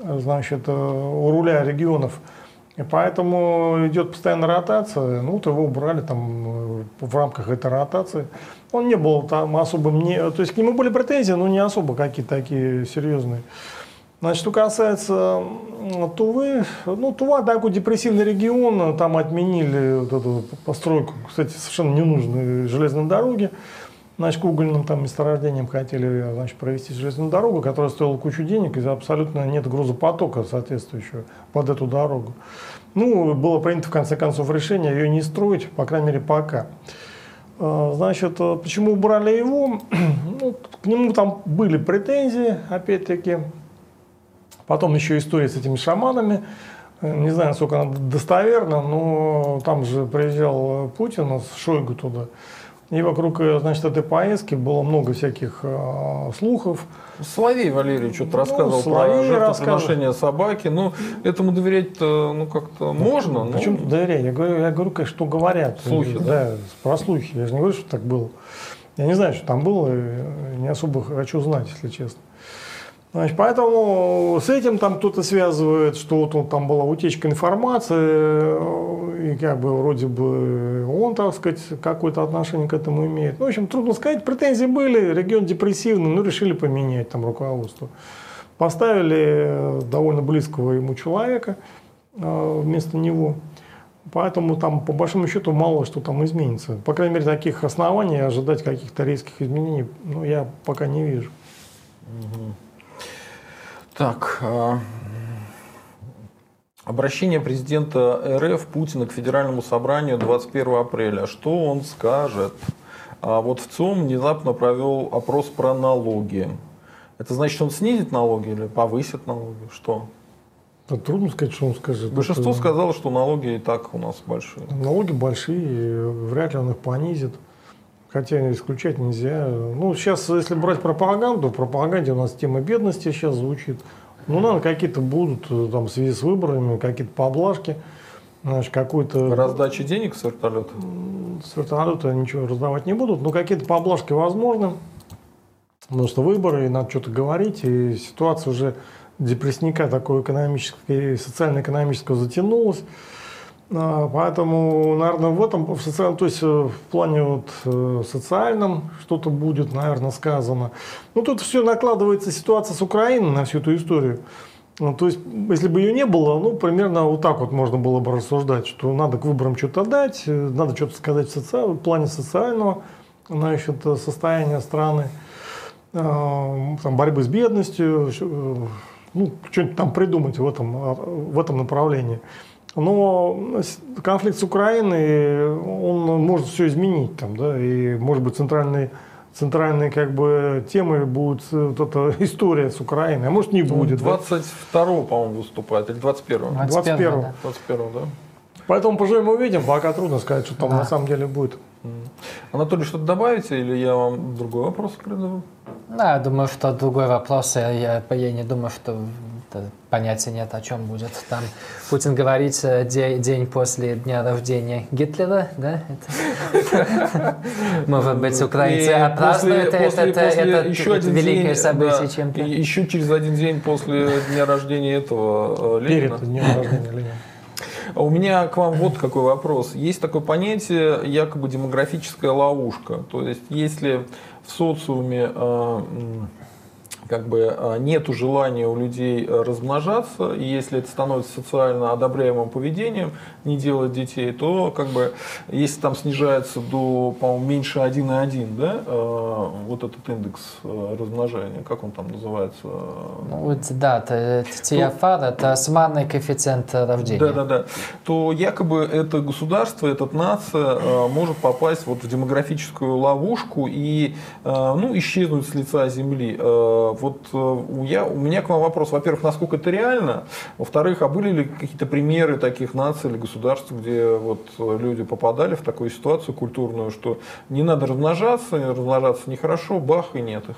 значит, э, у руля регионов. И поэтому идет постоянная ротация. Ну, вот его убрали там э, в рамках этой ротации. Он не был там особым, не, то есть к нему были претензии, но не особо какие-то такие серьезные. Значит, что касается Тувы, ну, Тува такой депрессивный регион, там отменили вот эту постройку, кстати, совершенно ненужной железной дороги. Значит, к угольным там месторождениям хотели значит, провести железную дорогу, которая стоила кучу денег, и абсолютно нет грузопотока соответствующего под эту дорогу. Ну, было принято в конце концов решение ее не строить, по крайней мере, пока. А, значит, почему убрали его? <clears throat> Ну, к нему там были претензии, опять-таки. Потом еще история с этими шаманами. Не знаю, насколько она достоверна, но там же приезжал Путин с Шойгу туда. И вокруг, э, значит, этой поездки было много всяких э, слухов. Соловей Валерий что-то ну, рассказывал про жертвоприношение собаки. Ну, этому доверять ну, как-то можно. Но... Почему тут доверять? Я говорю, я говорю, конечно, что говорят. Слухи, да? Да, про слухи. Я же не говорю, что так было. Я не знаю, что там было, не особо хочу знать, если честно. Значит, поэтому с этим там кто-то связывает, что вот он, там была утечка информации, и как бы вроде бы он, так сказать, какое-то отношение к этому имеет. Ну, в общем, трудно сказать, претензии были, регион депрессивный, ну, решили поменять там руководство. Поставили довольно близкого ему человека э, вместо него. Поэтому там, по большому счету, мало что там изменится. По крайней мере, таких оснований ожидать каких-то резких изменений ну, я пока не вижу. Угу. Так, а, обращение президента РФ Путина к Федеральному собранию 21 апреля. Что он скажет? А вот в ЦИОМ внезапно провел опрос про налоги. Это значит, он снизит налоги или повысит налоги? Что? Это трудно сказать, что он скажет. Большинство это... сказало, что налоги и так у нас большие. Налоги большие, вряд ли он их понизит. Хотя исключать нельзя. Ну, сейчас, если брать пропаганду, в пропаганде у нас тема бедности сейчас звучит. Ну, наверное, какие-то будут э, там в связи с выборами, какие-то поблажки. Значит, какой-то... Раздача денег с вертолета? С вертолета ничего раздавать не будут, но какие-то поблажки возможны. Потому что выборы, и надо что-то говорить, и ситуация уже депрессника такого экономического, социально-экономического затянулась. А, поэтому, наверное, в этом, в социальном, то есть э, в плане вот э, социальном что-то будет, наверное, сказано. Ну, тут все накладывается ситуация с Украиной на всю эту историю. Ну, то есть, если бы ее не было, ну, примерно вот так вот можно было бы рассуждать, что надо к выборам что-то дать, э, надо что-то сказать в, соци... в плане социального значит, состояния страны, там, борьбы с бедностью, ну, что-нибудь там придумать в этом, в этом направлении. Но конфликт с Украиной, он может все изменить. Там, да, и, может быть, центральный, центральной как бы темой будет э, вот эта история с Украиной. А может не будет. 22 да? по-моему, выступает, или 21 21 да. 21 да. Поэтому поживем увидим, пока трудно сказать, что там да. на самом деле будет. Анатолий, что-то добавите или я вам другой вопрос придумал? Да, я думаю, что другой вопрос, я, я, я не думаю, что понятия нет, о чем будет. Там Путин говорит э, день, день после дня рождения Гитлера, да? Это, <laughs> может быть, украинцы отпразднуют это, это, это, еще это великое событие чем-то. Еще через один день после дня рождения этого э, Ленина. Перед днем рождения Ленина. А у меня к вам вот какой вопрос. Есть такое понятие якобы демографическая ловушка. То есть, если в социуме э, как бы а, нету желания у людей э, размножаться, и если это становится социально одобряемым поведением, не делать детей, то как бы если там снижается до, по-моему, меньше 1,1, да, э, вот этот индекс э, размножения, как он там называется? Ну, вот, да, ТФР, это суммарный коэффициент рождения. Да, да, да. То якобы это государство, эта нация может попасть вот в демографическую ловушку и ну, исчезнуть с лица земли вот э, я, у меня к вам вопрос. Во-первых, насколько это реально? Во-вторых, а были ли какие-то примеры таких наций или государств, где вот люди попадали в такую ситуацию культурную, что не надо размножаться, размножаться нехорошо, бах, и нет их?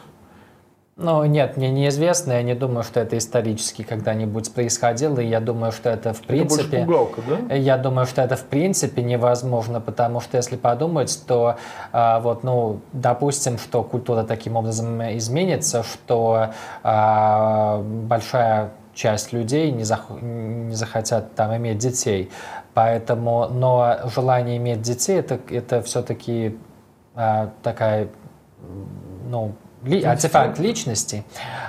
Ну, нет, мне неизвестно, я не думаю, что это исторически когда-нибудь происходило, и я думаю, что это в принципе... Это пугалка, да? Я думаю, что это в принципе невозможно, потому что если подумать, то а, вот, ну, допустим, что культура таким образом изменится, что а, большая часть людей не, зах... не захотят там иметь детей, поэтому, но желание иметь детей, это, это все-таки а, такая, ну, ли, артефакт личности,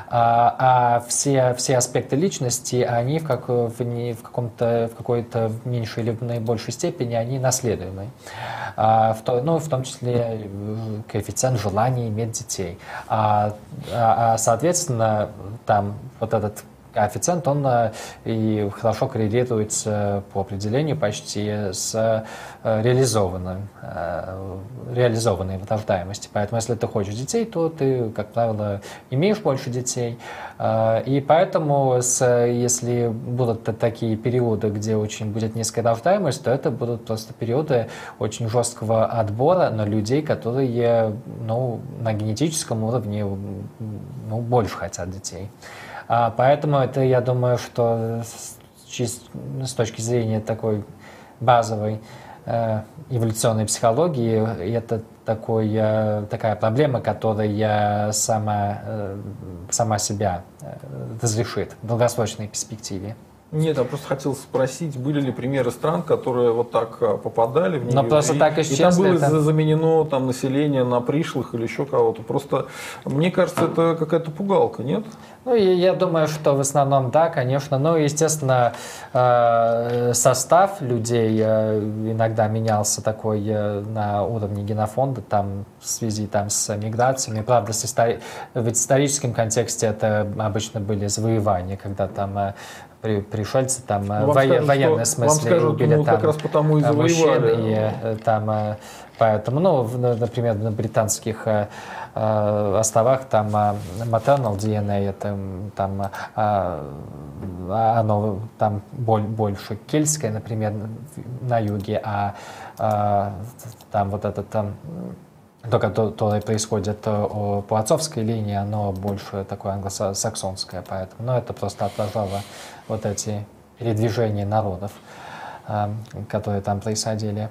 а, а все, все аспекты личности, они в, как, в, не, в, каком-то, в какой-то меньшей или наибольшей степени, они наследуемы. А, в, то, ну, в том числе коэффициент желания иметь детей. А, а, а соответственно, там вот этот коэффициент, он э, и хорошо коррелируется по определению почти с э, реализованным, э, реализованной рождаемости. Поэтому, если ты хочешь детей, то ты, как правило, имеешь больше детей. И поэтому, если будут такие периоды, где очень будет низкая рождаемость, то это будут просто периоды очень жесткого отбора на людей, которые ну, на генетическом уровне ну, больше хотят детей. А, поэтому это, я думаю, что с, точки зрения такой базовой э, эволюционной психологии, это такой, э, такая проблема, которая сама, э, сама себя разрешит в долгосрочной перспективе. Нет, я просто хотел спросить, были ли примеры стран, которые вот так а, попадали в нее? Но просто и, так исчезли. И там было это... заменено там, население на пришлых или еще кого-то. Просто мне кажется, это какая-то пугалка, нет? Ну, я думаю, что в основном да, конечно. Но, естественно, э, состав людей э, иногда менялся такой на уровне генофонда, там, в связи там, с миграциями. Правда, с истори... в историческом контексте это обычно были завоевания, когда там при, пришельцы там ну, во, скажут, военном смысле вам скажут, убили ну, там как раз потому и мужчин, и там поэтому, ну, например, на британских Э, островах там maternal DNA, это там оно там больше кельтское, например, на юге, а, там вот это там то, которое происходит э, по отцовской линии, оно больше такое англосаксонское, поэтому, ну, это просто отражало вот эти передвижения народов, э, которые там происходили.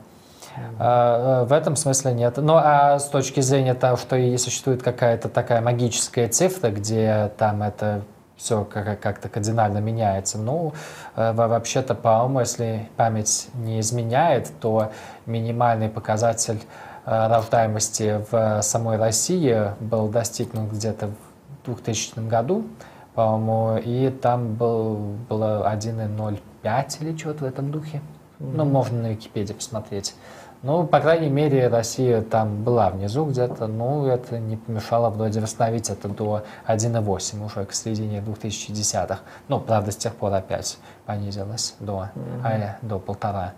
А, э, в этом смысле нет. Ну а с точки зрения того, что и существует какая-то такая магическая цифра, где там это все как-то кардинально меняется. Ну, э, вообще-то, по-моему, если память не изменяет, то минимальный показатель э, рождаемости в самой России был достигнут где-то в 2000 году, по-моему, и там был, было 1,05 или что-то в этом духе. Mm-hmm. Ну, можно на Википедии посмотреть. Ну, по крайней мере, Россия там была внизу где-то, но это не помешало вроде восстановить это до 1,8 уже к середине 2010-х. Ну, правда, с тех пор опять понизилось до, mm-hmm. а, до полтора.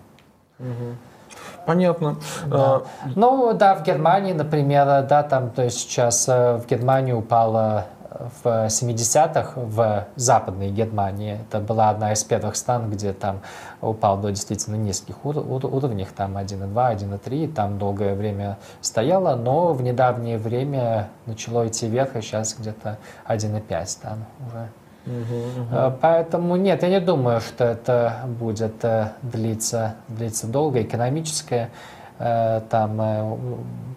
Mm-hmm. Понятно. Да. А, Ну да, в Германии, например, да, там, то есть сейчас э, в Германии упала в 70-х в Западной Германии. Это была одна из первых стран, где там упал до действительно низких ур- ур- уровней, там 1,2, 1,3, там долгое время стояло, но в недавнее время начало идти вверх, и сейчас где-то 1,5 там уже. Э, Поэтому нет, я не думаю, что это будет э, длиться, длиться долго. Экономическое там, э,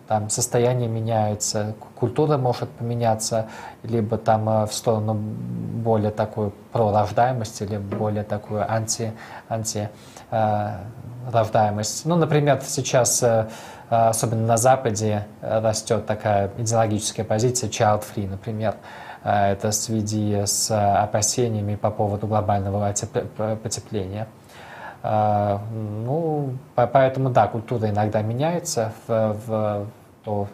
там состояние меняется, культура может поменяться, либо там э, в сторону более такой пророждаемости, или более такую анти, анти э, рождаемость. Ну, например, сейчас, э, э, особенно на Западе, э, растет такая идеологическая позиция child-free, например. Э, Это в связи с э, опасениями по поводу глобального потепления. Э, Ну, по- поэтому, да, культура иногда меняется в, в то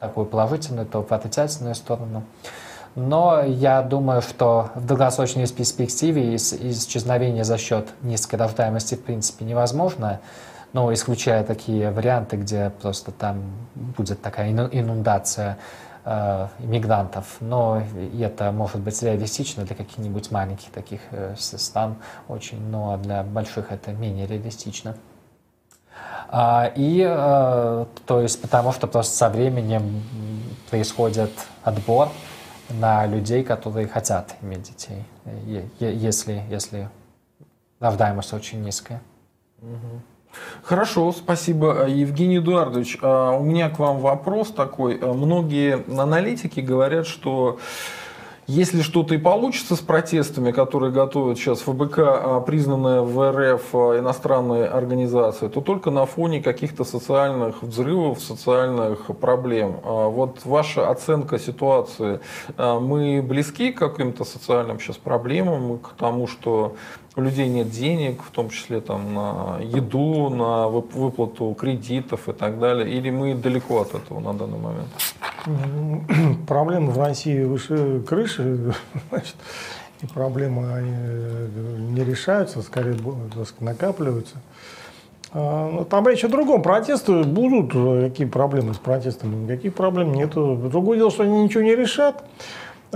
такую положительную, то в отрицательную сторону. Но я думаю, что в долгосрочной перспективе ис- исчезновение за счет низкой рождаемости в принципе невозможно, но исключая такие варианты, где просто там будет такая ину- инундация э, иммигрантов. Но это может быть реалистично для каких-нибудь маленьких таких э, стран очень, но для больших это менее реалистично. А, И, э, то есть, потому что просто со временем происходит отбор на людей, которые хотят иметь детей, если, если рождаемость очень низкая. Хорошо, спасибо. А, Евгений Эдуардович, а, у меня к вам вопрос такой. А, Многие аналитики говорят, что если что-то и получится с протестами, которые готовят сейчас ФБК, а, признанная в РФ а, иностранной организацией, то только на фоне каких-то социальных взрывов, социальных проблем. Вот ваша оценка ситуации. Мы близки к каким-то социальным сейчас проблемам, к тому, что у людей нет денег, в том числе там, на еду, на вып- выплату кредитов и так далее, или мы далеко от этого на данный момент? <clears throat> Проблемы в России выше крыши, <laughs> значит, и проблемы они э, не решаются, скорее накапливаются. А, ну, Там речь о другом. Протесты будут. э, Какие проблемы с протестами? Никаких проблем нет. Другое дело, что они ничего не решат.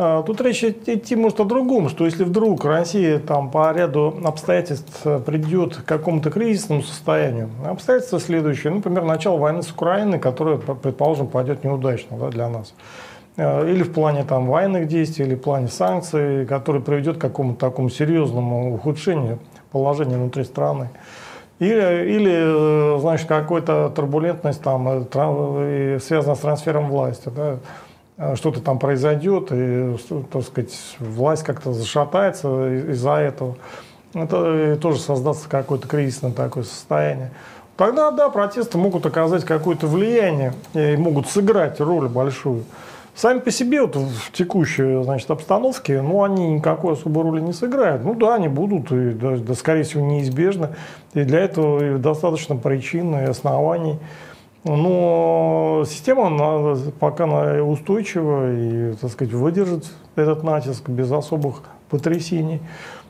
А, Тут речь идти может о другом, что если вдруг Россия там по ряду обстоятельств э, придет к какому-то кризисному состоянию, обстоятельства следующие, например, начало войны с Украиной, которая, предположим, пойдет неудачно да, для нас, Э, или в плане там, военных действий, или в плане санкций, который приведет к какому-то такому серьезному ухудшению положения внутри страны. Или, или э, значит, какая-то турбулентность там, э, и связана с трансфером власти. Да? Э, Что-то там произойдет, и, так сказать, власть как-то зашатается из-за этого. Это э, тоже создастся какое-то кризисное такое состояние. Тогда, да, протесты могут оказать какое-то влияние и могут сыграть роль большую. Сами по себе вот в текущей значит, обстановке, ну, они никакой особой роли не сыграют. Ну да, они будут, и, да, да, скорее всего, неизбежно. И для этого достаточно причин и оснований. Но система она пока она устойчива и, так сказать, выдержит этот натиск без особых потрясений.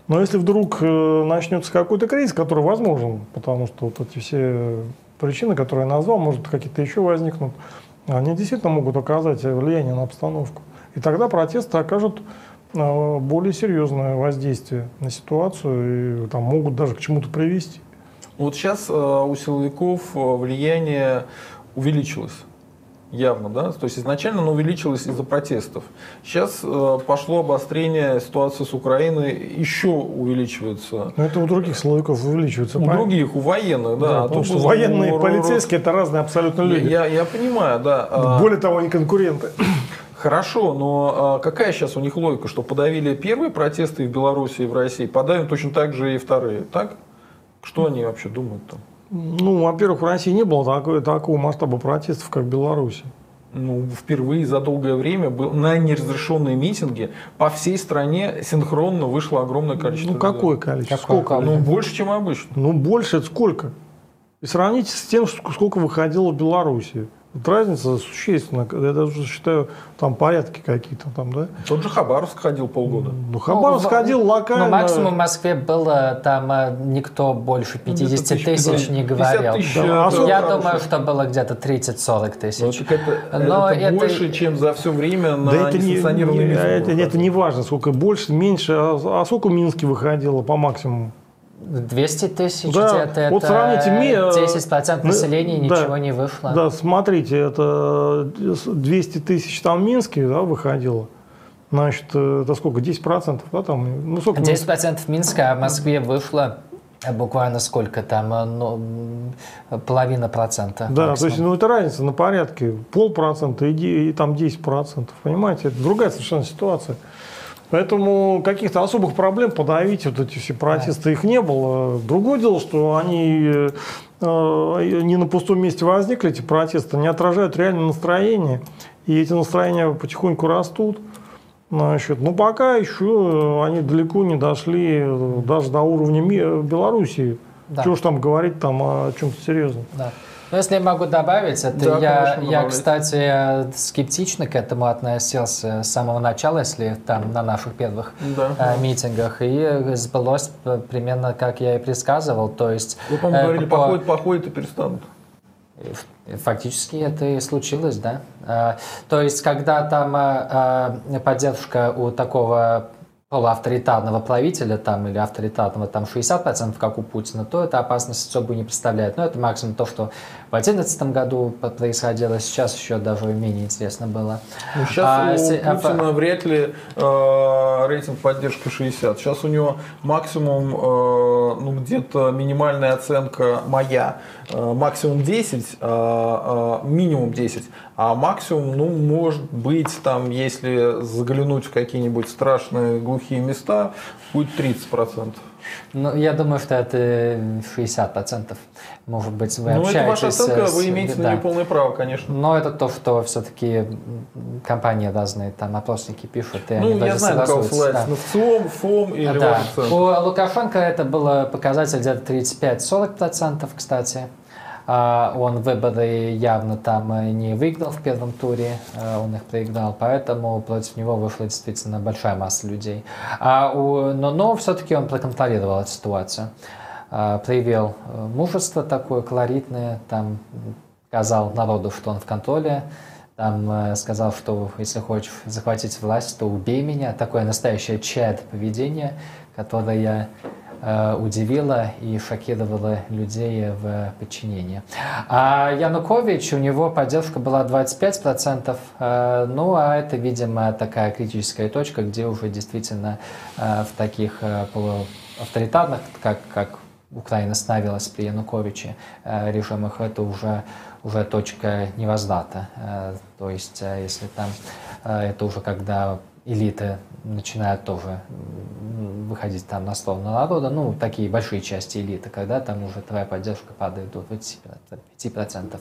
Но если вдруг э, начнется какой-то кризис, который возможен, потому что вот эти все причины, которые я назвал, может какие-то еще возникнут, они действительно могут оказать влияние на обстановку. И тогда протесты окажут э, более серьезное воздействие на ситуацию и там, могут даже к чему-то привести. Вот сейчас э, у силовиков э, влияние увеличилось. Явно, да? То есть изначально оно увеличилось из-за протестов. Сейчас э, пошло обострение ситуации с Украиной, еще увеличивается. Но это у других силовиков увеличивается. У правильно? других, у военных, да. Да, А потому что у- военные и полицейские это разные абсолютно люди. Я, я понимаю, да. А, Более того, они конкуренты. Хорошо, но а, какая сейчас у них логика, что подавили первые протесты в Беларуси, и в России, подавим точно так же и вторые, так? Что они вообще думают там? Ну, во-первых, в России не было такой, такого масштаба протестов, как в Беларуси. Ну, впервые за долгое время был, на неразрешенные митинги по всей стране синхронно вышло огромное количество Ну, какое людей. количество? Какое Сколько? Ну, больше, чем обычно. Ну, больше это сколько? И сравните с тем, ск- сколько выходило в Беларуси. Вот разница существенна. Я даже считаю, там порядки какие-то там, да? Тот же Хабаровск ходил полгода. Ну, Хабаровск Ну, ходил локально. Ну, максимум в Москве было, там э, никто больше 50 тысяч, тысяч не 50 говорил. тысяч, Да, сколько Я хорошо. думаю, что было где-то 30-40 Ну, тысяч. так это, Но это это- больше, чем за все время на Да это не, не- это, это не важно, сколько больше, меньше. А, а сколько в Минске выходило по максимуму? 200 тысяч Да, где-то, вот это сравните ми- э, 10% ну, населения да. ничего не вышло. Да, смотрите, это 200 тысяч там в Минске да, выходило. Значит, э, это сколько? 10%, да, там? Ну, сколько? 10% Минска, а в Москве вышло э, буквально сколько там, э, ну, половина процента. Да, то максимум. есть, ну, это разница на порядке. Полпроцента и, и там 10%. Понимаете, это другая совершенно ситуация. Поэтому каких-то особых проблем подавить вот эти все протесты их не было. Другое дело, что они э, не на пустом месте возникли, эти протесты, они отражают реальное настроение. И эти настроения потихоньку растут. Значит, но пока еще они далеко не дошли э, даже до уровня Белоруссии. Да. Чего ж там говорить там о чем-то серьезном. Да. Ну, если я могу добавить, это Да, я, конечно, я, кстати, скептично к этому относился с самого начала, если там на наших первых Да. э, митингах, и сбылось примерно как я и предсказывал, то есть Вы, по-моему, э, говорили, по- походят, походят и перестанут. Фактически это и случилось, да. Э, То есть, когда там э, э, поддержка у такого полуавторитарного правителя там, или авторитарного там 60%, как у Путина, то это опасность особо не представляет. Но это максимум то, что в 2011 году происходило, сейчас еще даже менее интересно было. Ну, сейчас А, у а, Путина вряд ли э, рейтинг поддержки 60. Сейчас у него максимум, э, ну где-то минимальная оценка моя, максимум 10, э, э, минимум 10, а максимум, ну, может быть, там, если заглянуть в какие-нибудь страшные глухие места, будет 30%. Ну, я думаю, что это 60%. Может быть, вы Ну, это общаетесь... ваша оценка, с- вы имеете на да. нее полное право, конечно. Но это то, что все-таки компании разные, там опросники пишут, и они Ну, я даже знаю, на кого согласуются, ссылается. На ВЦИОМ, ФОМ или Да. У Лукашенко это было показатель где-то 35-40%, кстати. А Он выборы явно там не выиграл в первом туре, э, он их проиграл, поэтому против него вышла действительно большая масса людей. А у, но, все-таки он проконтролировал эту ситуацию, А, проявил э, мужество такое колоритное, там сказал народу, что он в контроле, там э, сказал, что если хочешь захватить власть, то убей меня. Такое настоящее чад поведение, которое э, удивило и шокировало людей в подчинении. А Янукович, у него поддержка была 25%, э, ну а это, видимо, такая критическая точка, где уже действительно э, в таких полуавторитарных, как, как Украина становилась при Януковиче режимах, это уже, уже точка невозврата. То есть, если там это уже когда элиты начинают тоже выходить там на сторону народа, ну, такие большие части элиты, когда там уже твоя поддержка падает до 25%.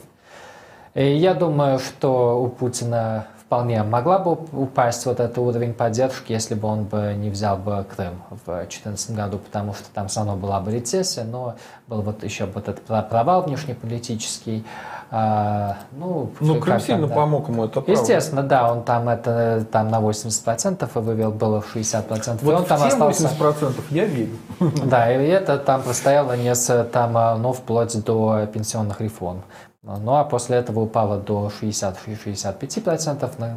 И я думаю, что у Путина вполне могла бы упасть вот этот уровень поддержки, если бы он бы не взял бы Крым в 2014 году, потому что там все равно была бы рецессия, но был вот еще вот этот про- провал внешнеполитический. А, ну, Ну, Крым сильно да. помог ему, это правда. Естественно, да, он там это там на 80% и вывел, было 60%. и Вот он там остался. 80% я верю. <laughs> Да, и это там простояло не с, там, а, ну, вплоть до пенсионных реформ. Ну, а после этого упало до 60-65%. На,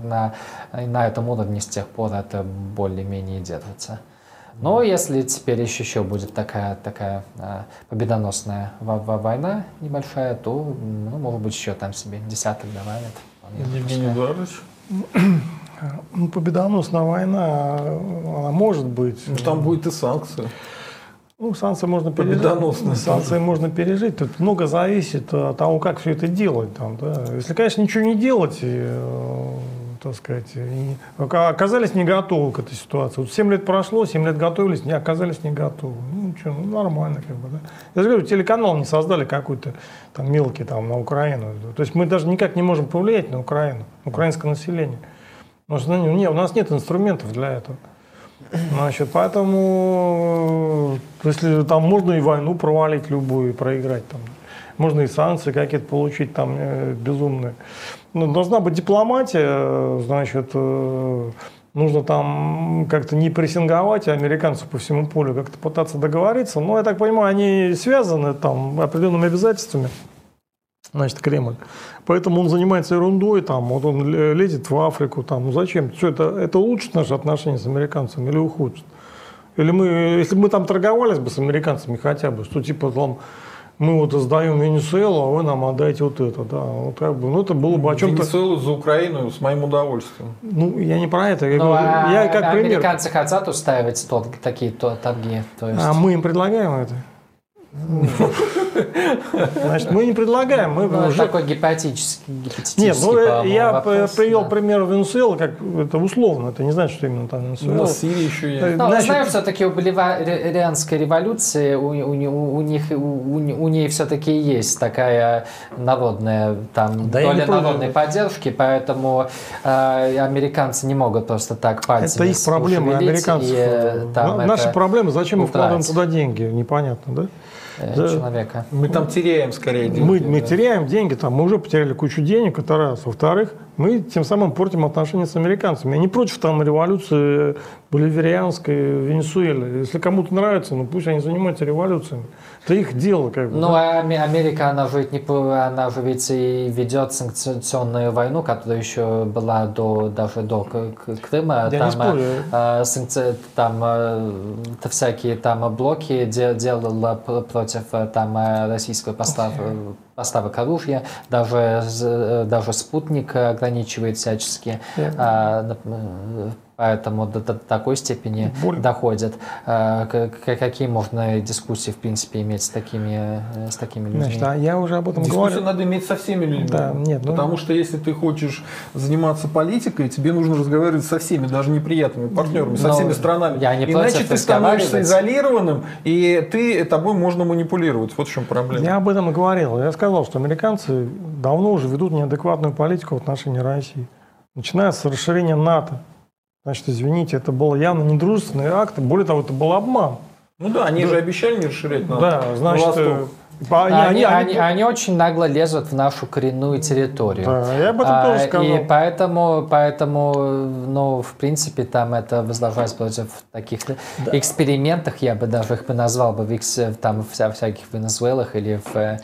на, на этом уровне с тех пор это более-менее держится. Но если теперь еще, еще будет такая, такая а, победоносная во- во- война небольшая, то, ну, может быть, еще там себе десяток добавят. Вполне Евгений. Эдуардович. <clears throat> Ну, победоносная война, она может быть. Ну, Там будет и санкции. Ну, санкции можно пережить. Победоносная Санкции можно пережить. Тут много зависит от того, как все это делать. Там, да. Если, конечно, ничего не делать, и, э, так сказать, оказались не готовы к этой ситуации. Вот 7 лет прошло, 7 лет готовились, не оказались не готовы. Ну, что, ну, нормально, как бы, да. Я же говорю, телеканал не создали какой-то там мелкий там на Украину. То есть мы даже никак не можем повлиять на Украину, украинское население. Потому что ну, не, у нас нет инструментов для этого. Значит, поэтому, э, если там можно и войну провалить любую, и проиграть там. можно и санкции какие-то получить там э, безумные. Но должна быть дипломатия, значит, э, нужно там как-то не прессинговать американцев по всему полю, как-то пытаться договориться. Но, я так понимаю, они связаны там определенными обязательствами, значит, Кремль. Поэтому он занимается ерундой, там, вот он лезет в Африку, там, ну зачем? Что это, это улучшит наши отношения с американцами или ухудшит? Или мы, если бы мы там торговались бы с американцами хотя бы, что типа там мы вот сдаем Венесуэлу, а вы нам отдаете вот это, да, вот как бы, ну это было бы о чем-то. Венесуэлу за Украину с моим удовольствием. Ну я не про это, я, ну, говорю, а я как пример. Американцы хотят устраивать тот, такие то, торги, то есть. А мы им предлагаем это? <laughs> Значит, мы не предлагаем. Мы ну, уже... Такой гипотетический, гипотетический Нет, ну я вопрос, привел да. пример Венесуэлы, как это условно, это не значит, что именно там Венесуэла. Ну, Сирия еще есть. Ну, Значит... Знаешь, все-таки у боливарианской революции, у, у, у, у них, у, у ней все-таки есть такая народная, там, да доля народной поддержки, поэтому э, американцы не могут просто так пальцами Это их проблемы, американцев. И, э, там, Наши проблемы, зачем мы вкладываем туда деньги, непонятно, да? Э, да. человека. Мы там теряем скорее деньги. Мы, мы теряем деньги, там, мы уже потеряли кучу денег, это раз. Во-вторых, мы тем самым портим отношения с американцами. Я не против там революции боливарианской в Венесуэле. Если кому-то нравится, ну пусть они занимаются революциями. Это их дело. Как бы, ну, да? а Америка, она же, не, она же ведь и ведет санкционную войну, которая еще была до, даже до Крыма. Я там, не спорю. А, санкци, там а, всякие там блоки делала против там российского поставки поставок оружия, даже, даже спутник ограничивает всячески. Yeah. А, поэтому до, до такой степени Боль. доходят. А, какие можно дискуссии, в принципе, иметь с такими, с такими людьми? Значит, а я уже об этом Дискуссию говорю. надо иметь со всеми людьми. Да, нет, ну... Потому что если ты хочешь заниматься политикой, тебе нужно разговаривать со всеми, даже неприятными партнерами, со Но всеми странами. Я не Иначе ты становишься изолированным, и ты тобой можно манипулировать. Вот в чем проблема. Я об этом и говорил. Я сказал, что американцы давно уже ведут неадекватную политику в отношении России. Начиная с расширения НАТО. Значит, извините, это был явно недружественный акт. Более того, это был обман. Ну да, они да. же обещали не расширять НАТО. Да, значит, э, они, они, они, они очень нагло лезут в нашу коренную территорию. Да, я об этом а, тоже сказал. И поэтому, поэтому, ну, в принципе, там это возложать против таких да. экспериментах, я бы даже их бы назвал бы в, там, вся, всяких Венесуэлах или в, э,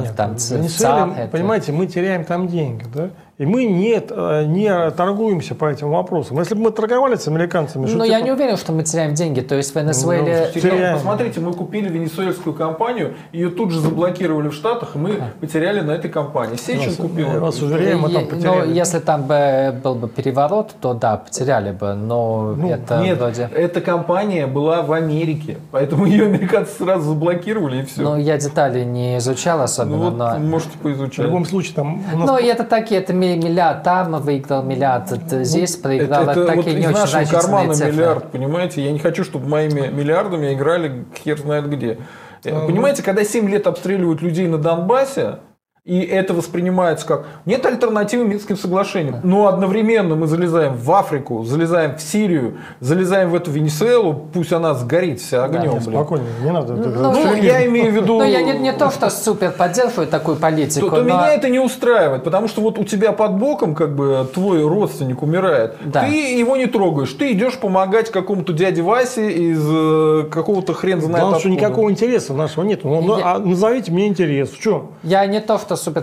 Нет, в, там, в Венесуэле, понимаете, мы теряем там деньги, да? И мы не, э, не торгуемся по этим вопросам. Если бы мы торговали с американцами... Ну, я типа... не уверен, что мы теряем деньги. То есть в Венесуэле... Ну, теряем. Посмотрите, мы купили венесуэльскую компанию, ее тут же заблокировали в Штатах, и мы потеряли на этой компании. Сечин вас, купил. Я вас уверяю, мы там потеряли. Ну, если там бы был бы переворот, то да, потеряли бы. Но ну, это нет, вроде... эта компания была в Америке, поэтому ее американцы сразу заблокировали, и все. Ну, я детали не изучал особенно, ну, вот но... Можете поизучать. В любом случае, там... Нас... Ну, это такие, это миллиард там выиграл миллиард, здесь проиграл. Это, это такие вот не из нашего кармана цифры. миллиард, понимаете? Я не хочу, чтобы моими миллиардами играли хер знает где. А, понимаете, когда 7 лет обстреливают людей на Донбассе, и это воспринимается как нет альтернативы Минским соглашениям. Но одновременно мы залезаем в Африку, залезаем в Сирию, залезаем в эту Венесуэлу, пусть она сгорит вся огнем. Да, спокойно, не надо. Ну, ну, ну я имею в виду... Ну, я не, не то, что супер поддерживаю такую политику, то, то но... меня это не устраивает, потому что вот у тебя под боком как бы твой родственник умирает. Да. Ты его не трогаешь, ты идешь помогать какому-то дяде Васе из э, какого-то хрен знает Главное, что никакого интереса нашего нет. Ну, я... а назовите мне интерес. В чем? Я не то, что что супер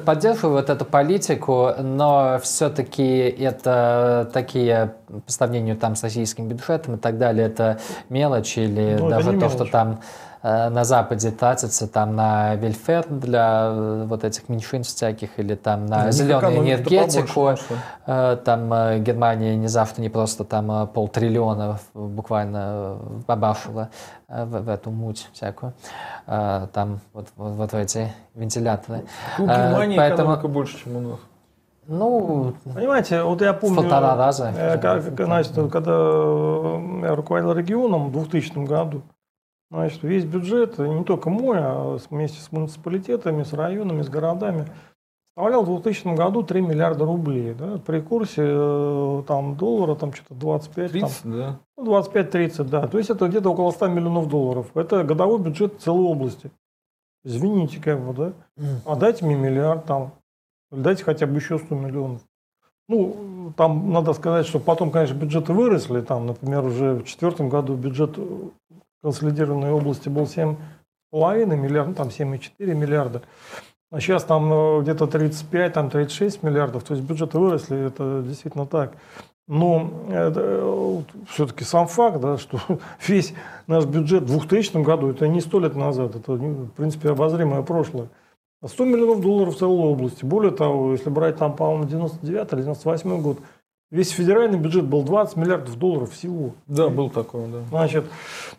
вот эту политику, но все-таки это такие, по сравнению там с российским бюджетом и так далее, это мелочь или ну, даже то, мелочь. что там на Западе тратится там на вельфер для э, вот этих меньшинств всяких или там на да, зеленую энергетику. Э, там Германия не завтра не просто там полтриллиона буквально побашила в, в эту муть всякую. Там вот, вот, вот в эти вентиляторы. У Германии Поэтому... экономика больше, чем у нас. Ну, понимаете, вот я помню, полтора раза. Как, значит, когда я руководил регионом в 2000 году, Значит, весь бюджет, не только мой, а вместе с муниципалитетами, с районами, с городами, составлял в 2000 году 3 миллиарда рублей. Да, при курсе э, там, доллара там что-то 25. 30, там, да. 25-30, ну, да. То есть это где-то около 100 миллионов долларов. Это годовой бюджет целой области. Извините, как бы, да? А дайте мне миллиард там, или дайте хотя бы еще 100 миллионов. Ну, там надо сказать, что потом, конечно, бюджеты выросли. Там, например, уже в четвертом году бюджет консолидированной области был 7,5 миллиардов, ну, там 7,4 миллиарда. А сейчас там э, где-то 35, там 36 миллиардов. То есть бюджеты выросли, это действительно так. Но э, все-таки сам факт, да, что <laughs> весь наш бюджет в 2000 году, это не сто лет назад, это, в принципе, обозримое прошлое. 100 миллионов долларов в целой области. Более того, если брать там, по-моему, 99 или 98 год, Весь федеральный бюджет был 20 миллиардов долларов всего. Да, был такой, да. Значит,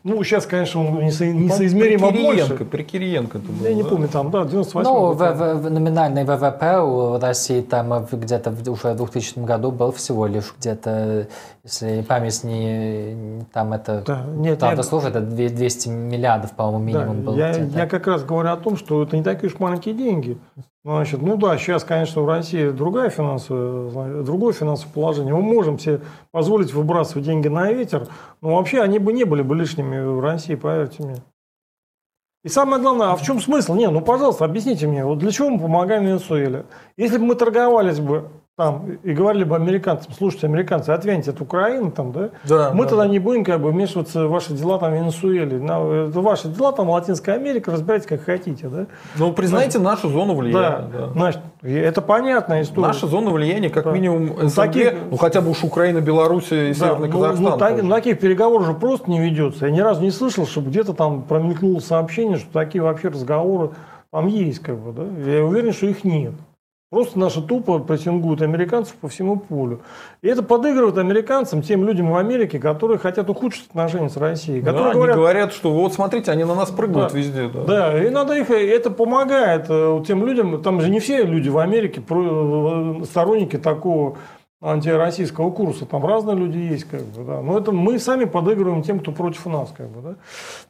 ну, сейчас, конечно, он несо, несоизмеримо при больше. При Кириенко это было, Я не помню, там, да, 98 Ну, в, в, в номинальный ВВП у России там где-то уже в 2000 году был всего лишь где-то, если память не, там это, да, нет, правда нет. служит, это 200 миллиардов, по-моему, минимум да, был. Я, я как раз говорю о том, что это не такие уж маленькие деньги. Значит, ну да, сейчас, конечно, в России другая финансовая, другое финансовое положение. Мы можем себе позволить выбрасывать деньги на ветер, но вообще они бы не были бы лишними в России, поверьте мне. И самое главное, а в чем смысл? Не, ну, пожалуйста, объясните мне, вот для чего мы помогаем Венесуэле? Если бы мы торговались бы там и говорили бы американцам, слушайте, американцы, отвяньте от Украины, там, да? да мы да, тогда да. не будем как бы вмешиваться в ваши дела там в Венесуэле. На, это ваши дела там Латинская Америка, разбирайтесь как хотите, да? Ну, признайте значит, нашу зону влияния. Да, да. Значит, это понятная история. Наша зона влияния, как да. минимум, СНГ, таких, ну хотя бы уж Украина, Беларусь и да, Северный ну, Казахстан. Ну, так, таких переговоров же просто не ведется. Я ни разу не слышал, чтобы где-то там промелькнуло сообщение, что такие вообще разговоры там есть, как бы, да? Я уверен, что их нет. Просто наши тупо прессингуют американцев по всему полю. И это подыгрывает американцам, тем людям в Америке, которые хотят ухудшить отношения с Россией. Которые да, говорят, они говорят, что вот смотрите, они на нас прыгают да, везде. Да. да, и надо их, это помогает э, тем людям, там же не все люди в Америке э, сторонники такого антироссийского курса. Там разные люди есть, как бы, да. Но это мы сами подыгрываем тем, кто против нас, как бы, да.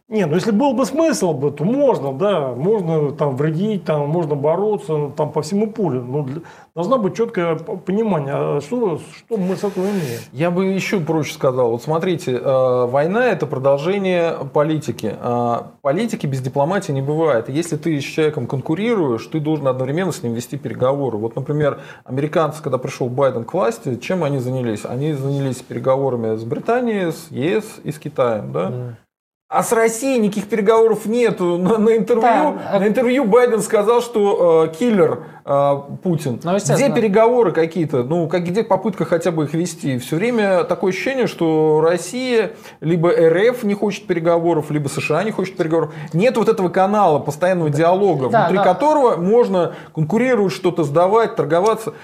Не, ну если был бы смысл бы, то можно, да, можно там вредить, там можно бороться, там по всему полю. Но для, должна быть четкое понимание, а что, что мы с этого имеем. Я бы еще проще сказал. Вот смотрите, э, война это продолжение политики. Э, политики без дипломатии не бывает. Если ты с человеком конкурируешь, ты должен одновременно с ним вести переговоры. Вот, например, американцы, когда пришел Байден к власти, чем они занялись? Они занялись переговорами с Британией, с ЕС и с Китаем, да? Mm. А с Россией никаких переговоров нету. На, на, интервью, да. на интервью Байден сказал, что э, киллер Путин. Ну, где переговоры какие-то? Ну, как, где попытка хотя бы их вести? Все время такое ощущение, что Россия, либо РФ не хочет переговоров, либо США не хочет переговоров. Нет вот этого канала постоянного диалога, да, внутри да. которого можно конкурировать, что-то сдавать, торговаться.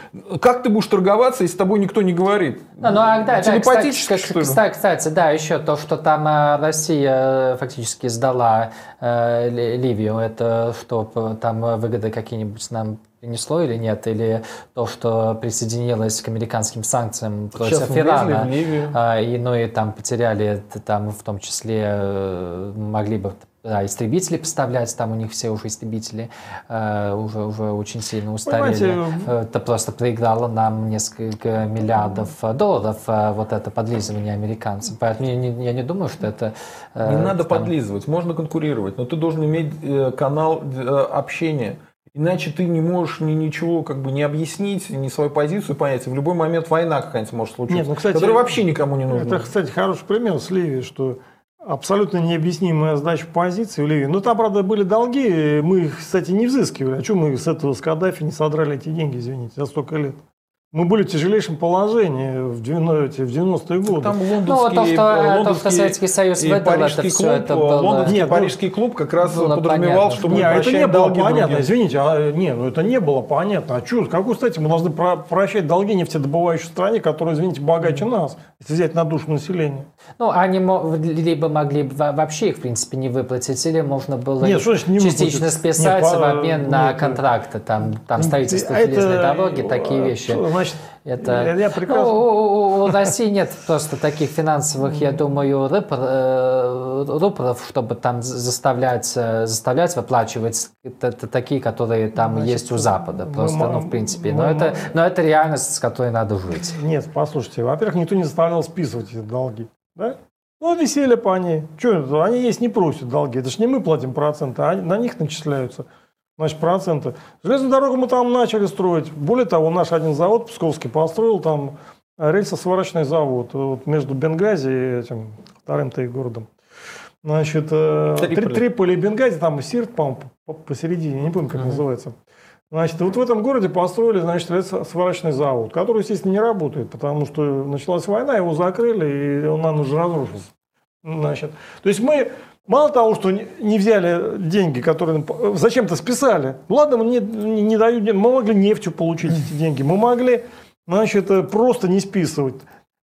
Как ты будешь торговаться, если с тобой никто не говорит? Да, ну, а, да, Телепатически, да, кстати, что ли? Кстати, да, еще то, что там э, Россия фактически сдала э, Ливию, это что, там выгоды какие-нибудь нам принесло или нет, или то, что присоединилось к американским санкциям против Ирана, э, и, ну и там потеряли, там в том числе э, могли бы да, истребители поставлять, там у них все уже истребители э, уже, уже очень сильно устарели. Понимаете, это просто проиграло нам несколько миллиардов долларов э, вот это подлизывание американцам. Поэтому я не, я не думаю, что это... Э, не надо там... подлизывать, можно конкурировать, но ты должен иметь э, канал э, общения. Иначе ты не можешь ни, ничего как бы не объяснить, ни свою позицию понять. В любой момент война какая-нибудь может случиться, Нет, ну, кстати, которая вообще никому не нужна. Это, кстати, хороший пример с Ливией, что абсолютно необъяснимая сдача позиции в Ливии. Ну, там, правда, были долги, мы их, кстати, не взыскивали. А что мы с этого, с Каддафи не содрали эти деньги, извините, за столько лет? Мы были в тяжелейшем положении в 90-е годы. Там лондонский, ну, то, что, лондонский то, что Советский Союз выдал, парижский это клуб, это было... Лондонский Нет, парижский клуб как раз подразумевал, понятно. что мы Нет, это не было понятно, другим. извините, а, не, ну это не было понятно. А что, какой, кстати, мы должны про прощать долги нефтедобывающей стране, которая, извините, богаче нас, если взять на душу населения? Ну, они либо могли вообще их, в принципе, не выплатить, или можно было нет, не частично выплатить? списать нет, в обмен нет, на контракты, там, там строительство это, железной дороги, такие вещи значит, это, я прекрасно... ну, у, России нет просто таких финансовых, я думаю, э, рупоров, чтобы там заставлять, заставлять выплачивать такие, которые там Значит, есть у Запада. Просто, мы, ну, в принципе. Но, мы, это, но это реальность, с которой надо жить. Нет, послушайте, во-первых, никто не заставлял списывать эти долги. Да? Ну, веселье по ней. Что, они есть не просят долги. Это ж не мы платим проценты, а на них начисляются. Значит, проценты. Железную дорогу мы там начали строить. Более того, наш один завод Псковский построил там рельсосварочный завод вот, между Бенгази и этим вторым-то городом. Значит, э, Триполи. Триполи и Бенгази, там Сирт, по-моему, посередине, не помню, как uh-huh. называется. Значит, вот в этом городе построили, значит, сварочный завод, который, естественно, не работает, потому что началась война, его закрыли, и он нам уже разрушился. Значит, то есть мы мало того, что не взяли деньги, которые зачем-то списали, ну ладно, мы не, не дают, мы могли нефтью получить эти <laughs> деньги, мы могли, значит, просто не списывать.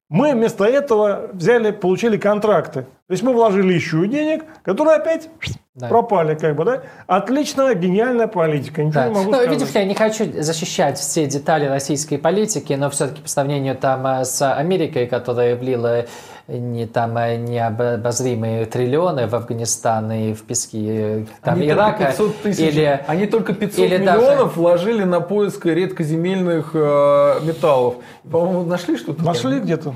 Мы вместо этого взяли, получили контракты. То есть мы вложили еще денег, которые опять да. пропали, как бы, да? Отличная, гениальная политика. Ничего да. не могу ну, сказать. Видишь, я не хочу защищать все детали российской политики, но все-таки по сравнению там э, с Америкой, которая влила не там э, необозримые триллионы в Афганистан и в пески э, там, они Ирака. Только 500 тысяч, или, они только 500 или миллионов даже... вложили на поиск редкоземельных э, металлов. По-моему, нашли что-то? Нашли где-то.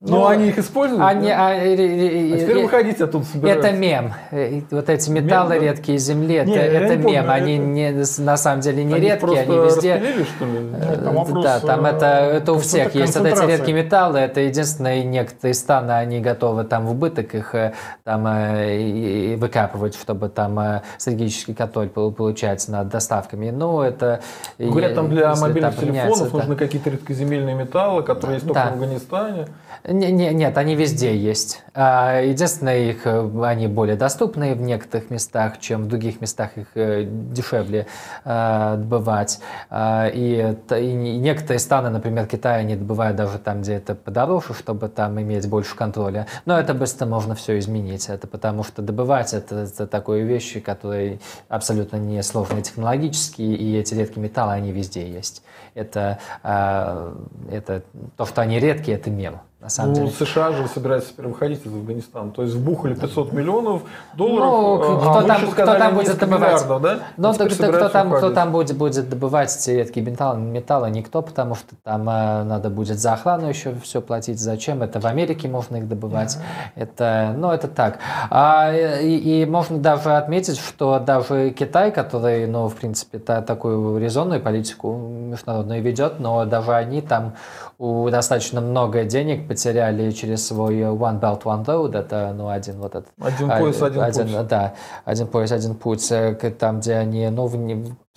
Но ну, они их используют? Они, да? а, а теперь выходите оттуда собираются. Это мем. Э, вот эти металлы мем, редкие земли, это, это мем. Помню, они это... Не, на самом деле не они редкие, они везде. Что ли? Нет, там вопрос, да, там это, это у всех есть. Вот эти редкие металлы, это единственные некоторые страны, они готовы там в убыток их э, там и, и выкапывать, чтобы там стратегический контроль получать над доставками. Ну, это... Говорят, там для мобильных там телефонов нужны какие-то редкоземельные металлы, которые есть только да. в Афганистане. Не, не, нет, они везде есть. А, единственное, их, э, они более доступны в некоторых местах, чем в других местах их э, дешевле добывать. А, и, и некоторые страны, например, Китай, они добывают даже там, где это подороже, чтобы там иметь больше контроля. Но это быстро можно все изменить. Это потому что добывать это, это такое вещи, которые абсолютно не сложные технологически, и эти редкие металлы, они везде есть. Это, это то, что они редкие, это мем. На самом ну, деле. США же собираются теперь выходить из Афганистана. То есть вбухали 500 миллионов долларов. Ну, а кто, а там, кто там будет добывать? да? Ну, кто, кто, там, кто там будет, будет добывать эти редкие металлы, металлы? Никто, потому что там э, надо будет за охрану еще все платить. Зачем? Это в Америке можно их добывать. Yeah. Это, ну, это так. А, и, и можно даже отметить, что даже Китай, который, ну, в принципе, та, такую резонную политику международную ведет, но даже они там у достаточно много денег потеряли через свой One Belt One Road, это ну, один вот этот... Один пояс, один, один путь. Да, один пояс, один путь, э, там, где они, ну, в,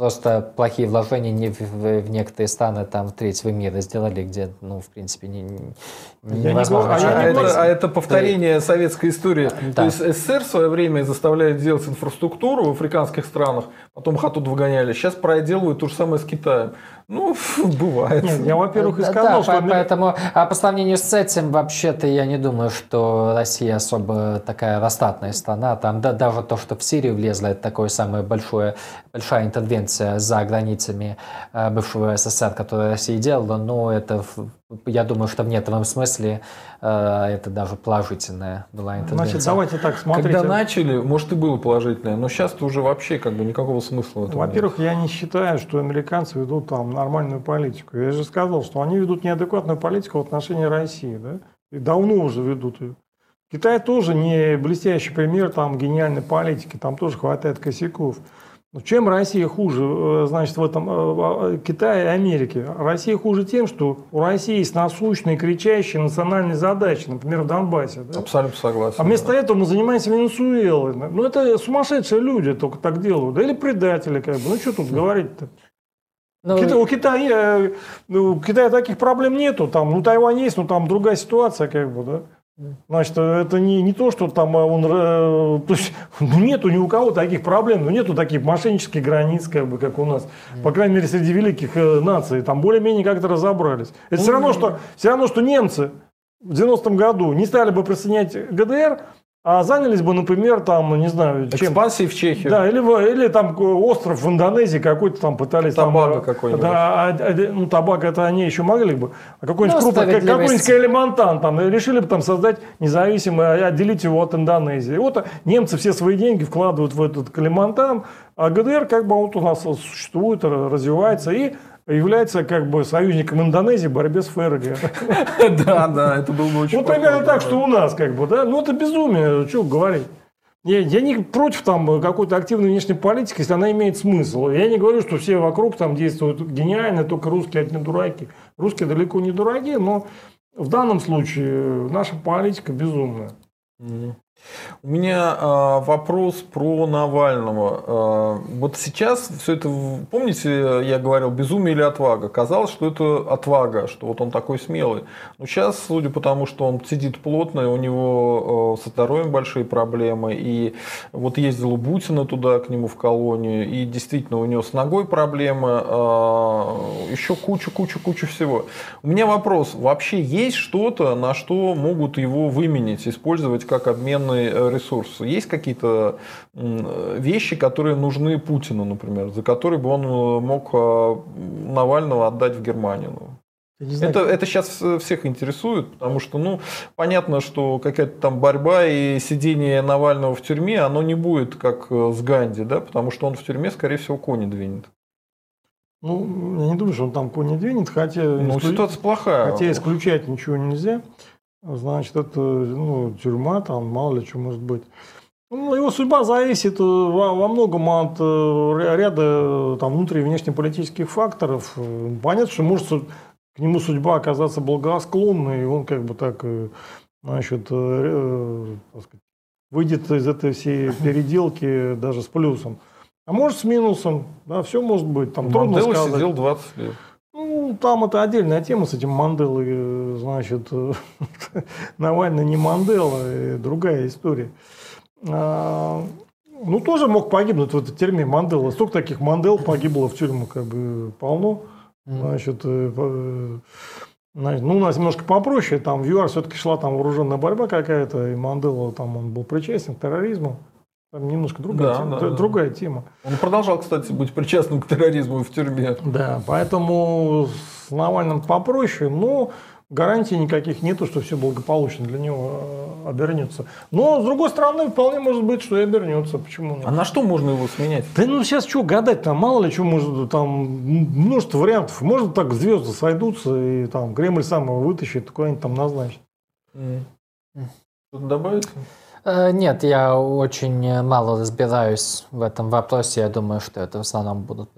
просто плохие вложения не в, в, в некоторые страны там третьего мира сделали, где, ну, в принципе, не, не, невозможно. Не а, это, а это повторение да. советской истории. Да. То есть СССР в свое время заставляет делать инфраструктуру в африканских странах, потом оттуда выгоняли. Сейчас проделывают то же самое с Китаем. Ну, <laughs> бывает. Нет, я, во-первых, и сказал, да, что... поэтому, а по сравнению с этим, вообще-то, я не думаю, что Россия особо такая расстатная страна. Там да, даже то, что в Сирию влезло, это такое самое большое, большая интервенция за границами э, бывшего СССР, которую Россия делала, но это я думаю, что в некотором смысле это даже положительная была интервенция. Значит, давайте так смотрите. Когда начали, может и было положительное, но сейчас уже вообще как бы никакого смысла в этом Во-первых, я не считаю, что американцы ведут там нормальную политику. Я же сказал, что они ведут неадекватную политику в отношении России, да? И давно уже ведут ее. Китай тоже не блестящий пример там гениальной политики, там тоже хватает косяков. Ну, чем Россия хуже, э, значит, в этом э, Китае и Америке? Россия хуже тем, что у России есть насущные, кричащие национальные задачи, например, в Донбассе. Да? Абсолютно согласен. А вместо да. этого мы занимаемся Венесуэлой. Ну, это сумасшедшие люди только так делают. Да или предатели, как бы. Ну, что тут говорить-то? Ну, у, Китая, э, ну, у Китая таких проблем нету. Там, ну, Тайвань есть, но там другая ситуация, как бы, да. Значит, это не, не то, что там а он... Э, то есть ну, нету ни у кого таких проблем, ну, нету таких мошеннических границ, как бы, как у нас. По крайней мере, среди великих э, наций. Там более-менее как-то разобрались. Это все равно, что, все равно, что немцы в 90-м году не стали бы присоединять ГДР, а занялись бы, например, там, не знаю, чем... Экспансией в Чехию. Да, или, или там остров в Индонезии какой-то там пытались... Табаго там, какой-нибудь. Да, а, а, ну, табак это они еще могли бы. А какой-нибудь ну, крупный, какой-нибудь Калимантан там, решили бы там создать независимый, а, отделить его от Индонезии. Вот немцы все свои деньги вкладывают в этот Калимантан, а ГДР как бы вот у нас существует, развивается. И является как бы союзником Индонезии в борьбе с ФРГ. <laughs> Да, да, это было бы очень Ну, примерно так, что у нас, как бы, да. Ну, это безумие, что говорить. Я, я не против там какой-то активной внешней политики, если она имеет смысл. Я не говорю, что все вокруг там действуют гениально, только русские одни дураки. Русские далеко не дураки, но в данном случае наша политика безумная. У меня а, вопрос про Навального. А, вот сейчас все это, помните, я говорил, безумие или отвага? Казалось, что это отвага, что вот он такой смелый. Но сейчас, судя по тому, что он сидит плотно, у него а, со здоровьем большие проблемы, и вот ездил у Бутина туда, к нему в колонию, и действительно у него с ногой проблемы, а, еще кучу-кучу-кучу всего. У меня вопрос, вообще есть что-то, на что могут его выменить, использовать как обменный э, ресурс? Есть какие-то э, вещи, которые нужны Путину, например, за которые бы он э, мог Навального отдать в Германию? Ну, Это, это сейчас всех интересует, потому что, ну, понятно, что какая-то там борьба и сидение Навального в тюрьме, оно не будет как с Ганди, да, потому что он в тюрьме, скорее всего, кони двинет. Ну, я не думаю, что он там кони двинет, хотя, Ну, исклю- ситуация плохая. хотя исключать ничего нельзя. Значит, это ну, тюрьма, там мало ли что может быть. Ну, его судьба зависит э, во, во многом от э, ря- ряда э, там, внутренних и внешнеполитических факторов. Понятно, что может к нему судьба оказаться благосклонной, и он как бы так, значит, так сказать, выйдет из этой всей <laughs> переделки даже с плюсом. А может с минусом, да, все может быть. Там трудно Мандела сказать. сидел 20 лет. Ну, там это отдельная тема с этим Манделой, э, значит, э, <laughs> Навальный не Мандела, э, другая история. А, Ну, тоже мог погибнуть в этой тюрьме Мандела. Столько таких Мандел погибло в тюрьму, как бы полно. Значит, ну, у нас немножко попроще. Там в ЮАР все-таки шла там вооруженная борьба какая-то, и Мандела там он был причастен к терроризму. Там немножко другая, Да, тема, да, д- да. другая тема. Он продолжал, кстати, быть причастным к терроризму в тюрьме. Да, поэтому с Навальным попроще, но гарантий никаких нету, что все благополучно для него э, обернется. Но, с другой стороны, вполне может быть, что и обернется. Почему нет? А на что можно его сменять? Да ну сейчас что гадать, там мало ли что может, там множество вариантов. Может так звезды сойдутся и там Кремль сам его вытащит, куда-нибудь там назначит. Что-то добавить? Э, Нет, я очень мало разбираюсь в этом вопросе. Я думаю, что это в основном будут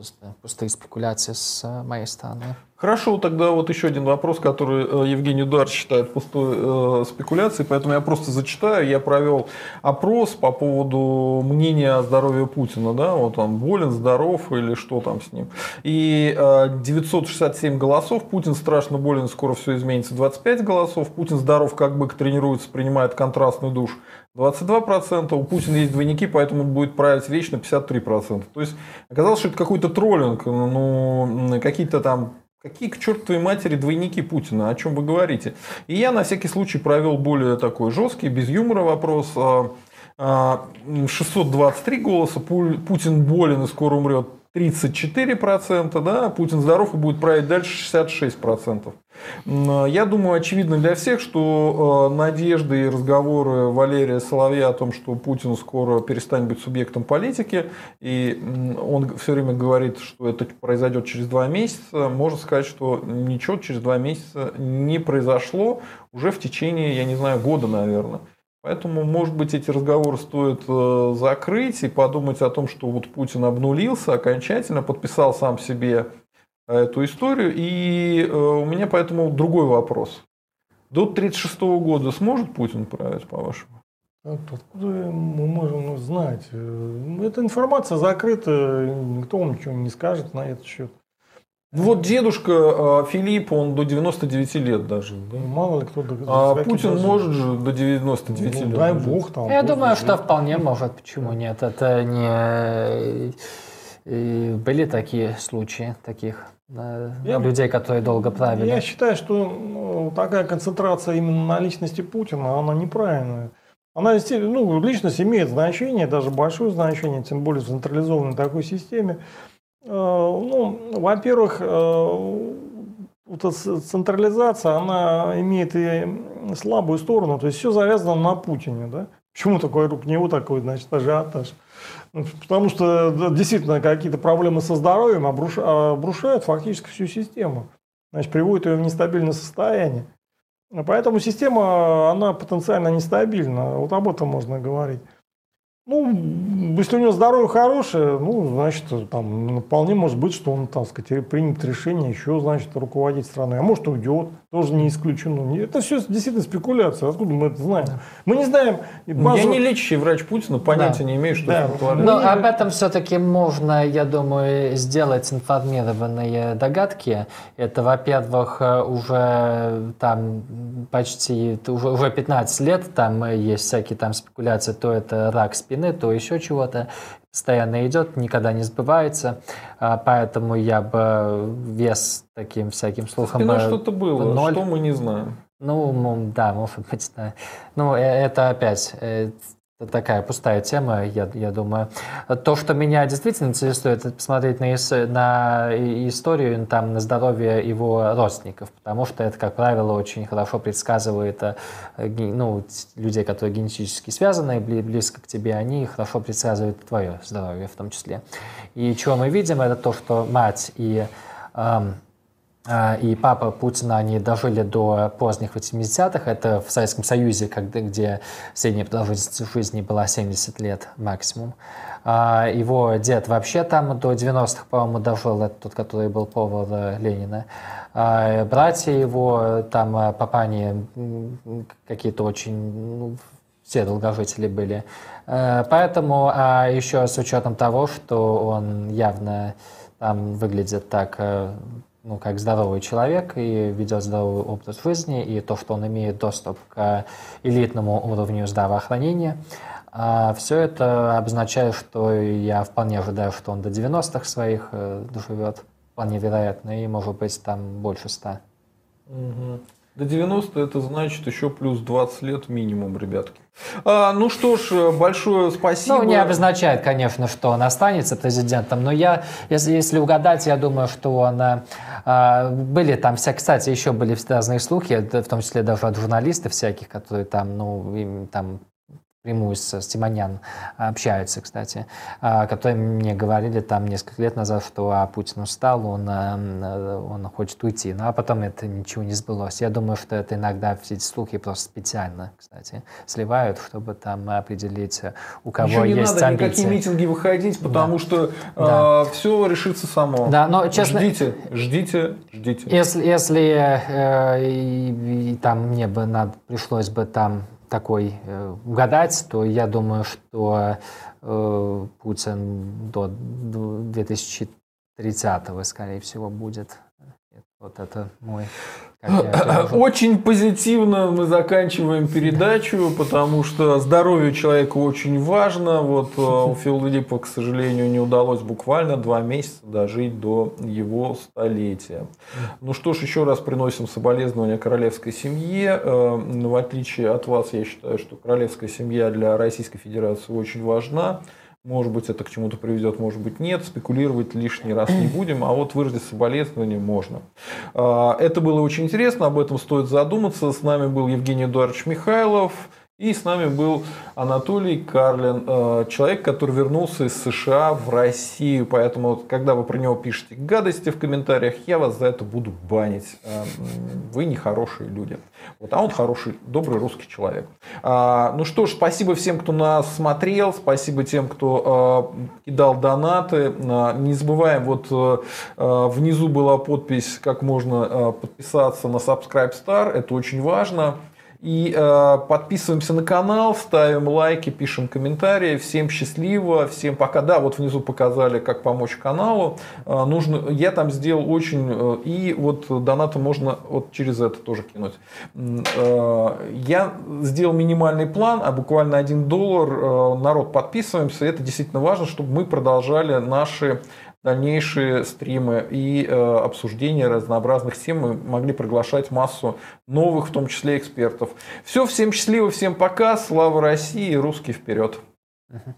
пустые спекуляции с э, моей стороны. Хорошо, тогда вот еще один вопрос, который э, Евгений Удар считает пустой э, спекуляцией, поэтому я просто зачитаю. Я провел опрос по поводу мнения о здоровье Путина, да, вот он болен, здоров или что там с ним. И э, 967 голосов, Путин страшно болен, скоро все изменится, 25 голосов, Путин здоров, как бык тренируется, принимает контрастный душ, 22%, у Путина есть двойники, поэтому он будет править вечно 53%. То есть оказалось, что это какой-то троллинг, ну, какие-то там Какие к чертовой матери двойники Путина? О чем вы говорите? И я на всякий случай провел более такой жесткий, без юмора вопрос. А, а, 623 голоса, Пу- Путин болен и скоро умрет 34%, да, Путин здоров и будет править дальше 66%. М, Я думаю, очевидно для всех, что э, надежды и разговоры Валерия Соловья о том, что Путин скоро перестанет быть субъектом политики, и он все время говорит, что это произойдет через два месяца, можно сказать, что ничего через два месяца не произошло уже в течение, я не знаю, года, наверное. Поэтому, может быть, эти разговоры стоит э, закрыть и подумать о том, что вот Путин обнулился окончательно, подписал сам себе эту историю. И э, у меня поэтому другой вопрос. До 1936 года сможет Путин править, по-вашему? Откуда мы можем знать? Э, Эта информация закрыта, никто вам ничего не скажет на этот счет. Ну Вот дедушка э, Филипп, он до 99 лет дожил. Да? Мало ли кто... А какие Путин даже- может же до 99 Ну, лет. дай бог там. Я думаю, живет. что вполне может. Почему нет? Это не... э, Были такие случаи таких э, Я- людей, которые долго правили. Я считаю, что ну, такая концентрация именно на личности Путина, она неправильная. Она, ну, личность имеет значение, даже большое значение, тем более в централизованной такой системе. Э, Ну, во-первых, э, централизация, она имеет и слабую сторону, то есть все завязано на Путине, да. Почему такой вокруг него такой, значит, ажиотаж? Ну, потому что действительно какие-то проблемы со здоровьем обрушают фактически всю систему. Значит, приводят ее в нестабильное состояние. Поэтому система, она потенциально нестабильна. Вот об этом можно говорить. Ну, если у него здоровье хорошее, ну, значит, там вполне может быть, что он, так сказать, примет решение еще, значит, руководить страной. А может, уйдет, тоже не исключено. Это все действительно спекуляция. Откуда мы это знаем? Мы не знаем базу... Я не лечащий врач Путина, понятия да. не имею, что да. это Но об этом все-таки можно, я думаю, сделать информированные догадки. Это, во-первых, уже там почти, уже, уже 15 лет там есть всякие там спекуляции, то это рак спины, спины, то еще чего-то. Постоянно идет, никогда не сбывается. А, поэтому я бы вес таким всяким слухом... Спиной что-то было, ноль. что мы не знаем. Ну, да, может быть, да. Ну, э, это опять э, такая пустая тема, я, я думаю. То, что меня действительно интересует, это посмотреть на, на историю, там, на здоровье его родственников, потому что это, как правило, очень хорошо предсказывает э, ну, людей, которые генетически связаны, близко к тебе, они хорошо предсказывают твое здоровье в том числе. И чего мы видим, это то, что мать и эм, и папа Путина, они дожили до поздних 80-х. Это в Советском Союзе, когда, где средняя продолжительность жизни была 70 лет максимум. А, его дед вообще там до 90-х, по-моему, дожил, это тот, который был повар э, Ленина. А, братья его, там э, папани какие-то очень, ну, все долгожители были. Э, поэтому, а еще с учетом того, что он явно там выглядит так ну, как здоровый человек и ведет здоровый образ жизни, и то, что он имеет доступ к элитному уровню здравоохранения, а все это обозначает, что я вполне ожидаю, что он до 90-х своих э, доживет, вполне вероятно, и может быть там больше 100. Угу. До 90 это значит еще плюс 20 лет минимум, ребятки. А, ну что ж, большое спасибо. Ну, не обозначает, конечно, что он останется президентом, но я, если, если угадать, я думаю, что он... А, были там все, кстати, еще были разные слухи, в том числе даже от журналистов всяких, которые там, ну, им там прямую с Стиманян общаются, кстати, а, которые мне говорили там несколько лет назад, что а, Путин устал, он, а, он хочет уйти. Ну, а потом это ничего не сбылось. Я думаю, что это иногда все эти слухи просто специально, кстати, сливают, чтобы там определить, у кого Еще не есть надо амбиции. никакие митинги выходить, потому да. что да. Э, все решится само. Да, но честно... Ждите, ждите, ждите. Если, если э, и, и, там мне бы надо, пришлось бы там такой э, угадать, то я думаю, что э, Путин до 2030-го, скорее всего, будет. Вот это мой <laughs> очень позитивно мы заканчиваем передачу, потому что здоровье человека очень важно. Вот э, <laughs> у Филиппа, к сожалению, не удалось буквально два месяца дожить до его столетия. Ну что ж, еще раз приносим соболезнования королевской семье. Э, в отличие от вас, я считаю, что королевская семья для Российской Федерации очень важна. Может быть, это к чему-то приведет, может быть, нет. Спекулировать лишний раз не <clears throat> будем, а вот выразить соболезнования можно. А, это было очень интересно, об этом стоит задуматься. С нами был Евгений Эдуардович Михайлов. И с нами был Анатолий Карлин, э, человек, который вернулся из США в Россию. Поэтому, когда вы про него пишете гадости в комментариях, я вас за это буду банить. Э, вы не хорошие люди. Вот, а он хороший, добрый русский человек. А, ну что ж, спасибо всем, кто нас смотрел. Спасибо тем, кто э, кидал донаты. Не забываем, вот внизу была подпись, как можно подписаться на Subscribe Star. Это очень важно. И э, подписываемся на канал, ставим лайки, пишем комментарии. Всем счастливо, всем пока. Да, вот внизу показали, как помочь каналу. Э, нужно, я там сделал очень... Э, и вот донаты можно вот через это тоже кинуть. Э, я сделал минимальный план, а буквально один доллар. Э, народ подписываемся. Это действительно важно, чтобы мы продолжали наши дальнейшие стримы и э, обсуждения разнообразных тем. Мы могли приглашать массу новых, в том числе экспертов. Все, всем счастливо, всем пока, слава России и русский вперед. Uh-huh.